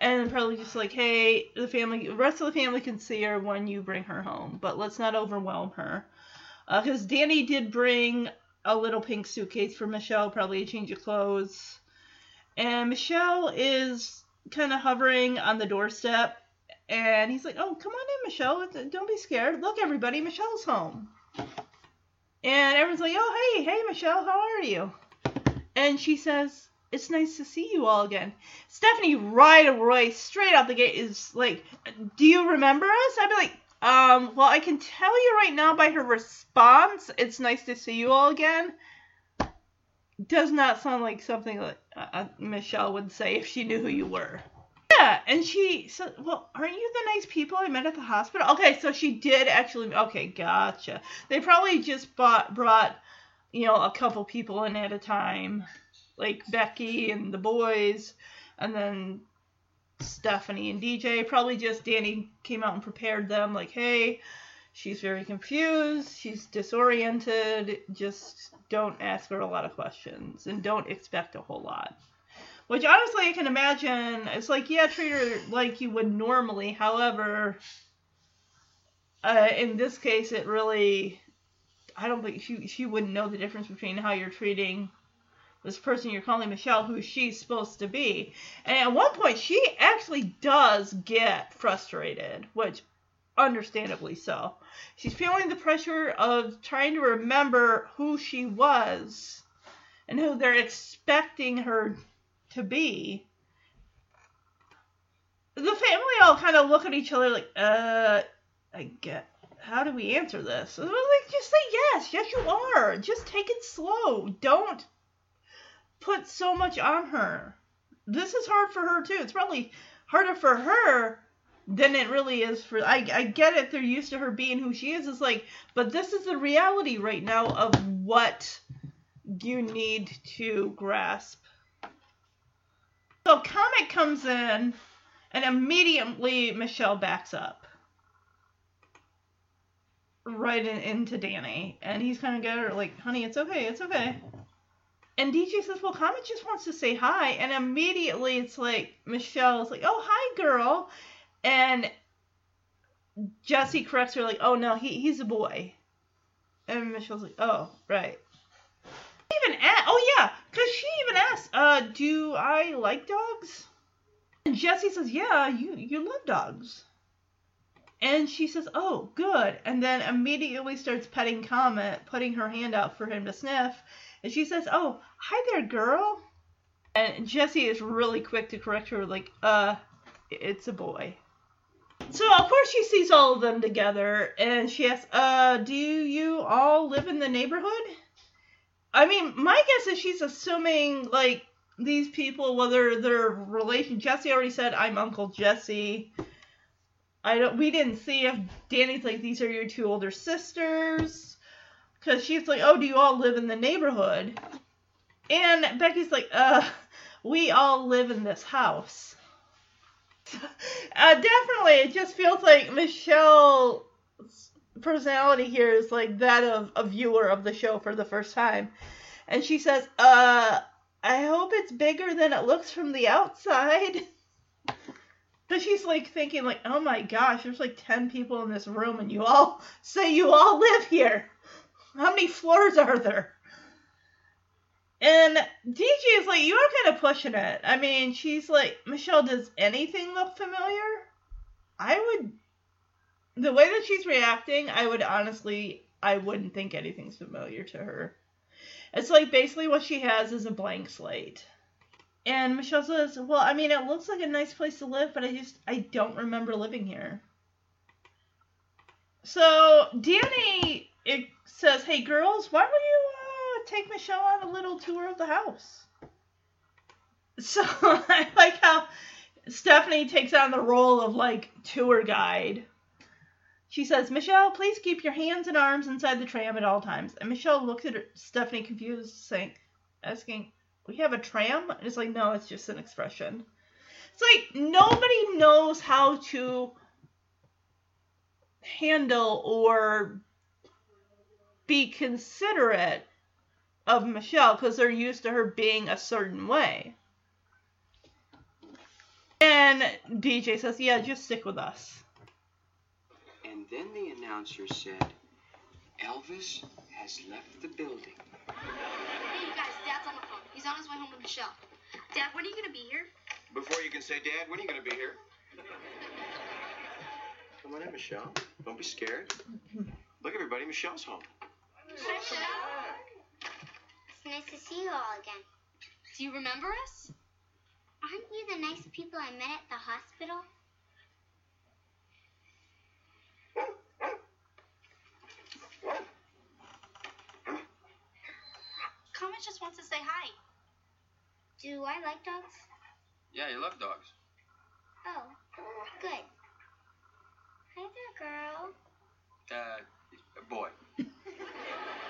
and probably just like, hey, the family, the rest of the family can see her when you bring her home, but let's not overwhelm her, because uh, Danny did bring a little pink suitcase for Michelle, probably a change of clothes and Michelle is kind of hovering on the doorstep. And he's like, Oh, come on in, Michelle. Don't be scared. Look, everybody, Michelle's home. And everyone's like, Oh, hey, hey, Michelle, how are you? And she says, It's nice to see you all again. Stephanie, right away, straight out the gate, is like, Do you remember us? I'd be like, um, well, I can tell you right now by her response, it's nice to see you all again does not sound like something that uh, Michelle would say if she knew who you were. Yeah, and she said, "Well, aren't you the nice people I met at the hospital?" Okay, so she did actually. Okay, gotcha. They probably just bought brought, you know, a couple people in at a time, like Becky and the boys, and then Stephanie and DJ. Probably just Danny came out and prepared them, like, "Hey, she's very confused. She's disoriented. Just don't ask her a lot of questions and don't expect a whole lot. Which honestly, I can imagine. It's like, yeah, treat her like you would normally. However, uh, in this case, it really. I don't think she she wouldn't know the difference between how you're treating this person you're calling Michelle, who she's supposed to be. And at one point, she actually does get frustrated, which understandably so. She's feeling the pressure of trying to remember who she was and who they're expecting her to be. The family all kind of look at each other like, uh, I get. How do we answer this? Like, just say yes. Yes, you are. Just take it slow. Don't put so much on her. This is hard for her too. It's probably harder for her than it really is for I I get it they're used to her being who she is. It's like, but this is the reality right now of what you need to grasp. So Comet comes in and immediately Michelle backs up. Right in, into Danny. And he's kind of got her like, honey, it's okay, it's okay. And DJ says, well, Comet just wants to say hi. And immediately it's like, Michelle's like, oh, hi, girl. And Jesse corrects her, like, oh, no, he, he's a boy. And Michelle's like, oh, right. Even oh, yeah, because she even asks, uh, do I like dogs? And Jesse says, yeah, you, you love dogs. And she says, oh, good. And then immediately starts petting Comet, putting her hand out for him to sniff. And she says, oh, hi there, girl. And Jesse is really quick to correct her, like, uh, it's a boy. So of course she sees all of them together, and she asks, "Uh, do you all live in the neighborhood?" I mean, my guess is she's assuming like these people, whether they're relation. Jesse already said, "I'm Uncle Jesse." I don't. We didn't see if Danny's like these are your two older sisters, because she's like, "Oh, do you all live in the neighborhood?" And Becky's like, "Uh, we all live in this house." uh, definitely, it just feels like Michelle's personality here is like that of a viewer of the show for the first time. And she says, uh, I hope it's bigger than it looks from the outside. But she's like thinking like, oh my gosh, there's like 10 people in this room and you all say you all live here. How many floors are there? And DJ is like, you are kind of pushing it. I mean, she's like, Michelle, does anything look familiar? I would, the way that she's reacting, I would honestly, I wouldn't think anything's familiar to her. It's like basically what she has is a blank slate. And Michelle says, well, I mean, it looks like a nice place to live, but I just, I don't remember living here. So Danny it says, hey girls, why don't you take Michelle on a little tour of the house. So I like how Stephanie takes on the role of like tour guide. She says, Michelle, please keep your hands and arms inside the tram at all times. And Michelle looks at her, Stephanie confused, saying, asking, We have a tram? And it's like, No, it's just an expression. It's like nobody knows how to handle or be considerate of Michelle because they're used to her being a certain way. And DJ says, Yeah, just stick with us. And then the announcer said, Elvis has left the building. Hey, you guys, Dad's on the phone. He's on his way home with Michelle. Dad, when are you going to be here? Before you can say, Dad, when are you going to be here? Come on in, Michelle. Don't be scared. Look, everybody, Michelle's home. Michelle. It's nice to see you all again. Do you remember us? Aren't you the nice people I met at the hospital? Comet just wants to say hi. Do I like dogs? Yeah, you love dogs. Oh, good. Hi there, girl. Uh, boy.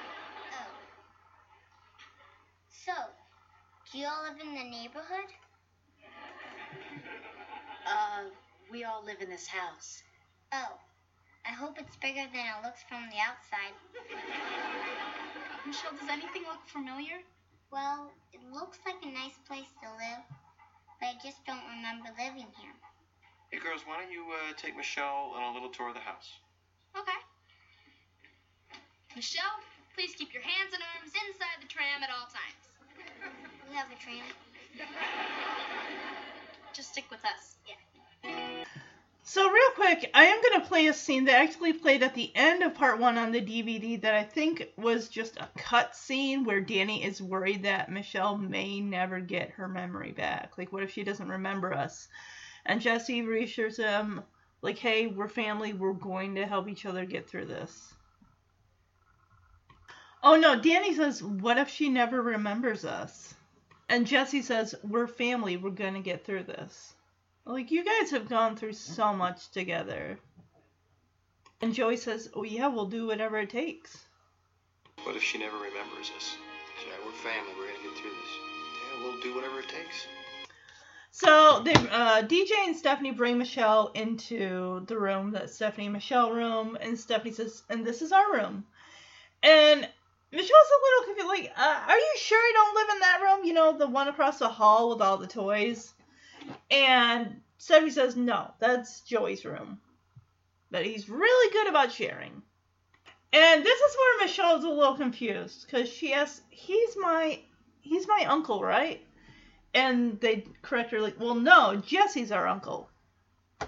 So, do you all live in the neighborhood? Uh, we all live in this house. Oh. I hope it's bigger than it looks from the outside. Michelle, does anything look familiar? Well, it looks like a nice place to live, but I just don't remember living here. Hey, girls, why don't you uh, take Michelle on a little tour of the house? Okay. Michelle, Please keep your hands and arms inside the tram at all times. We have a tram. Just stick with us. Yeah. So real quick, I am gonna play a scene that actually played at the end of part one on the DVD that I think was just a cut scene where Danny is worried that Michelle may never get her memory back. Like, what if she doesn't remember us? And Jesse reassures him, like, hey, we're family, we're going to help each other get through this. Oh no, Danny says, what if she never remembers us? And Jesse says, we're family, we're gonna get through this. Like, you guys have gone through so much together. And Joey says, Oh, yeah, we'll do whatever it takes. What if she never remembers us? Yeah, we're family. We're gonna get through this. Yeah, we'll do whatever it takes. So, they, uh, DJ and Stephanie bring Michelle into the room, that Stephanie and Michelle room, and Stephanie says, And this is our room. And Michelle's a little confused, like, uh, Are you sure you don't live in that room? You know, the one across the hall with all the toys? And Stephanie says, no, that's Joey's room. But he's really good about sharing. And this is where Michelle's a little confused because she asks, he's my he's my uncle, right? And they correct her like, well, no, Jesse's our uncle.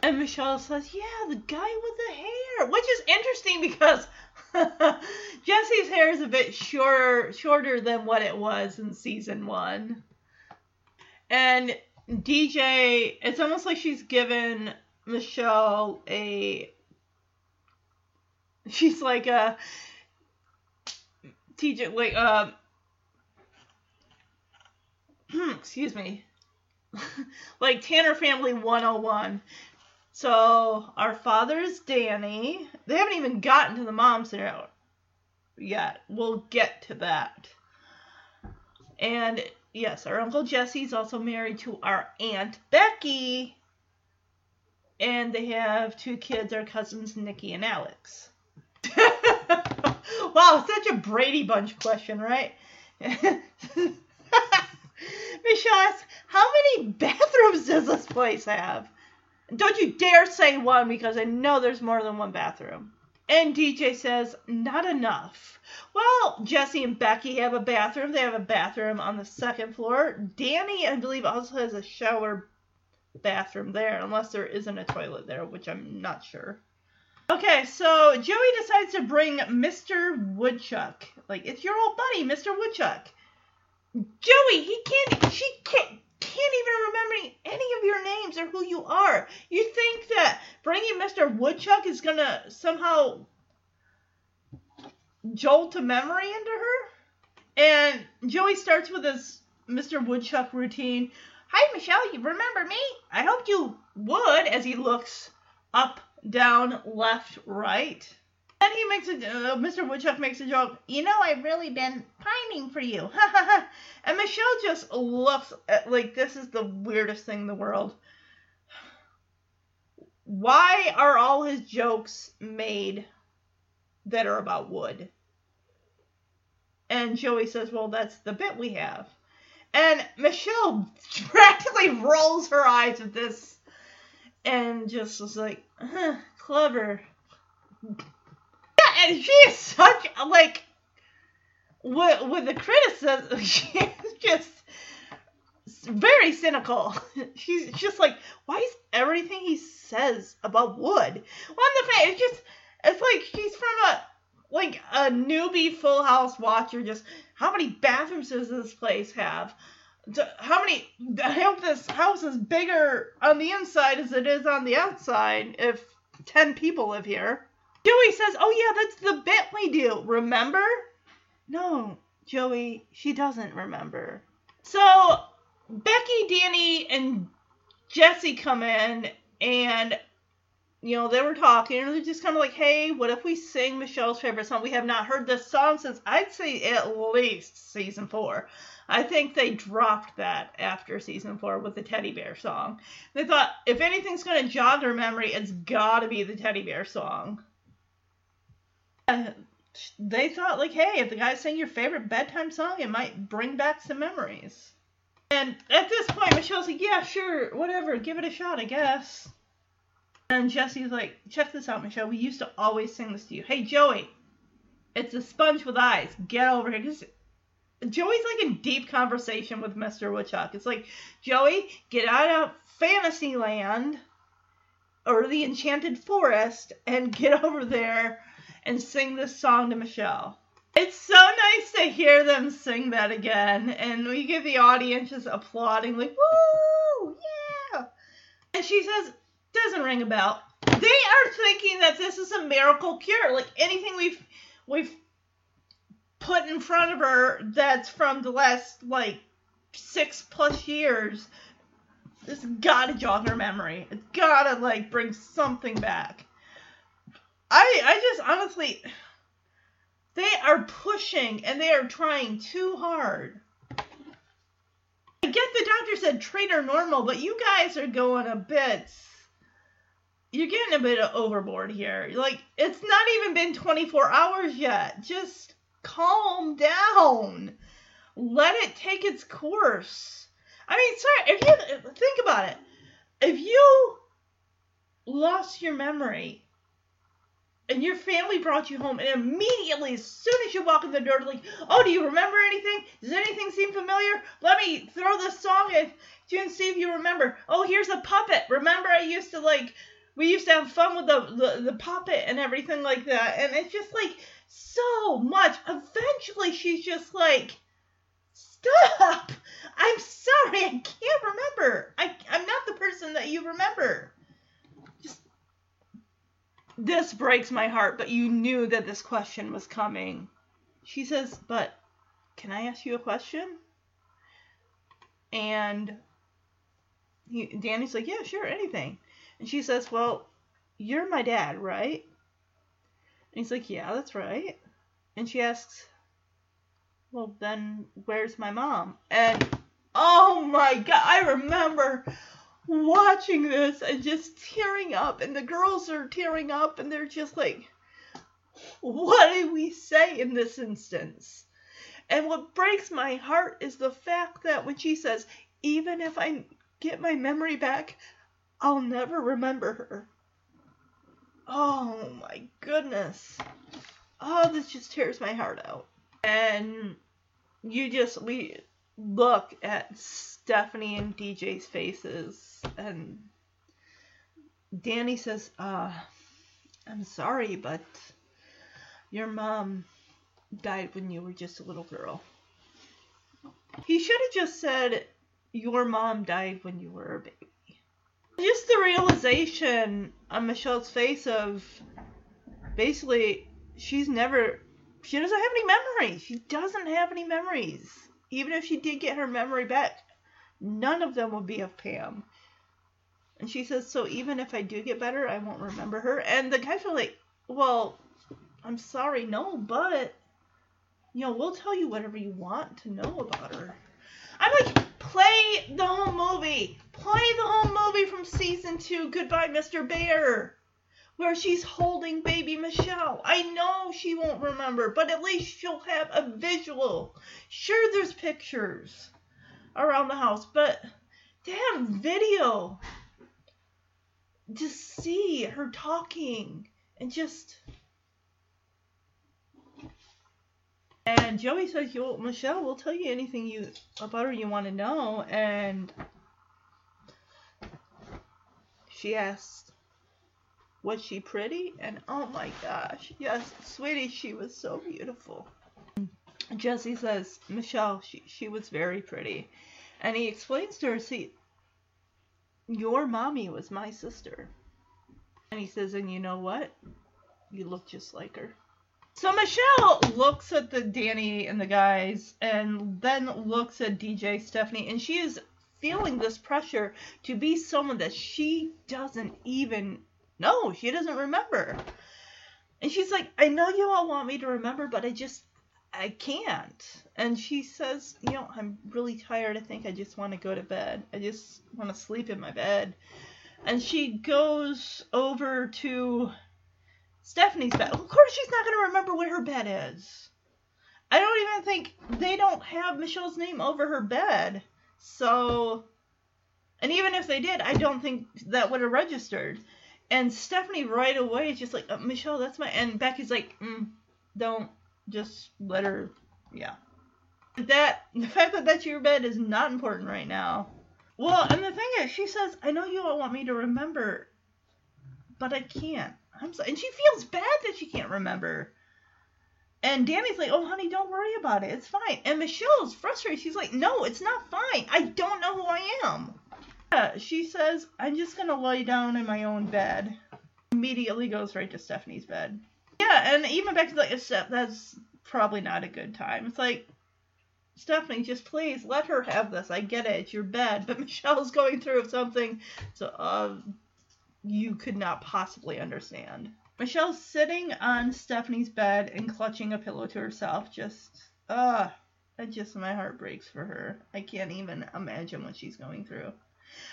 And Michelle says, yeah, the guy with the hair, which is interesting because Jesse's hair is a bit shorter shorter than what it was in season one. And DJ, it's almost like she's given Michelle a. She's like a. TJ, like, um. excuse me. like Tanner Family 101. So, our father is Danny. They haven't even gotten to the moms yet. We'll get to that. And yes, our Uncle Jesse's also married to our Aunt Becky. And they have two kids, our cousins Nicky and Alex. wow, such a Brady Bunch question, right? Michelle asks, how many bathrooms does this place have? Don't you dare say one because I know there's more than one bathroom. And DJ says, not enough. Well, Jesse and Becky have a bathroom. They have a bathroom on the second floor. Danny, I believe, also has a shower bathroom there, unless there isn't a toilet there, which I'm not sure. Okay, so Joey decides to bring Mr. Woodchuck. Like, it's your old buddy, Mr. Woodchuck. Joey, he can't, she can't, can't even remember any of your names or who you are. You think that bringing Mr. Woodchuck is gonna somehow jolt a memory into her? And Joey starts with his Mr. Woodchuck routine. Hi, Michelle, you remember me? I hoped you would, as he looks up, down, left, right. Then he makes a, uh, Mr. Woodchuck makes a joke. You know, I've really been pining for you. and Michelle just looks at, like this is the weirdest thing in the world. Why are all his jokes made that are about wood? And Joey says, Well, that's the bit we have. And Michelle practically rolls her eyes at this and just was like, huh, clever. And she is such like with with the criticism, she's just very cynical. She's just like, why is everything he says about wood? Well, the fact it's just it's like she's from a like a newbie Full House watcher. Just how many bathrooms does this place have? How many? I hope this house is bigger on the inside as it is on the outside. If ten people live here. Joey says, "Oh yeah, that's the bit we do. Remember?" No, Joey, she doesn't remember. So Becky, Danny, and Jesse come in, and you know they were talking, and they're just kind of like, "Hey, what if we sing Michelle's favorite song? We have not heard this song since I'd say at least season four. I think they dropped that after season four with the teddy bear song. They thought if anything's gonna jog their memory, it's gotta be the teddy bear song." They thought like, hey, if the guy sang your favorite bedtime song, it might bring back some memories. And at this point, Michelle's like, yeah, sure, whatever, give it a shot, I guess. And Jesse's like, check this out, Michelle. We used to always sing this to you. Hey, Joey, It's a sponge with eyes. Get over here. 'Cause Joey's like in deep conversation with Mr. Woodchuck. It's like, Joey, get out of Fantasyland or the Enchanted Forest and get over there and sing this song to Michelle. It's so nice to hear them sing that again, and we get the audience just applauding, like, woo, yeah. And she says, doesn't ring a bell. They are thinking that this is a miracle cure, like anything we've we've put in front of her that's from the last like six plus years. It's gotta jog her memory. It's gotta like bring something back. I I just honestly they are pushing and they are trying too hard. I get the doctor said treat her normal, but you guys are going a bit you're getting a bit overboard here. Like it's not even been 24 hours yet. Just calm down. Let it take its course. I mean, sorry, if you think about it, if you lost your memory and your family brought you home and immediately as soon as you walk in the door like oh do you remember anything? Does anything seem familiar? Let me throw this song at you and see if you remember. Oh here's a puppet. Remember i used to like we used to have fun with the, the the puppet and everything like that and it's just like so much. Eventually she's just like stop! I'm sorry i can't remember. I, i'm not the person that you remember this breaks my heart, but you knew that this question was coming. She says, But can I ask you a question? And he, Danny's like, Yeah, sure, anything. And she says, Well, you're my dad, right? And he's like, Yeah, that's right. And she asks, Well, then where's my mom? And oh my god, I remember watching this and just tearing up and the girls are tearing up and they're just like what do we say in this instance? And what breaks my heart is the fact that when she says even if i get my memory back i'll never remember her. Oh my goodness. Oh this just tears my heart out. And you just we look at Stephanie and DJ's faces, and Danny says, uh, I'm sorry, but your mom died when you were just a little girl. He should have just said, Your mom died when you were a baby. Just the realization on Michelle's face of basically, she's never, she doesn't have any memories. She doesn't have any memories even if she did get her memory back, none of them will be of Pam. And she says, So even if I do get better, I won't remember her. And the guys are like, Well, I'm sorry, no, but, you know, we'll tell you whatever you want to know about her. I'm like, play the whole movie. Play the whole movie from season two, Goodbye, Mr. Bear where she's holding baby Michelle. I know she won't remember, but at least she'll have a visual. Sure, there's pictures around the house, but to have video to see her talking and just. And Joey says, "Yo, Michelle, we'll tell you anything you about her you want to know." And she asks, was she pretty? And oh my gosh, yes, sweetie, she was so beautiful. Jesse says, Michelle, she, she was very pretty. And he explains to her, see, your mommy was my sister. And he says, and you know what? You look just like her. So Michelle looks at the Danny and the guys and then looks at DJ Stephanie and she is feeling this pressure to be someone that she doesn't even no, she doesn't remember. And she's like, I know you all want me to remember, but I just, I can't. And she says, You know, I'm really tired. I think I just want to go to bed. I just want to sleep in my bed. And she goes over to Stephanie's bed. Of course, she's not going to remember where her bed is. I don't even think they don't have Michelle's name over her bed. So, and even if they did, I don't think that would have registered. And Stephanie right away is just like, uh, Michelle, that's my. And Becky's like, mm, don't, Just let her, yeah. That the fact that that's your bed is not important right now. Well, and the thing is, she says, "I know you all want me to remember, but I can't." I'm so, and she feels bad that she can't remember. And Danny's like, "Oh, honey, don't worry about it. It's fine." And Michelle's frustrated. She's like, "No, it's not fine. I don't know who I am." Yeah, she says, "I'm just gonna lie down in my own bed." Immediately goes right to Stephanie's bed. Yeah, and even Becky's like, "Steph, that's probably not a good time." It's like, Stephanie, just please let her have this. I get it, it's your bed, but Michelle's going through something, so uh, you could not possibly understand. Michelle's sitting on Stephanie's bed and clutching a pillow to herself. Just, uh, just my heart breaks for her. I can't even imagine what she's going through.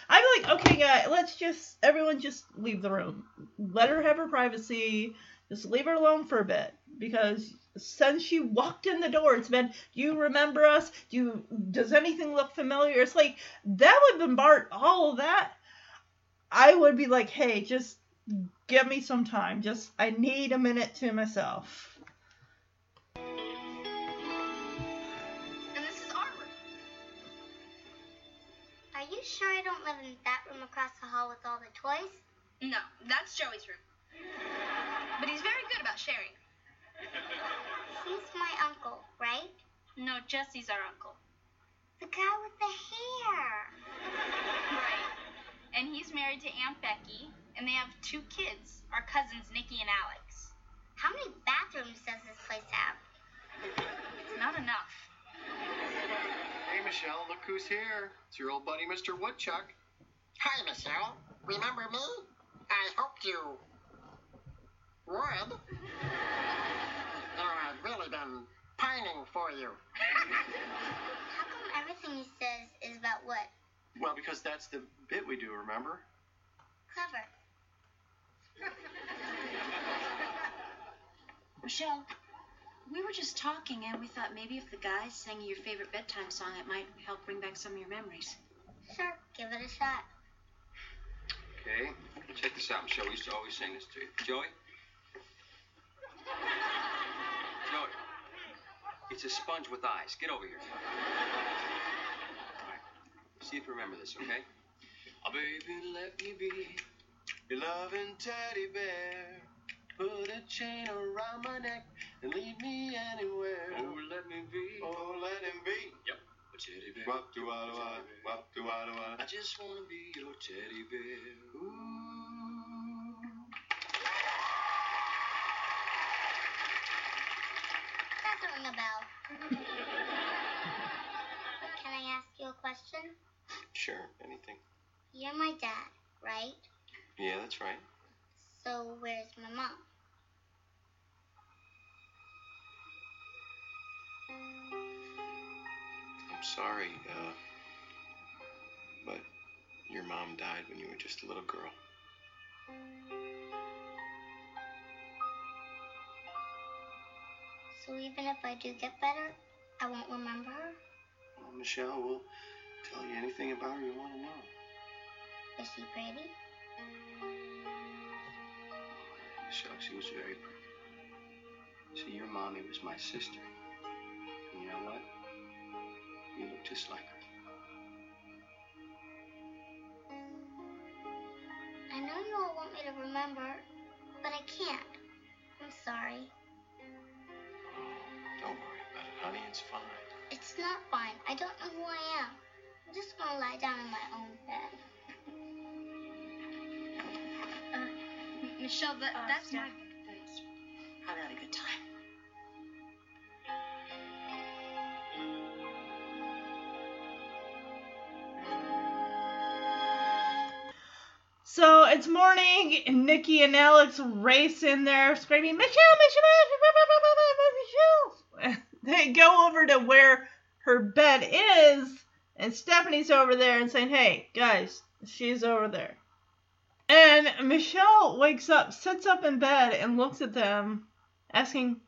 I'm like, okay, guys, let's just everyone just leave the room. Let her have her privacy. Just leave her alone for a bit because since she walked in the door, it's been, do you remember us? Do you, does anything look familiar? It's like that would bombard all of that. I would be like, hey, just give me some time. Just I need a minute to myself. Sure I don't live in that room across the hall with all the toys? No, that's Joey's room. But he's very good about sharing. He's my uncle, right? No, Jesse's our uncle. The guy with the hair. Right. And he's married to Aunt Becky, and they have two kids, our cousins Nicky and Alex. How many bathrooms does this place have? It's not enough. Hey, Michelle, look who's here. It's your old buddy, Mr. Woodchuck. Hi, Michelle. Remember me? I hoped you would. You I've really been pining for you. How come everything he says is about what? Well, because that's the bit we do, remember? Clever. Michelle, we were just talking and we thought maybe if the guys sang your favorite bedtime song, it might help bring back some of your memories. Sure, give it a shot. Okay, check this out, Michelle. We used to always sing this to you. Joey? Joey. It's a sponge with eyes. Get over here. All right. See if you remember this, okay? Oh, baby, let me be your loving teddy bear. Put a chain around my neck and lead me anywhere. Oh, let me be. Oh, let him be. Yep. A teddy bear. Wop do wah do wah, wop do wah do. I just want to be your teddy bear. Ooh. Doesn't ring a bell. Can I ask you a question? Sure, anything. You're my dad, right? Yeah, that's right. So where's my mom? I'm sorry, uh, but your mom died when you were just a little girl. So even if I do get better, I won't remember her? Well, Michelle, we'll tell you anything about her you want to know. Is she pretty? Michelle, she was very pretty. See, your mommy was my sister. And you know what? You look just like her. I know you all want me to remember, but I can't. I'm sorry. Don't worry about it, honey. It's fine. It's not fine. I don't know who I am. I'm just gonna lie down in my own bed. Uh, Michelle, that, that's my. It's morning, and Nicky and Alex race in there screaming, Michelle, Michelle, Michelle, Michelle. They go over to where her bed is, and Stephanie's over there and saying, Hey, guys, she's over there. And Michelle wakes up, sits up in bed, and looks at them, asking,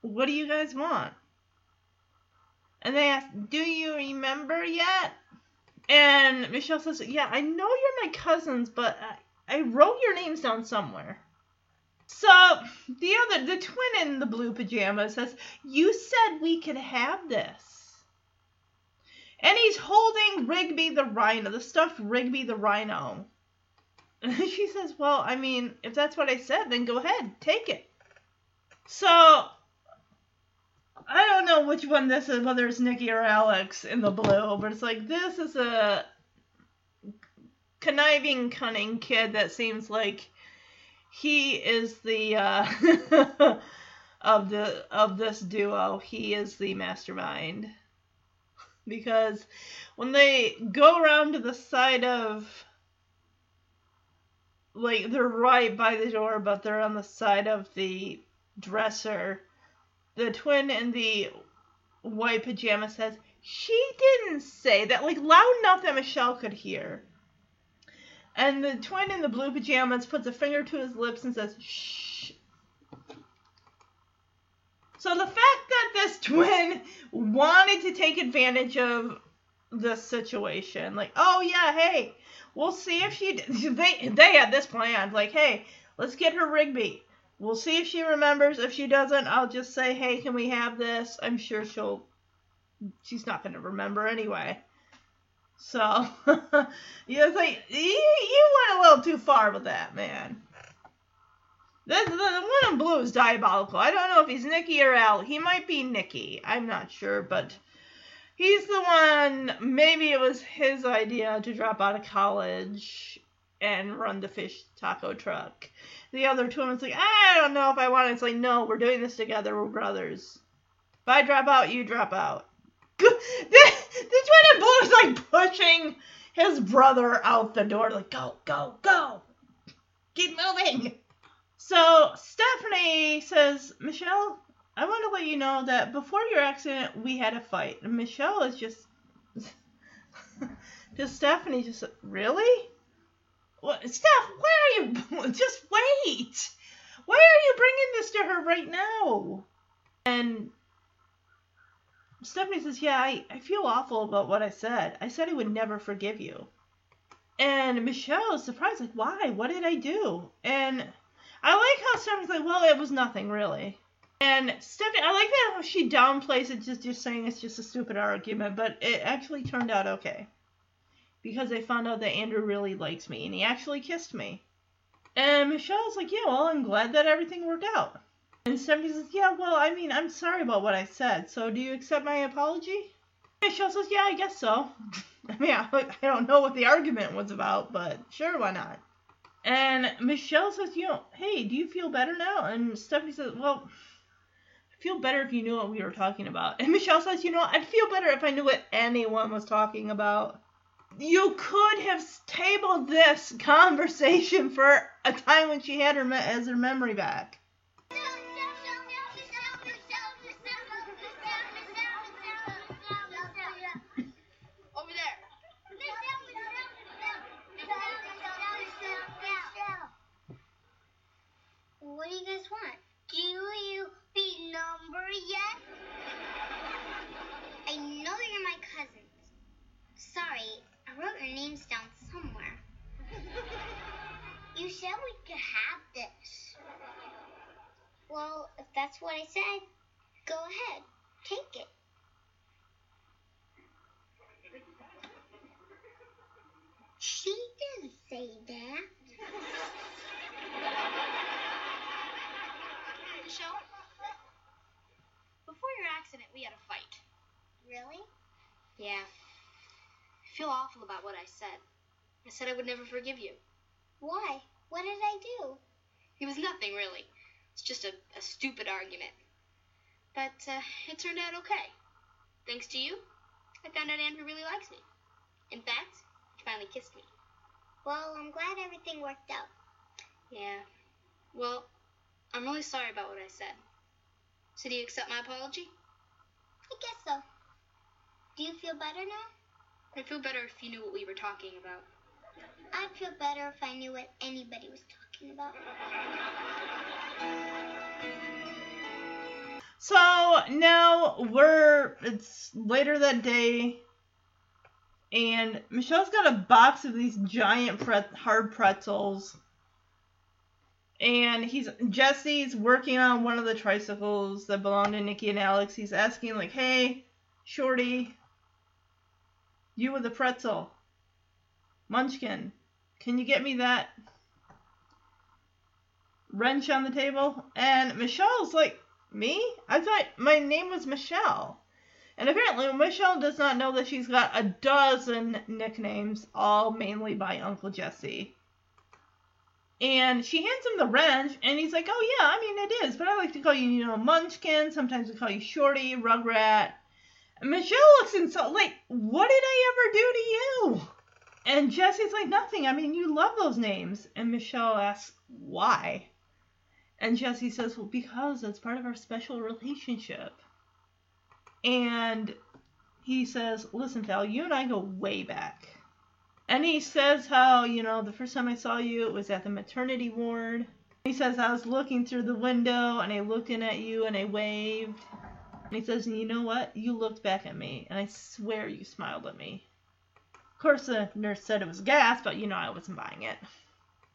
What do you guys want? And they ask, Do you remember yet? And Michelle says, Yeah, I know you're my cousins, but I, I wrote your names down somewhere. So the other, the twin in the blue pajamas says, "You said we could have this," and he's holding Rigby the rhino, the stuffed Rigby the rhino. And she says, "Well, I mean, if that's what I said, then go ahead, take it." So I don't know which one this is, whether it's Nicky or Alex in the blue, but it's like this is a conniving, cunning kid that seems like he is the uh, of the of this duo. He is the mastermind because when they go around to the side of like they're right by the door, but they're on the side of the dresser. The twin in the white pajama says, She didn't say that, like loud enough that Michelle could hear. And the twin in the blue pajamas puts a finger to his lips and says, Shh. So the fact that this twin wanted to take advantage of the situation, like, oh yeah, hey, we'll see if she. They they had this planned, like, hey, let's get her Rigby. We'll see if she remembers. If she doesn't, I'll just say, hey, can we have this? I'm sure she'll. She's not going to remember anyway. So, like, you, you went a little too far with that, man. The, the, the one in blue is diabolical. I don't know if he's Nicky or Al. He might be Nicky. I'm not sure, but he's the one. Maybe it was his idea to drop out of college and run the fish taco truck. The other two was like, I don't know if I want it. It's like, no, we're doing this together. We're brothers. If I drop out, you drop out. This, twin in is like pushing his brother out the door, like, go, go, go. Keep moving. So Stephanie says, Michelle, I want to let you know that before your accident, we had a fight. And Michelle is just. just Stephanie, just, really? Steph, why are you. Just wait! Why are you bringing this to her right now? And Stephanie says, Yeah, I, I feel awful about what I said. I said I would never forgive you. And Michelle is surprised, like, why? What did I do? And I like how Stephanie's like, well, it was nothing really. And Stephanie, I like that how she downplays it, just just saying it's just a stupid argument, but it actually turned out okay. Because they found out that Andrew really likes me, and he actually kissed me. And Michelle's like, yeah, well, I'm glad that everything worked out. And Stephanie says, yeah, well, I mean, I'm sorry about what I said, so do you accept my apology? And Michelle says, yeah, I guess so. I mean, I, I don't know what the argument was about, but sure, why not? And Michelle says, you know, hey, do you feel better now? And Stephanie says, well, I feel better if you knew what we were talking about. And Michelle says, you know, I'd feel better if I knew what anyone was talking about. You could have tabled this conversation for a time when she had her as her memory back. What do you guys want? Do you number yet? I know you're my cousins. Sorry, I wrote your names down somewhere. You said we could have this. Well, if that's what I said, go ahead. Take it. She didn't say that. Michelle, before your accident, we had a fight. Really? Yeah. I feel awful about what I said. I said I would never forgive you. Why? What did I do? It was nothing, really. It's just a, a stupid argument. But uh, it turned out okay. Thanks to you, I found out Andrew really likes me. In fact, he finally kissed me. Well, I'm glad everything worked out. Yeah. Well, I'm really sorry about what I said. So do you accept my apology? I guess so. Do you feel better now? I'd feel better if you knew what we were talking about. I'd feel better if I knew what anybody was talking about. So now we're it's later that day, and Michelle's got a box of these giant pret- hard pretzels, and he's Jesse's working on one of the tricycles that belong to Nicky and Alex. He's asking like, "Hey, Shorty, you with the pretzel, Munchkin, can you get me that wrench on the table?" And Michelle's like, "Me? I thought my name was Michelle." And apparently, Michelle does not know that she's got a dozen nicknames, all mainly by Uncle Jesse. And she hands him the wrench, and he's like, "Oh yeah, I mean it is, but I like to call you, you know, Munchkin. Sometimes we call you Shorty, Rugrat." Michelle looks insulted, like, "What did I ever do to you?" And Jesse's like, "Nothing. I mean, you love those names." And Michelle asks, "Why?" And Jesse says, "Well, because it's part of our special relationship." And he says, "Listen, Val, you and I go way back." And he says how, you know, the first time I saw you, it was at the maternity ward. He says, I was looking through the window and I looked in at you and I waved. And he says, you know what? You looked back at me and I swear you smiled at me. Of course, the nurse said it was gas, but you know, I wasn't buying it.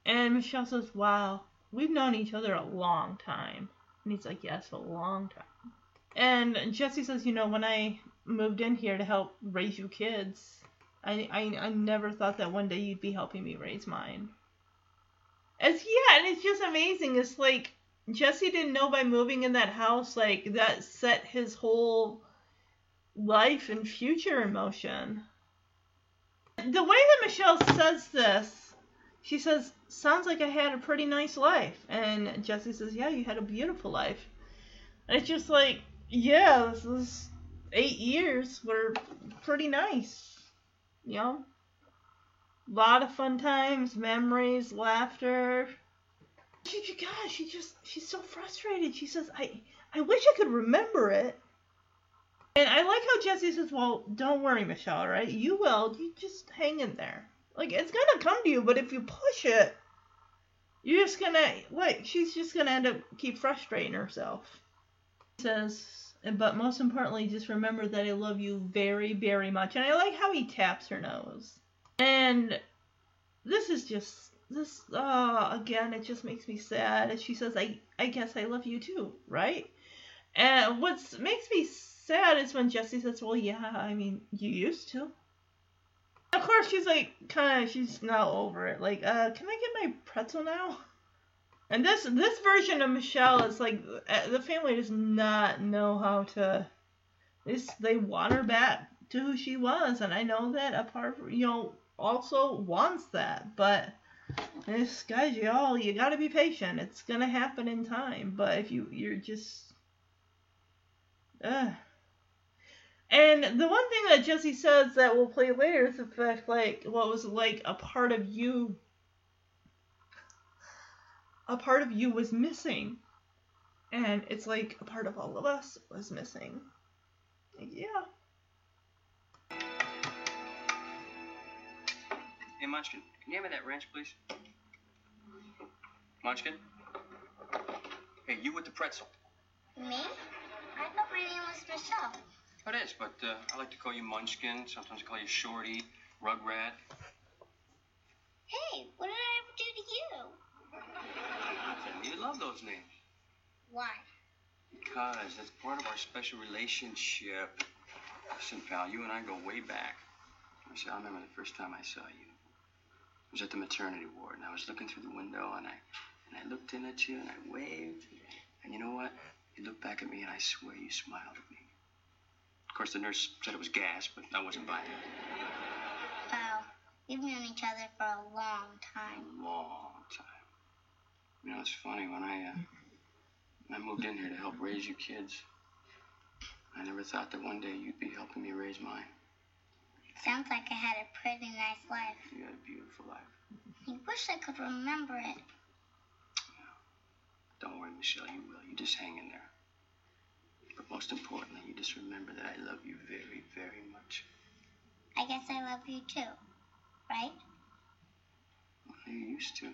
And Michelle says, wow, we've known each other a long time. And he's like, yes, a long time. And Jesse says, you know, when I moved in here to help raise you kids, I, I, I never thought that one day you'd be helping me raise mine. It's yeah, and it's just amazing. It's like Jesse didn't know by moving in that house, like that set his whole life and future in motion. The way that Michelle says this, she says, "Sounds like I had a pretty nice life," and Jesse says, "Yeah, you had a beautiful life." And it's just like, yeah, this is eight years were pretty nice you know, a lot of fun times, memories, laughter. She, she, just, she's so frustrated. She says, I, I wish I could remember it. And I like how Jesse says, well, don't worry, Michelle, right? You will. You just hang in there. Like, it's gonna come to you, but if you push it, you're just gonna, like, she's just gonna end up keep frustrating herself. He says, but most importantly, just remember that I love you very, very much. And I like how he taps her nose. And this is just this uh again it just makes me sad. And she says i i guess i love you too right? And what makes me sad is when jesse says well yeah i mean you used to. Of course she's like kind of she's not over it. Like uh can i get my pretzel now? And this this version of Michelle is like uh, the family does not know how to. This they want her back to who she was, and I know that a part you know also wants that, but this guys, y'all, you gotta be patient. It's gonna happen in time, but if you you're just, uh. And the one thing that Jesse says that we'll play later is the fact like what was like a part of you a part of you was missing. And it's like a part of all of us was missing. Yeah. Hey, Munchkin, can you hand me that wrench, please? Munchkin? Hey, you with the pretzel. Me? I thought my name was Michelle. It is, but uh, I like to call you Munchkin. Sometimes I call you Shorty, Rugrat. Hey, what did I ever do to you? You love those names. Why? Because that's part of our special relationship. Listen, pal, you and I go way back. I said, I remember the first time I saw you. It was at the maternity ward, and I was looking through the window, and I and I looked in at you, and I waved. And you know what? You looked back at me, and I swear you smiled at me. Of course, the nurse said it was gas, but I wasn't buying it. Wow. We've known each other for a long time. A long time. You know, it's funny when I uh, when I moved in here to help raise you kids. I never thought that one day you'd be helping me raise mine. Sounds like I had a pretty nice life. You had a beautiful life. I wish I could remember it. Don't worry, Michelle, you will. You just hang in there. But most importantly, you just remember that I love you very, very much. I guess I love you too, right? Well, you used to.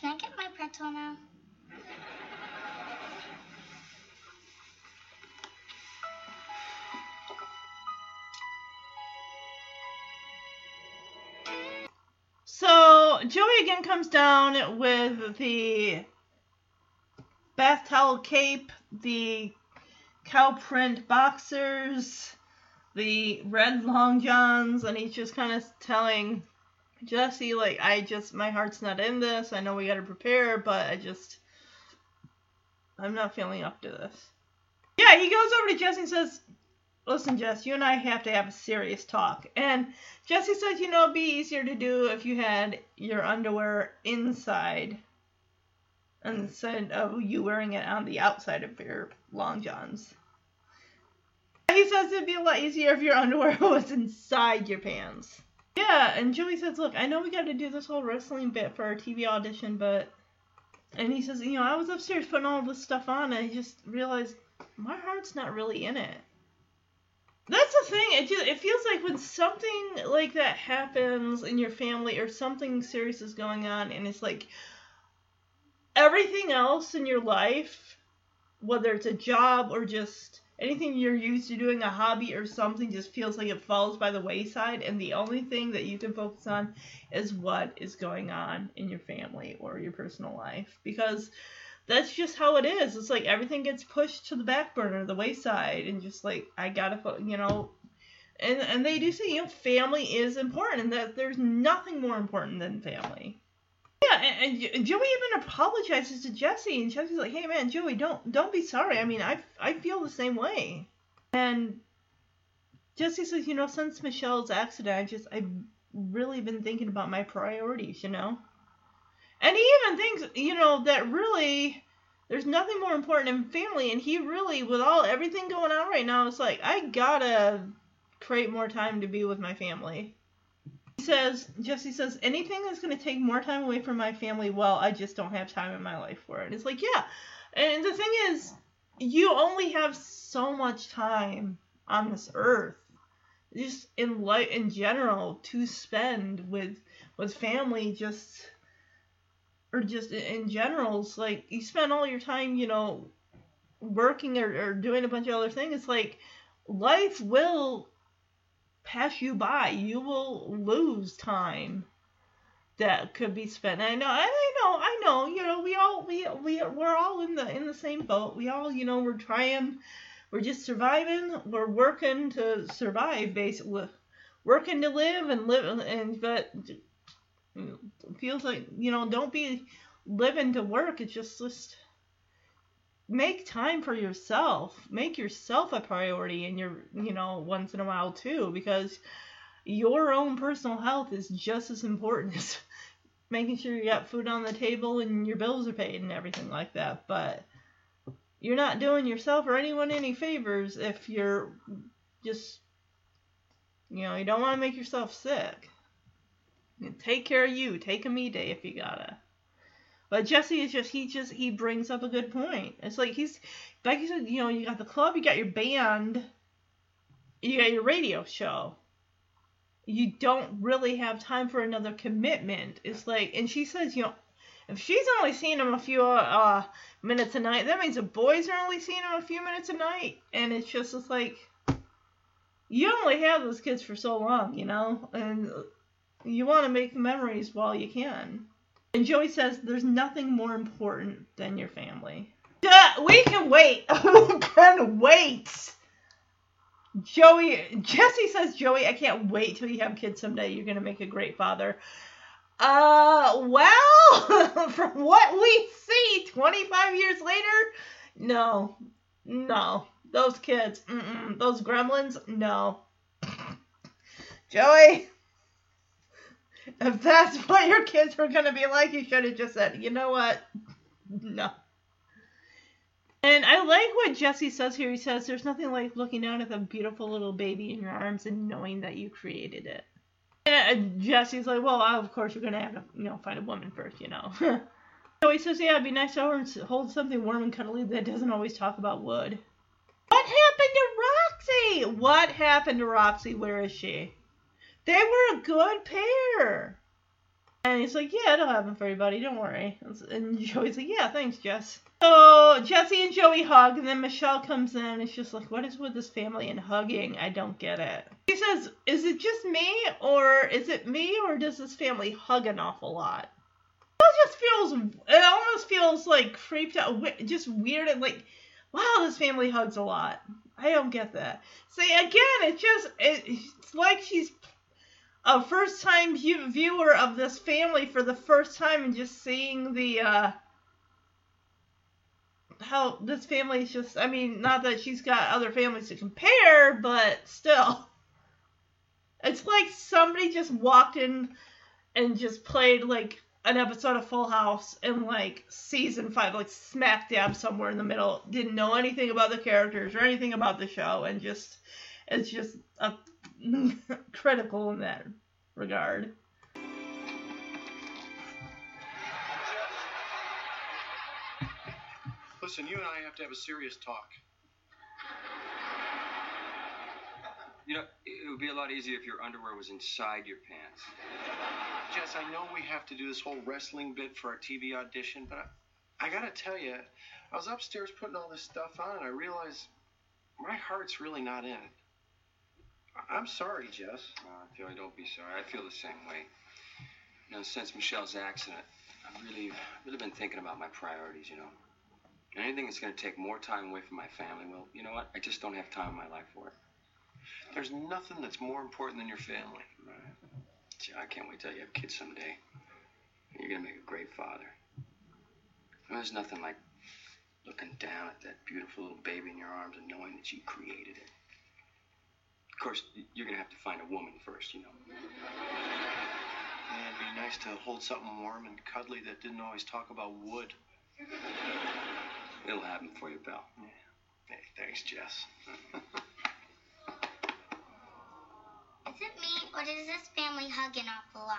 Can I get my pretzel now? Joey again comes down with the bath towel cape, the cow print boxers, the red long johns, and he's just kind of telling Jesse, like, I just, my heart's not in this. I know we gotta prepare, but I just, I'm not feeling up to this. Yeah, he goes over to Jesse and says, Listen, Jess, you and I have to have a serious talk. And Jesse says, you know, it'd be easier to do if you had your underwear inside instead of you wearing it on the outside of your long johns. He says it'd be a lot easier if your underwear was inside your pants. Yeah, and Joey says, look, I know we got to do this whole wrestling bit for our TV audition, but. And he says, you know, I was upstairs putting all this stuff on, and I just realized my heart's not really in it. That's the thing. It just it feels like when something like that happens in your family or something serious is going on, and it's like everything else in your life, whether it's a job or just anything you're used to doing, a hobby or something, just feels like it falls by the wayside, and the only thing that you can focus on is what is going on in your family or your personal life because that's just how it is. It's like everything gets pushed to the back burner, the wayside, and just like I gotta, you know, and and they do say you know family is important, and that there's nothing more important than family. Yeah, and, and Joey even apologizes to Jesse, and Jesse's like, "Hey man, Joey, don't don't be sorry. I mean, I I feel the same way." And Jesse says, "You know, since Michelle's accident, I just I've really been thinking about my priorities, you know." And he even thinks, you know, that really there's nothing more important than family. And he really, with all everything going on right now, it's like I gotta create more time to be with my family. He says, Jesse says, anything that's gonna take more time away from my family, well, I just don't have time in my life for it. It's like, yeah. And the thing is, you only have so much time on this earth, just in life in general, to spend with with family. Just or just in general, it's like you spend all your time, you know, working or, or doing a bunch of other things. It's like life will pass you by. You will lose time that could be spent. And I know, I know, I know. You know, we all we we we're all in the in the same boat. We all, you know, we're trying. We're just surviving. We're working to survive, basically, working to live and live. And but feels like you know don't be living to work. It's just just make time for yourself. Make yourself a priority in your you know once in a while too because your own personal health is just as important as making sure you got food on the table and your bills are paid and everything like that. But you're not doing yourself or anyone any favors if you're just you know you don't want to make yourself sick Take care of you. Take a me day if you gotta. But Jesse is just he just he brings up a good point. It's like he's like you said, you know, you got the club, you got your band, you got your radio show. You don't really have time for another commitment. It's like, and she says, you know, if she's only seeing him a few uh, minutes a night, that means the boys are only seeing him a few minutes a night, and it's just it's like you only have those kids for so long, you know, and you want to make memories while you can. And Joey says there's nothing more important than your family. We can wait. we can wait. Joey, Jesse says, Joey, I can't wait till you have kids someday. You're gonna make a great father. Uh, well, from what we see 25 years later, no, no, those kids, those gremlins, no. Joey, if that's what your kids were going to be like, you should have just said, you know what? No. And I like what Jesse says here. He says, There's nothing like looking down at the beautiful little baby in your arms and knowing that you created it. And uh, Jesse's like, Well, of course, you're going to have to, you know, find a woman first, you know. so he says, Yeah, it'd be nice to hold something warm and cuddly that doesn't always talk about wood. What happened to Roxy? What happened to Roxy? Where is she? They were a good pair. And he's like, yeah, it'll happen for everybody. Don't worry. And Joey's like, yeah, thanks, Jess. So Jesse and Joey hug, and then Michelle comes in. And it's just like, what is with this family and hugging? I don't get it. She says "Is it just me, or is it me, or does this family hug an awful lot?" It just feels. It almost feels like creeped out, just weird, and like, wow, this family hugs a lot. I don't get that. See, again, it just it, it's like she's a first time viewer of this family for the first time and just seeing the uh how this family is just I mean, not that she's got other families to compare, but still. It's like somebody just walked in and just played like an episode of Full House in like season five, like smack dab somewhere in the middle. Didn't know anything about the characters or anything about the show, and just it's just a critical in that regard. Listen, you and I have to have a serious talk. You know, it would be a lot easier if your underwear was inside your pants. Jess, I know we have to do this whole wrestling bit for our TV audition, but I, I gotta tell you, I was upstairs putting all this stuff on, and I realized my heart's really not in it. I'm sorry, Jess. Uh, Joey, don't be sorry. I feel the same way. You know, since Michelle's accident, I've really, really been thinking about my priorities, you know. And anything that's going to take more time away from my family, well, you know what? I just don't have time in my life for it. There's nothing that's more important than your family. Right. Gee, I can't wait till you have kids someday. You're going to make a great father. There's nothing like looking down at that beautiful little baby in your arms and knowing that you created it. Of course, you're going to have to find a woman first, you know. Yeah, it'd be nice to hold something warm and cuddly that didn't always talk about wood. It'll happen for you, pal. Hey, thanks, Jess. Is it me, or does this family hug an awful lot?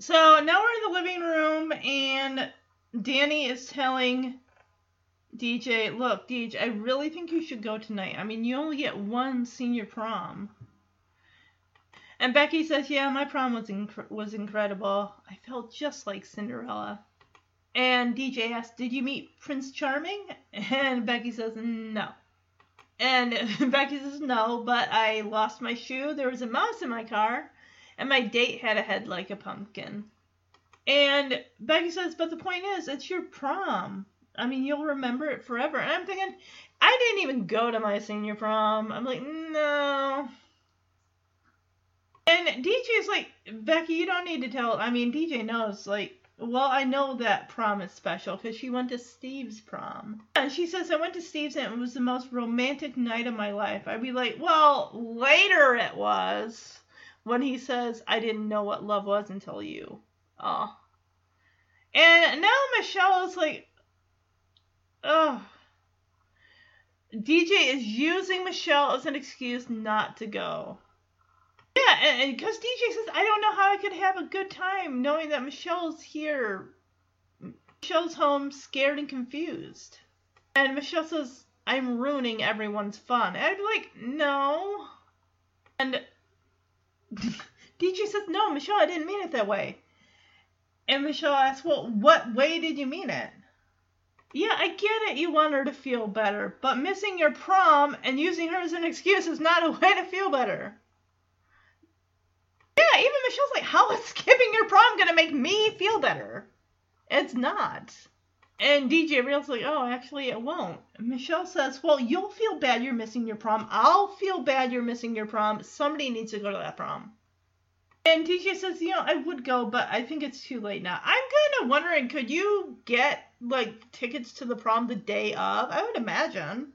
So now we're in the living room, and Danny is telling DJ, "Look, DJ, I really think you should go tonight. I mean, you only get one senior prom." And Becky says, "Yeah, my prom was inc- was incredible. I felt just like Cinderella." And DJ asks, "Did you meet Prince Charming?" And Becky says, "No." And Becky says, "No, but I lost my shoe. There was a mouse in my car." and my date had a head like a pumpkin. And Becky says, but the point is, it's your prom. I mean, you'll remember it forever. And I'm thinking, I didn't even go to my senior prom. I'm like, no. And DJ's like, Becky, you don't need to tell. I mean, DJ knows, like, well, I know that prom is special because she went to Steve's prom. And she says, I went to Steve's and it was the most romantic night of my life. I'd be like, well, later it was when he says, I didn't know what love was until you. Oh. And now Michelle is like, oh. DJ is using Michelle as an excuse not to go. Yeah, and because DJ says, I don't know how I could have a good time knowing that Michelle's here. Michelle's home scared and confused. And Michelle says, I'm ruining everyone's fun. And I'd be like, no. And DJ says, No, Michelle, I didn't mean it that way. And Michelle asks, Well, what way did you mean it? Yeah, I get it. You want her to feel better, but missing your prom and using her as an excuse is not a way to feel better. Yeah, even Michelle's like, How is skipping your prom to make me feel better? It's not. And DJ Real's like, oh, actually, it won't. Michelle says, well, you'll feel bad you're missing your prom. I'll feel bad you're missing your prom. Somebody needs to go to that prom. And DJ says, you know, I would go, but I think it's too late now. I'm kind of wondering, could you get, like, tickets to the prom the day of? I would imagine.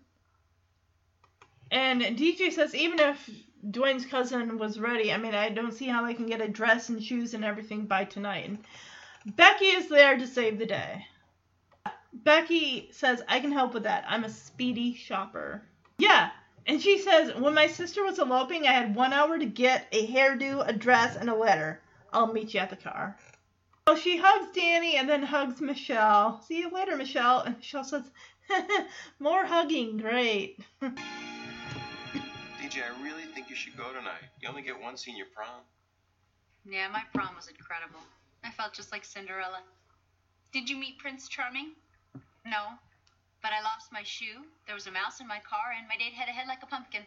And DJ says, even if Duane's cousin was ready, I mean, I don't see how they can get a dress and shoes and everything by tonight. And Becky is there to save the day. Becky says, I can help with that. I'm a speedy shopper. Yeah. And she says, when my sister was eloping, I had one hour to get a hairdo, a dress, and a letter. I'll meet you at the car. So she hugs Danny and then hugs Michelle. See you later, Michelle. And Michelle says, more hugging. Great. DJ, I really think you should go tonight. You only get one senior prom. Yeah, my prom was incredible. I felt just like Cinderella. Did you meet Prince Charming? No. But I lost my shoe, there was a mouse in my car, and my date had a head like a pumpkin.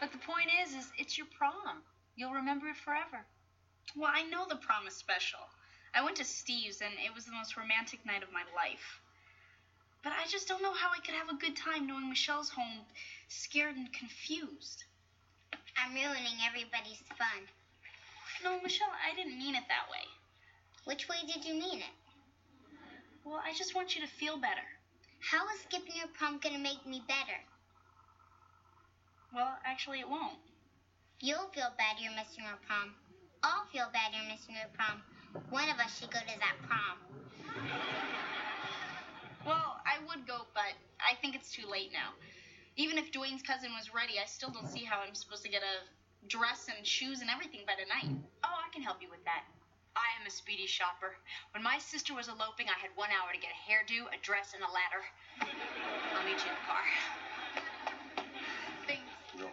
But the point is, is it's your prom. You'll remember it forever. Well, I know the prom is special. I went to Steve's and it was the most romantic night of my life. But I just don't know how I could have a good time knowing Michelle's home scared and confused. I'm ruining everybody's fun. No, Michelle, I didn't mean it that way. Which way did you mean it? Well, I just want you to feel better. How is skipping your prom gonna make me better? Well, actually, it won't. You'll feel bad you're missing your prom. I'll feel bad you're missing your prom. One of us should go to that prom. Well, I would go, but I think it's too late now. Even if Duane's cousin was ready, I still don't see how I'm supposed to get a dress and shoes and everything by tonight. Oh, I can help you with that. I am a speedy shopper. When my sister was eloping, I had one hour to get a hairdo, a dress, and a ladder. I'll meet you in the car. Thanks. No.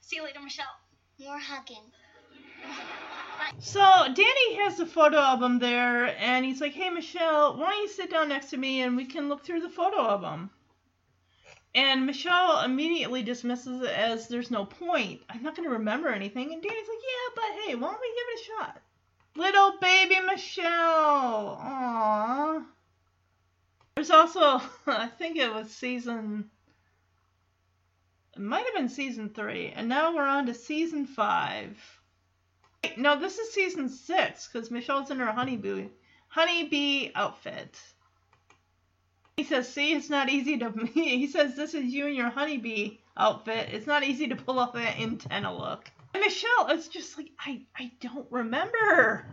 See you later, Michelle. More hugging. So Danny has the photo album there, and he's like, "Hey Michelle, why don't you sit down next to me and we can look through the photo album?" And Michelle immediately dismisses it as there's no point. I'm not going to remember anything. And Danny's like, "Yeah, but hey, why don't we give it a shot?" Little baby Michelle. Aww. There's also, I think it was season. It might have been season three, and now we're on to season five. Wait, No, this is season six because Michelle's in her honeybee honeybee outfit. He says, "See, it's not easy to." He says, "This is you in your honeybee outfit. It's not easy to pull off that antenna look." Michelle is just like, "I, I don't remember."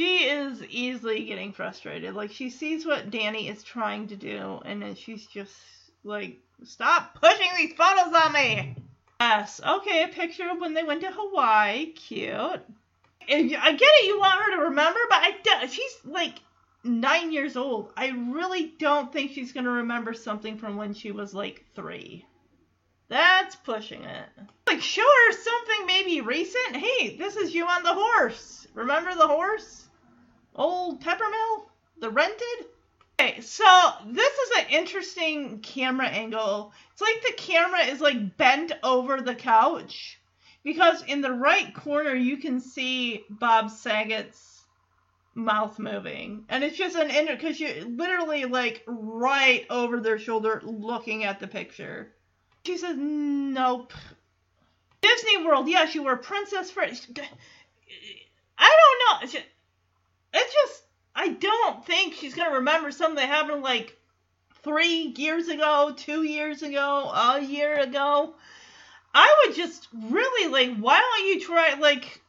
She is easily getting frustrated. Like she sees what Danny is trying to do, and then she's just like, "Stop pushing these photos on me." Yes. Okay, a picture of when they went to Hawaii. Cute. And I get it, you want her to remember, but I don't. She's like nine years old. I really don't think she's gonna remember something from when she was like three. That's pushing it. Like, her something maybe recent. Hey, this is you on the horse. Remember the horse? Old Peppermill? The rented? Okay, so this is an interesting camera angle. It's like the camera is like bent over the couch because in the right corner you can see Bob Saget's mouth moving, and it's just an inter because you literally like right over their shoulder looking at the picture. She says, "Nope." Disney World, yeah, she wore Princess Fred. I don't know. It's just, it's just I don't think she's gonna remember something that happened like three years ago, two years ago, a year ago. I would just really like, why don't you try like,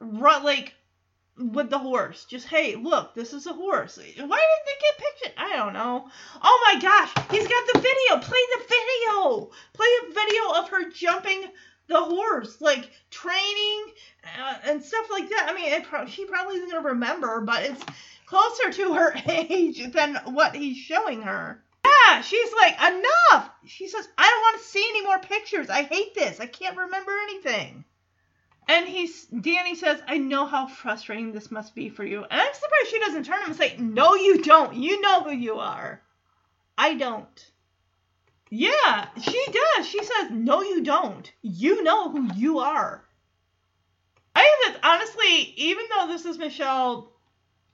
run like with the horse? Just hey, look, this is a horse. Why didn't they get pictures? I don't know. Oh my gosh, he's got the video. Play the video. Play a video of her jumping the horse, like training uh, and stuff like that. I mean, pro- she probably isn't gonna remember, but it's closer to her age than what he's showing her. Yeah, she's like, enough. She says, I don't want to see any more pictures. I hate this. I can't remember anything. And he's Danny says, I know how frustrating this must be for you. And I'm surprised she doesn't turn him and say, No, you don't. You know who you are. I don't. Yeah, she does. She says, No, you don't. You know who you are. I think that honestly, even though this is Michelle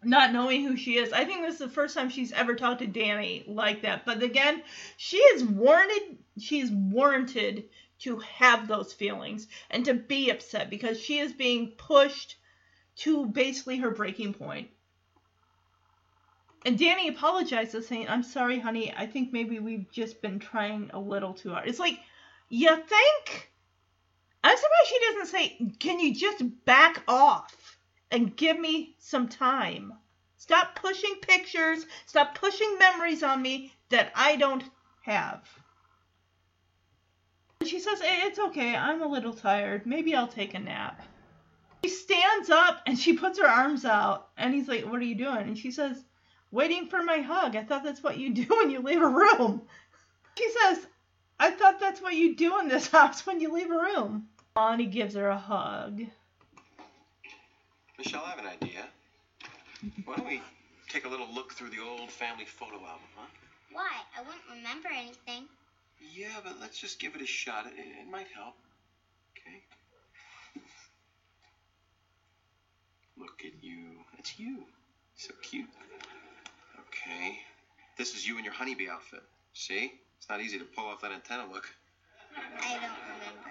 not knowing who she is, I think this is the first time she's ever talked to Danny like that. But again, she is warranted she's warranted to have those feelings and to be upset because she is being pushed to basically her breaking point. And Danny apologizes, saying, I'm sorry, honey. I think maybe we've just been trying a little too hard. It's like, you think? I'm surprised she doesn't say, Can you just back off and give me some time? Stop pushing pictures, stop pushing memories on me that I don't have. And she says, "Eh, It's okay. I'm a little tired. Maybe I'll take a nap. She stands up and she puts her arms out. And he's like, What are you doing? And she says, Waiting for my hug. I thought that's what you do when you leave a room. She says, I thought that's what you do in this house when you leave a room. And he gives her a hug. Michelle, I have an idea. Why don't we take a little look through the old family photo album, huh? Why? I wouldn't remember anything. Yeah, but let's just give it a shot. It, it might help. Okay. Look at you. That's you. So cute. Okay. This is you in your honeybee outfit. See? It's not easy to pull off that antenna look. I don't remember.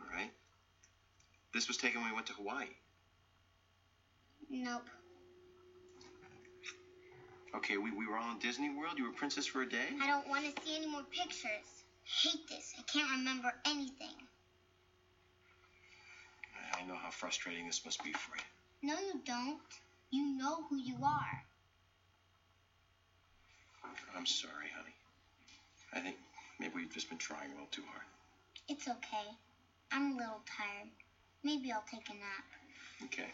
All right. This was taken when we went to Hawaii. Nope. Okay, we, we were all in Disney World. You were princess for a day? I don't want to see any more pictures. Hate this. I can't remember anything. I know how frustrating this must be for you. No, you don't. You know who you are. I'm sorry, honey. I think maybe we've just been trying a little too hard. It's okay. I'm a little tired. Maybe I'll take a nap. Okay.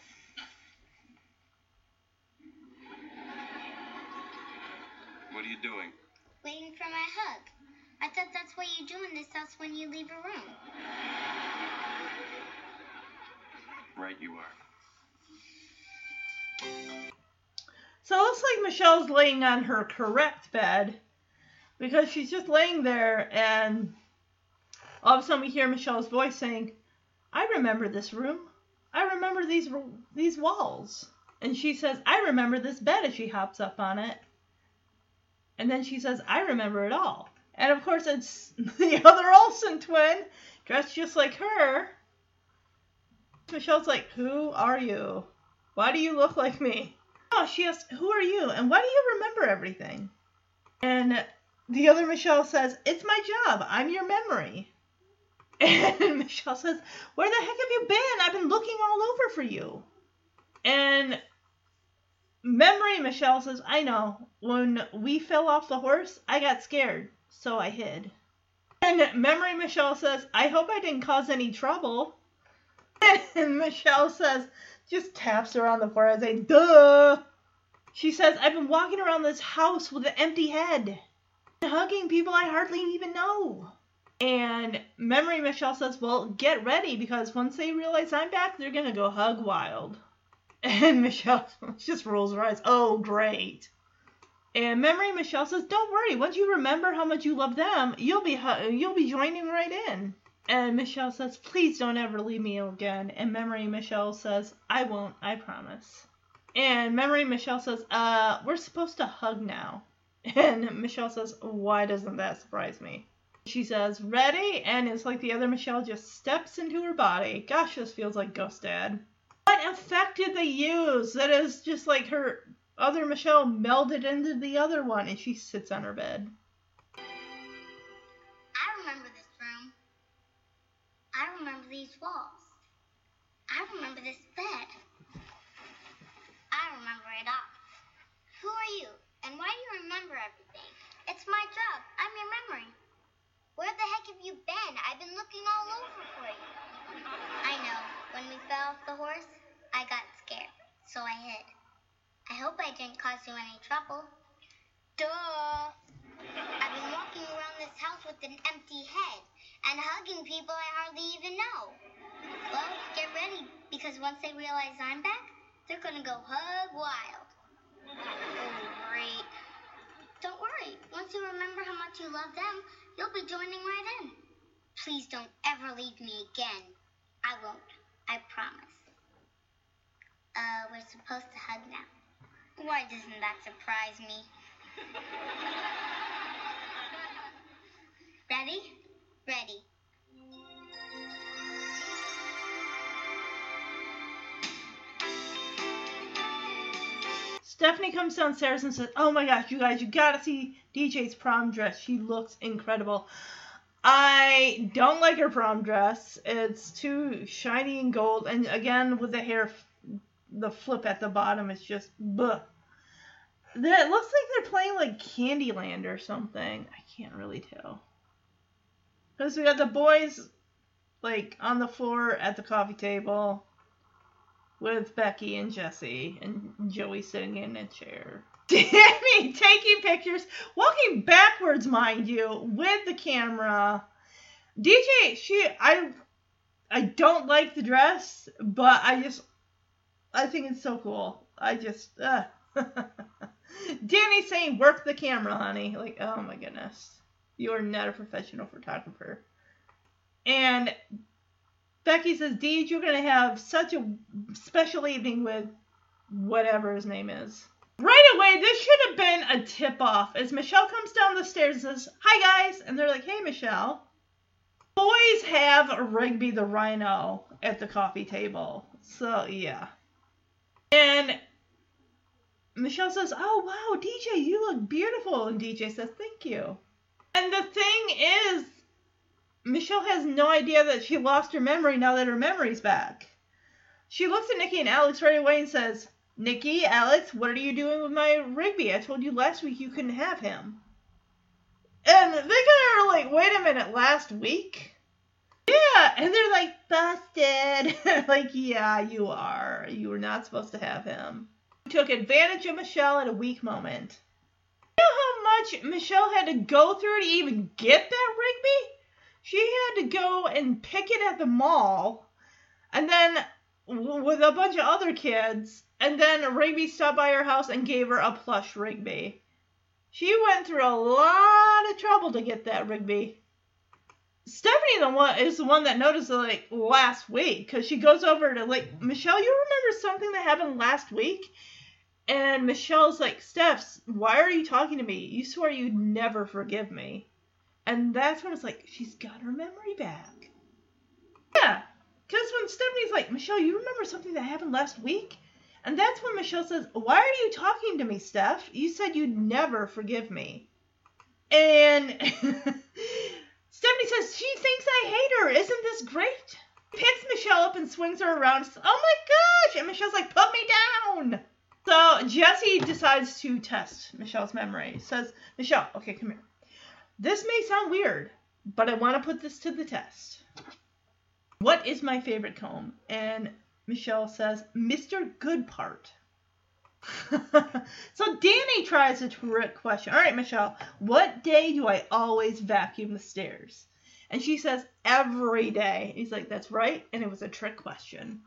What are you doing? Waiting for my hug. I thought that's what you do in this house when you leave a room. Right, you are. So it looks like Michelle's laying on her correct bed because she's just laying there and all of a sudden we hear Michelle's voice saying, "I remember this room. I remember these these walls." And she says, "I remember this bed." As she hops up on it, and then she says, "I remember it all." And of course, it's the other Olsen twin dressed just like her. Michelle's like, "Who are you? Why do you look like me?" Oh, she asks, Who are you? And why do you remember everything? And the other Michelle says, It's my job. I'm your memory. And Michelle says, Where the heck have you been? I've been looking all over for you. And Memory Michelle says, I know. When we fell off the horse, I got scared, so I hid. And Memory Michelle says, I hope I didn't cause any trouble. And Michelle says, just taps her on the forehead saying, duh. She says, I've been walking around this house with an empty head, hugging people I hardly even know. And Memory Michelle says, Well, get ready because once they realize I'm back, they're going to go hug wild. And Michelle just rolls her eyes. Oh, great. And Memory Michelle says, Don't worry. Once you remember how much you love them, you'll be you'll be joining right in. And Michelle says, Please don't ever leave me again. And Memory Michelle says, I won't, I promise. And Memory Michelle says, Uh, we're supposed to hug now. And Michelle says, Why doesn't that surprise me? She says, Ready? And it's like the other Michelle just steps into her body. Gosh, this feels like Ghost Dad. What effect did they use? That is just like her other Michelle melded into the other one and she sits on her bed. I remember this room. I remember these walls. I remember this bed. I remember it all. Who are you? And why do you remember everything? It's my job. I'm your memory. Where the heck have you been? I've been looking all over for you. I know. When we fell off the horse, I got scared, so I hid. I hope I didn't cause you any trouble. Duh. I've been walking around this house with an empty head and hugging people I hardly even know. Well, get ready, because once they realize I'm back, they're gonna go hug wild. Oh, great. Don't worry. Once you remember how much you love them, you'll be joining right in. Please don't ever leave me again. I won't. I promise. Uh, we're supposed to hug now. Why doesn't that surprise me? Ready? Ready. Stephanie comes downstairs and says, Oh my gosh, you guys, you gotta see DJ's prom dress. She looks incredible. I don't like her prom dress. It's too shiny and gold. And again, with the hair, the flip at the bottom it's just, bleh. That looks like they're playing like Candyland or something. I can't really tell. Because we got the boys like on the floor at the coffee table with Becky and Jesse and Joey sitting in a chair. Danny taking pictures, walking backwards, mind you, with the camera. DJ, she I I don't like the dress, but I just I think it's so cool. I just, uh. Danny's saying, work the camera, honey. Like, oh my goodness. You are not a professional photographer. And Becky says, Deej, you're going to have such a special evening with whatever his name is. Right away, this should have been a tip off as Michelle comes down the stairs and says, Hi guys. And they're like, Hey, Michelle. Boys have Rigby the Rhino at the coffee table. So, yeah. And Michelle says, Oh, wow, DJ, you look beautiful. And DJ says, Thank you. And the thing is, Michelle has no idea that she lost her memory now that her memory's back. She looks at Nicky and Alex right away and says, Nicky, Alex, what are you doing with my Rigby? I told you last week you couldn't have him. And they kind of are like, wait a minute, last week? Yeah, and they're like, busted. like, yeah, you are. You were not supposed to have him. You Took advantage of Michelle at a weak moment. You know how much Michelle had to go through to even get that Rigby? She had to go and pick it at the mall, and then with a bunch of other kids, and then Rigby stopped by her house and gave her a plush Rigby. She went through a lot of trouble to get that Rigby. Stephanie the one is the one that noticed it like last week because she goes over to like Michelle. You remember something that happened last week? And Michelle's like, Steph, why are you talking to me? You swore you'd never forgive me. And that's when it's like she's got her memory back. Yeah, because when Stephanie's like, Michelle, you remember something that happened last week? And that's when Michelle says, Why are you talking to me, Steph? You said you'd never forgive me. And Stephanie says, She thinks I hate her. Isn't this great? Picks Michelle up and swings her around. Oh my gosh! And Michelle's like, Put me down! So Jesse decides to test Michelle's memory. Says, Michelle, okay, come here. This may sound weird, but I want to put this to the test. What is my favorite comb? And Michelle says, Mr. Goodpart. so Danny tries a trick question. All right, Michelle, what day do I always vacuum the stairs? And she says, every day. He's like, that's right. And it was a trick question.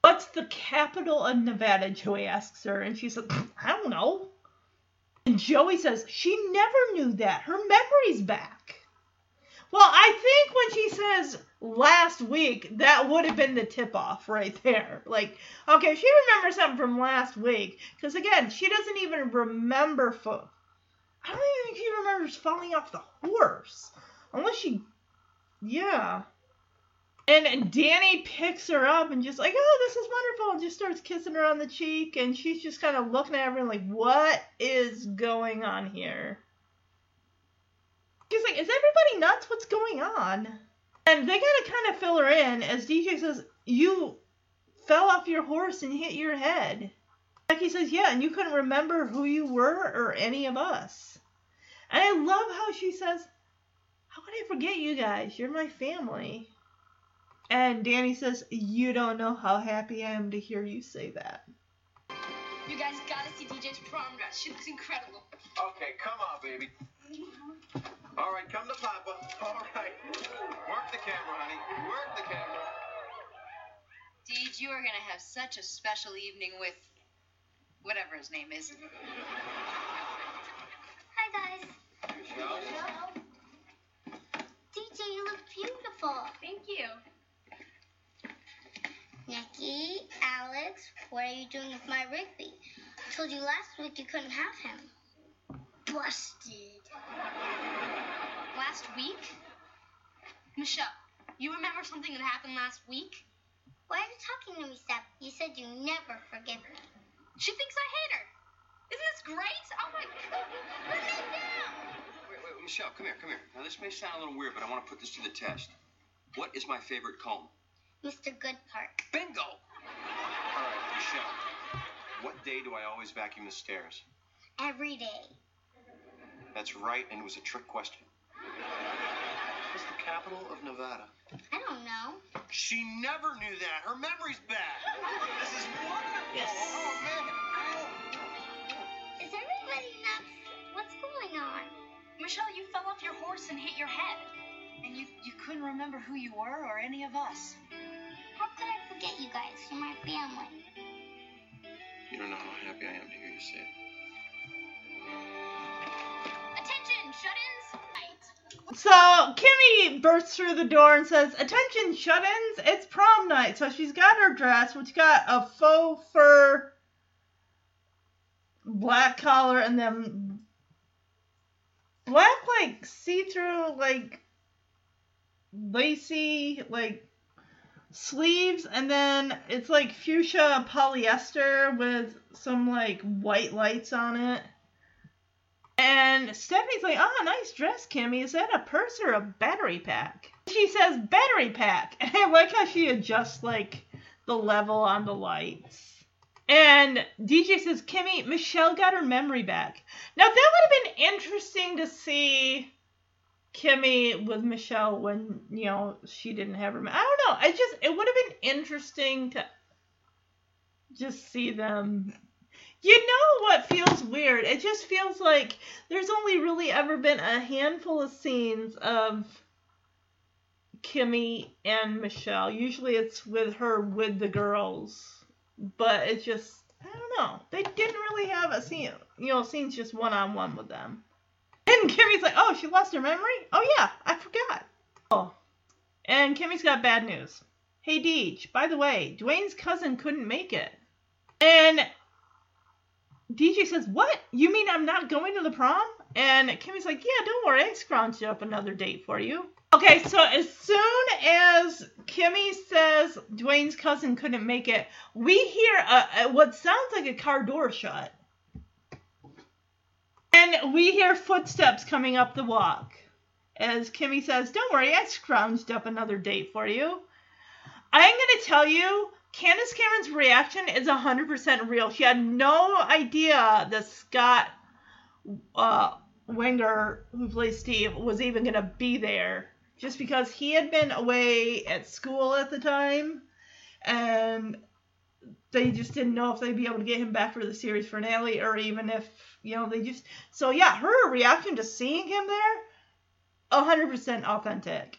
What's the capital of Nevada? Joey asks her. And she says, I don't know. And Joey says, she never knew that. Her memory's back. Well, I think when she says last week, that would have been the tip off right there. Like, okay, she remembers something from last week. Because again, she doesn't even remember. Fo- I don't even think she remembers falling off the horse. Unless she. Yeah. And Danny picks her up and just like, oh, this is wonderful, and just starts kissing her on the cheek, and she's just kind of looking at everyone like, what is going on here? She's like, is everybody nuts? What's going on? And they gotta kind of fill her in as DJ says, you fell off your horse and hit your head. Becky says, yeah, and you couldn't remember who you were or any of us. And I love how she says, how could I forget you guys? You're my family. And Danny says, You don't know how happy I am to hear you say that. You guys gotta see DJ's prom dress. She looks incredible. Okay, come on, baby. All right, come to Papa. All right. Work the camera, honey. Work the camera. Deej, you are gonna have such a special evening with whatever his name is. Hi, guys. DJ, you look beautiful. Thank you. Nicky, Alex, what are you doing with my Rigby? I told you last week you couldn't have him. Busted. Last week? Michelle, you remember something that happened last week? Why are you talking to me, Steph? You said you never forgive me. She thinks I hate her. Isn't this great? Oh my god. Put me down. Wait, wait, Michelle, come here, come here. Now, this may sound a little weird, but I want to put this to the test. What is my favorite comb? Mr. Goodpart. Bingo! All right, Michelle. What day do I always vacuum the stairs? Every day. That's right, and it was a trick question. What's the capital of Nevada? I don't know. She never knew that. Her memory's bad. This is wonderful. Yes. Oh, man. Is everybody nuts? What's going on? Michelle, you fell off your horse and hit your head. And you, you couldn't remember who you were or any of us. How could I forget you guys? You're my family. You don't know how happy I am to hear you say it. Attention, shut-ins. So Kimmy bursts through the door and says, "Attention, shut-ins! It's prom night." So she's got her dress, which got a faux fur black collar and then black like see-through like lacy like sleeves and then it's like fuchsia polyester with some like white lights on it. And Stephanie's like, "Oh, nice dress, Kimmy. Is that a purse or a battery pack?" She says battery pack, and I like how she adjusts like the level on the lights. And DJ says, "Kimmy, Michelle got her memory back." Now that would have been interesting to see Kimmy with Michelle when you know she didn't have her. I don't know. I just it would have been interesting to just see them. You know what feels weird? It just feels like there's only really ever been a handful of scenes of Kimmy and Michelle. Usually it's with her with the girls, but it's just I don't know. They didn't really have a scene, you know, scenes just one on one with them. And Kimmy's like, oh, she lost her memory? Oh, yeah, I forgot. Oh. And Kimmy's got bad news. Hey, Deej, by the way, Duane's cousin couldn't make it. And DJ says, what? You mean I'm not going to the prom? And Kimmy's like, yeah, don't worry, I scrounged up another date for you. Okay, so as soon as Kimmy says Duane's cousin couldn't make it, we hear a, a, what sounds like a car door shut. And we hear footsteps coming up the walk. As Kimmy says, Don't worry, I scrounged up another date for you. I'm going to tell you, Candace Cameron's reaction is 100% real. She had no idea that Scott uh, Weinger, who plays Steve, was even going to be there. Just because he had been away at school at the time. And they just didn't know if they'd be able to get him back for the series finale or even if you know they just so yeah her reaction to seeing him there 100% authentic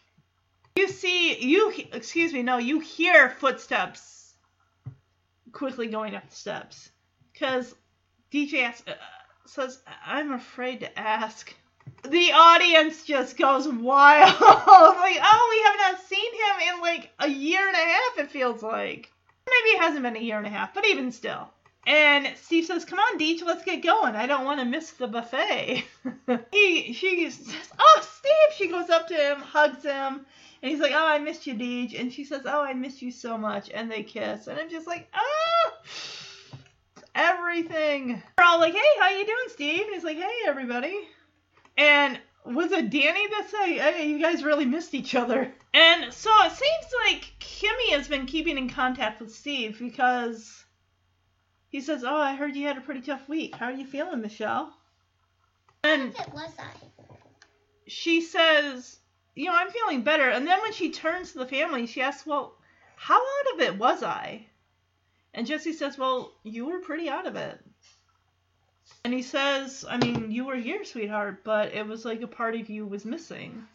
you see you excuse me no you hear footsteps quickly going up the steps because dj asks, uh, says i'm afraid to ask the audience just goes wild like oh we haven't seen him in like a year and a half it feels like maybe it hasn't been a year and a half but even still and Steve says, "Come on, Deej, let's get going. I don't want to miss the buffet." he she says, "Oh, Steve!" She goes up to him, hugs him, and he's like, "Oh, I missed you, Deej." And she says, "Oh, I missed you so much." And they kiss, and I'm just like, "Ah, everything." We're all like, "Hey, how you doing, Steve?" And he's like, "Hey, everybody." And was it Danny that said, "Hey, you guys really missed each other"? And so it seems like Kimmy has been keeping in contact with Steve because he says, "Oh, I heard you had a pretty tough week. How are you feeling, Michelle?" And was I? she says, "You know, I'm feeling better." And then when she turns to the family, she asks, "Well, how out of it was I?" And Jesse says, "Well, you were pretty out of it." And he says, "I mean, you were here, sweetheart, but it was like a part of you was missing."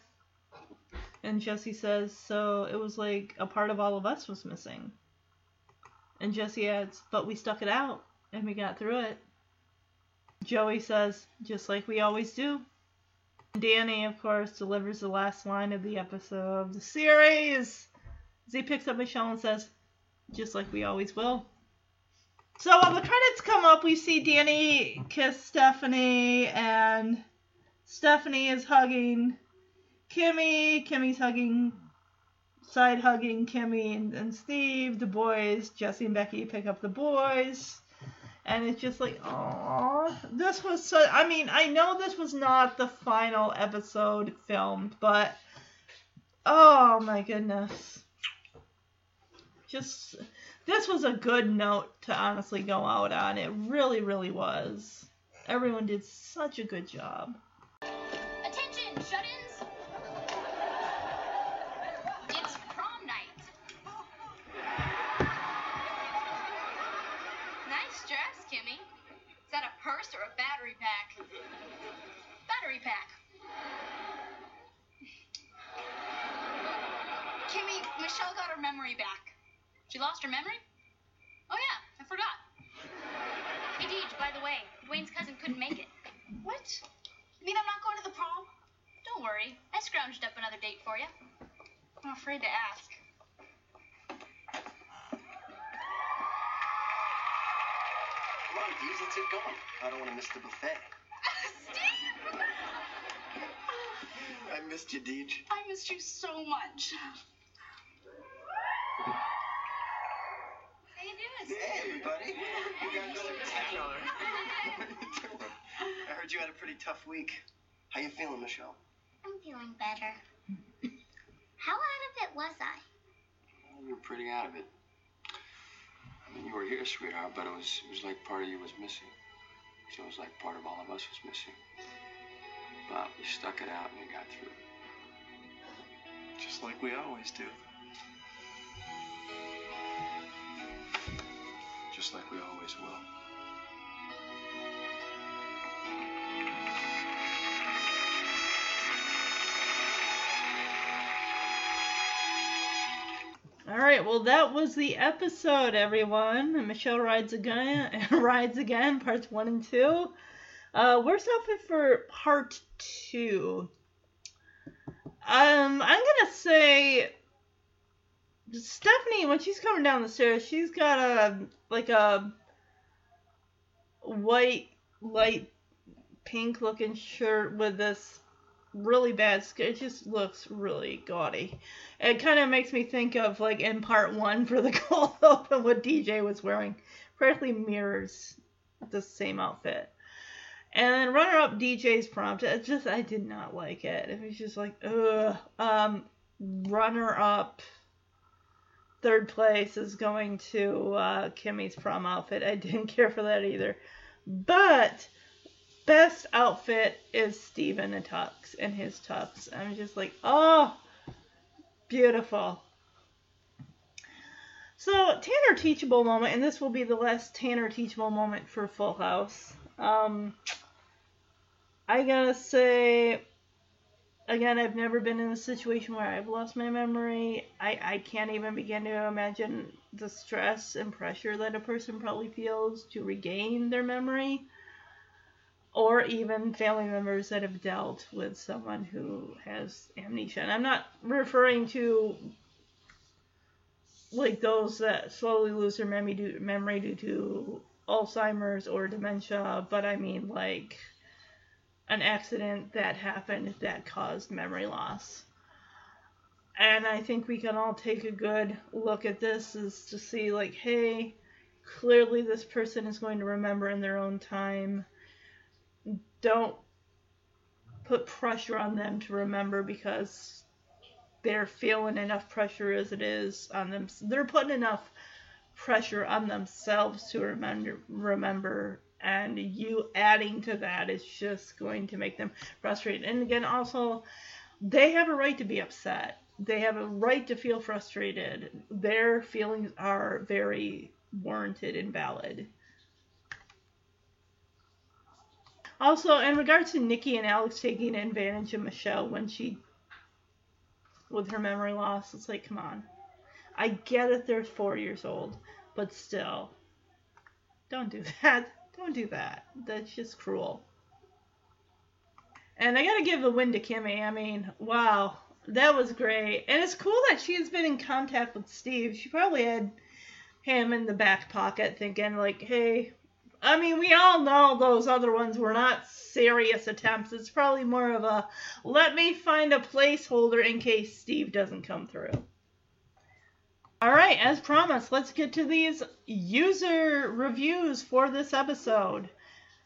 And Jesse says, "So it was like a part of all of us was missing." And Jesse adds, but we stuck it out and we got through it. Joey says, just like we always do. Danny, of course, delivers the last line of the episode of the series as he picks up Michelle and says, just like we always will. So while the credits come up, we see Danny kiss Stephanie, and Stephanie is hugging Kimmy. Kimmy's hugging side hugging Kimmy and, and Steve, the boys, Jesse and Becky pick up the boys. And it's just like, oh, this was so. I mean, I know this was not the final episode filmed, but oh my goodness. Just, this was a good note to honestly go out on. It really, really was. Everyone did such a good job. Kimmy, Michelle got her memory back. She lost her memory? Oh yeah, I forgot. Hey, Deej, by the way, Duane's cousin couldn't make it. What? You mean I'm not going to the prom? Don't worry, I scrounged up another date for you. I'm afraid to ask. Come on, Deeves, let's get going. I don't want to miss the buffet. Steve! I missed you, Deej. I missed you so much. How you doing, Hey, everybody. You guys are spectacular. I heard you had a pretty tough week. How you feeling, Michelle? I'm feeling better. How out of it was I? You were pretty out of it. I mean, you were here, sweetheart, but it was it was like part of you was missing. So it was like part of all of us was missing. But we stuck it out and we got through. Just like we always do. Just like we always will. All right, well that was the episode, everyone. Michelle rides again, rides again, parts one and two. Uh, where's outfit for part two? Um, I'm gonna say Stephanie when she's coming down the stairs, she's got a like a white light pink looking shirt with this really bad skirt. It just looks really gaudy. It kind of makes me think of like in part one for the cold open what DJ was wearing. Practically mirrors the same outfit. And then runner up DJ's prompt. It just I did not like it. It was just like ugh. Um, runner up. Third place is going to uh, Kimmy's prom outfit. I didn't care for that either. But best outfit is Steven in tux in his tux. I'm just like, oh, beautiful. So Tanner teachable moment, and this will be the last Tanner teachable moment for Full House. Um, I gotta say, again, I've never been in a situation where I've lost my memory. I, I can't even begin to imagine the stress and pressure that a person probably feels to regain their memory or even family members that have dealt with someone who has amnesia. And I'm not referring to like those that slowly lose their memory due, memory due to Alzheimer's or dementia, but I mean like an accident that happened that caused memory loss. And I think we can all take a good look at this is to see like, hey, clearly this person is going to remember in their own time don't put pressure on them to remember because they're feeling enough pressure as it is on them. They're putting enough pressure on themselves to remember remember and you adding to that is just going to make them frustrated. And again also they have a right to be upset. They have a right to feel frustrated. Their feelings are very warranted and valid. Also, in regards to Nicky and Alex taking advantage of Michelle when she, with her memory loss, it's like, come on. I get it, they're four years old, but still, don't do that. Don't do that. That's just cruel. And I gotta give the win to Kimmy. I mean, wow, that was great. And it's cool that she has been in contact with Steve. She probably had him in the back pocket thinking, like, hey, I mean, we all know those other ones were not serious attempts. It's probably more of a let me find a placeholder in case Steve doesn't come through. All right, as promised, let's get to these user reviews for this episode.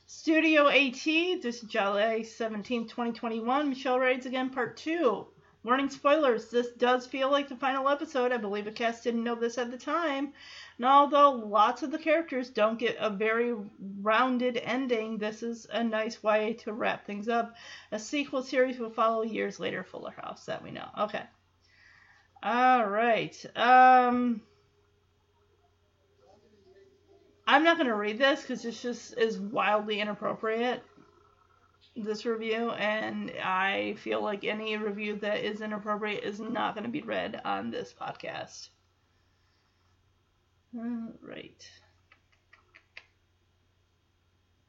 Studio AT, this is July 17, 2021. Michelle Rides Again, Part 2. Warning spoilers, this does feel like the final episode. I believe the cast didn't know this at the time. And although lots of the characters don't get a very rounded ending, this is a nice way to wrap things up. A sequel series will follow years later, Fuller House, that we know. Okay. All right. Um, I'm not going to read this because this just is wildly inappropriate. This review, and I feel like any review that is inappropriate is not going to be read on this podcast. All right.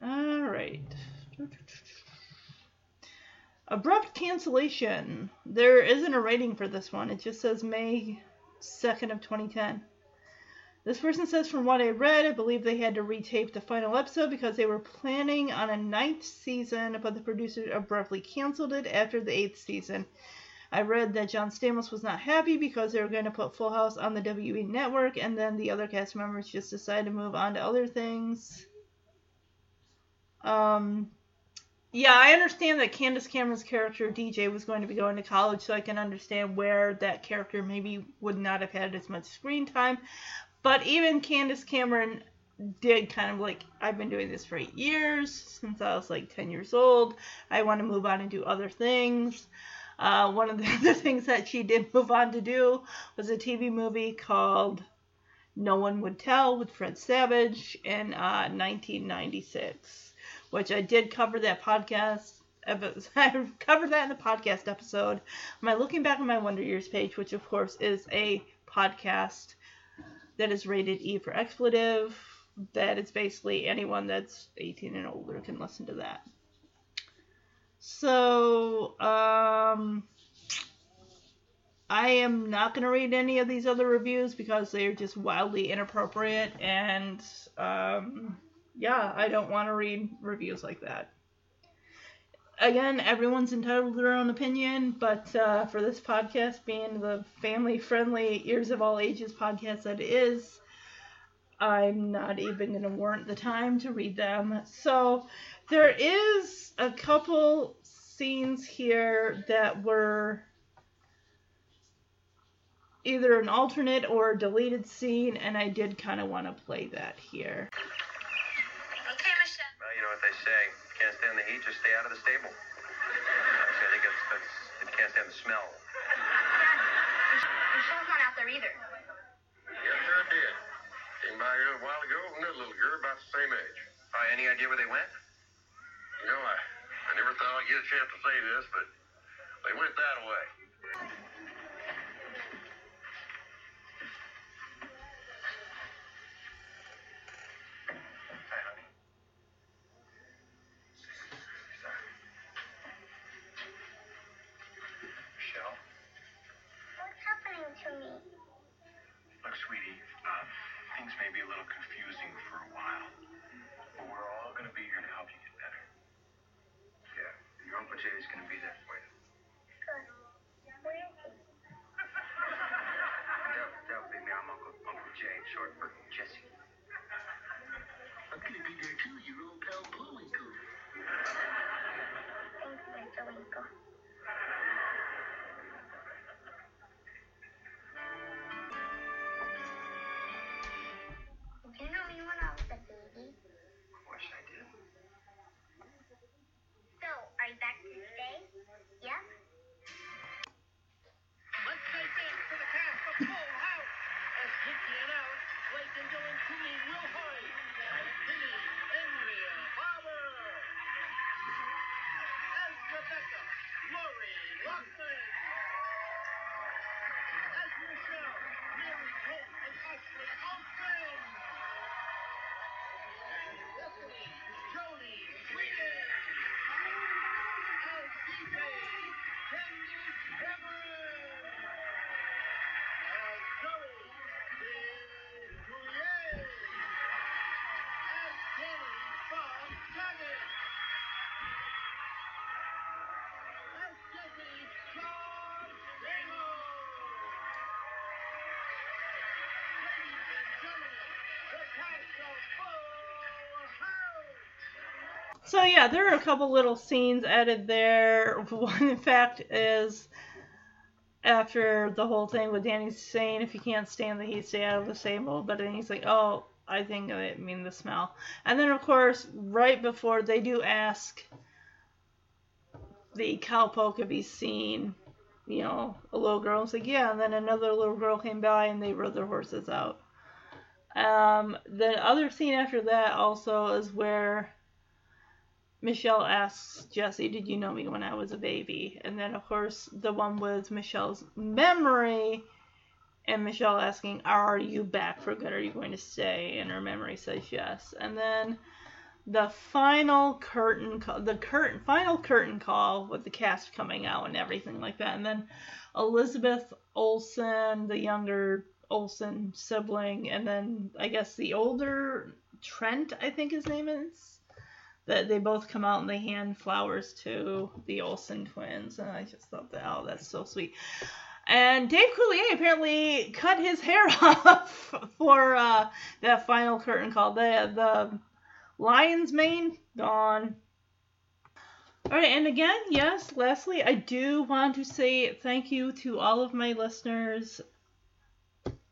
All right. Abrupt cancellation. There isn't a rating for this one. It just says May 2nd of 2010. This person says, from what I read, I believe they had to retape the final episode because they were planning on a ninth season, but the producers abruptly canceled it after the eighth season. I read that John Stamos was not happy because they were going to put Full House on the WB network, and then the other cast members just decided to move on to other things. Um, yeah, I understand that Candace Cameron's character DJ was going to be going to college, so I can understand where that character maybe would not have had as much screen time. But even Candace Cameron did kind of like, I've been doing this for eight years, since I was like 10 years old. I want to move on and do other things. Uh, one of the other things that she did move on to do was a TV movie called No One Would Tell with Fred Savage in uh, 1996, which I did cover that podcast. I covered that in the podcast episode. My looking back on my Wonder Years page, which of course is a podcast that is rated E for expletive. That is basically anyone that's 18 and older can listen to that. So, um, I am not going to read any of these other reviews because they're just wildly inappropriate. And, um, yeah, I don't want to read reviews like that. Again, everyone's entitled to their own opinion, but uh, for this podcast being the family friendly Ears of All Ages podcast that it is, I'm not even going to warrant the time to read them. So, there is a couple scenes here that were either an alternate or a deleted scene, and I did kind of want to play that here. Okay, Michelle. Well, you know what they say. Can't stand the heat, just stay out of the stable. Actually, I think that's, that's if you can't stand the smell. Michelle's not out there either. Yes, sir, I did. Came by here a while ago, another little girl about the same age. Uh, any idea where they went? You know, I, I never thought I'd get a chance to say this, but they went that way. Thanks, Mr. You know me when I was a baby? Of course I did. So, are you back to stay? So yeah, there are a couple little scenes added there. One, in fact, is after the whole thing with Danny saying, "If you can't stand the heat, stay out of the stable." But then he's like, "Oh, I think I mean the smell." And then, of course, right before they do ask the cowpoke if he's seen, you know, a little girl. It's like, yeah. And then another little girl came by and they rode their horses out. Um, the other scene after that also is where Michelle asks Jesse, Did you know me when I was a baby? And then, of course, the one with Michelle's memory, and Michelle asking, Are you back for good? Are you going to stay? And her memory says yes. And then the final curtain call, the curtain final curtain call with the cast coming out and everything like that and then elizabeth olsen the younger olsen sibling and then i guess the older trent i think his name is that they both come out and they hand flowers to the olsen twins and i just thought that oh that's so sweet and Dave Coulier apparently cut his hair off for uh, that final curtain call. The the lion's mane gone. All right, and again, yes, lastly, I do want to say thank you to all of my listeners,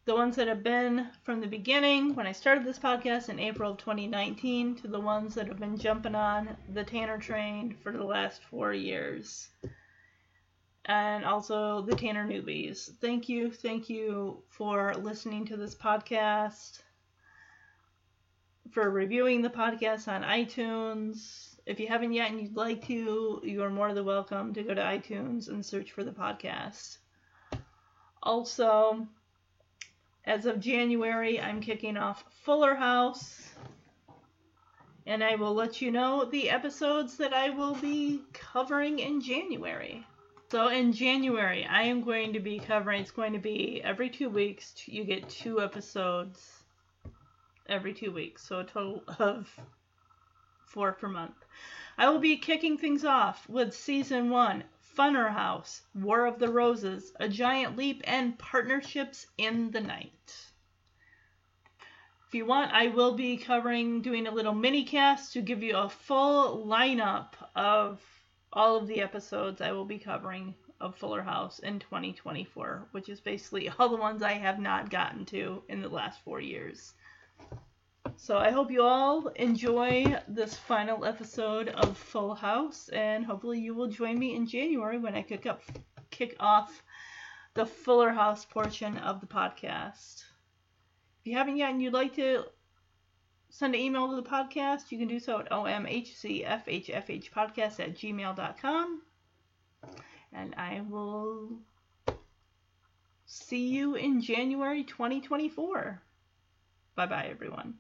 the ones that have been from the beginning when I started this podcast in April of 2019 to the ones that have been jumping on the Tanner train for the last four years and also the Tanner newbies. Thank you, thank you for listening to this podcast, for reviewing the podcast on iTunes. If you haven't yet and you'd like to, you are more than welcome to go to iTunes and search for the podcast. Also, as of January, I'm kicking off Fuller House. And I will let you know the episodes that I will be covering in January. So in January, I am going to be covering, it's going to be every two weeks, you get two episodes every two weeks. So a total of four per month. I will be kicking things off with season one Funner House, War of the Roses, A Giant Leap, and Partnerships in the Night. If you want, I will be covering, doing a little mini cast to give you a full lineup of all of the episodes I will be covering of Fuller House in 2024, which is basically all the ones I have not gotten to in the last four years. So I hope you all enjoy this final episode of Full House, and hopefully you will join me in January when I kick up kick off the Fuller House portion of the podcast. If you haven't yet and you'd like to send an email to the podcast, you can do so at omhcfhfhpodcast at gmail.com. And I will see you in January 2024. Bye bye, everyone.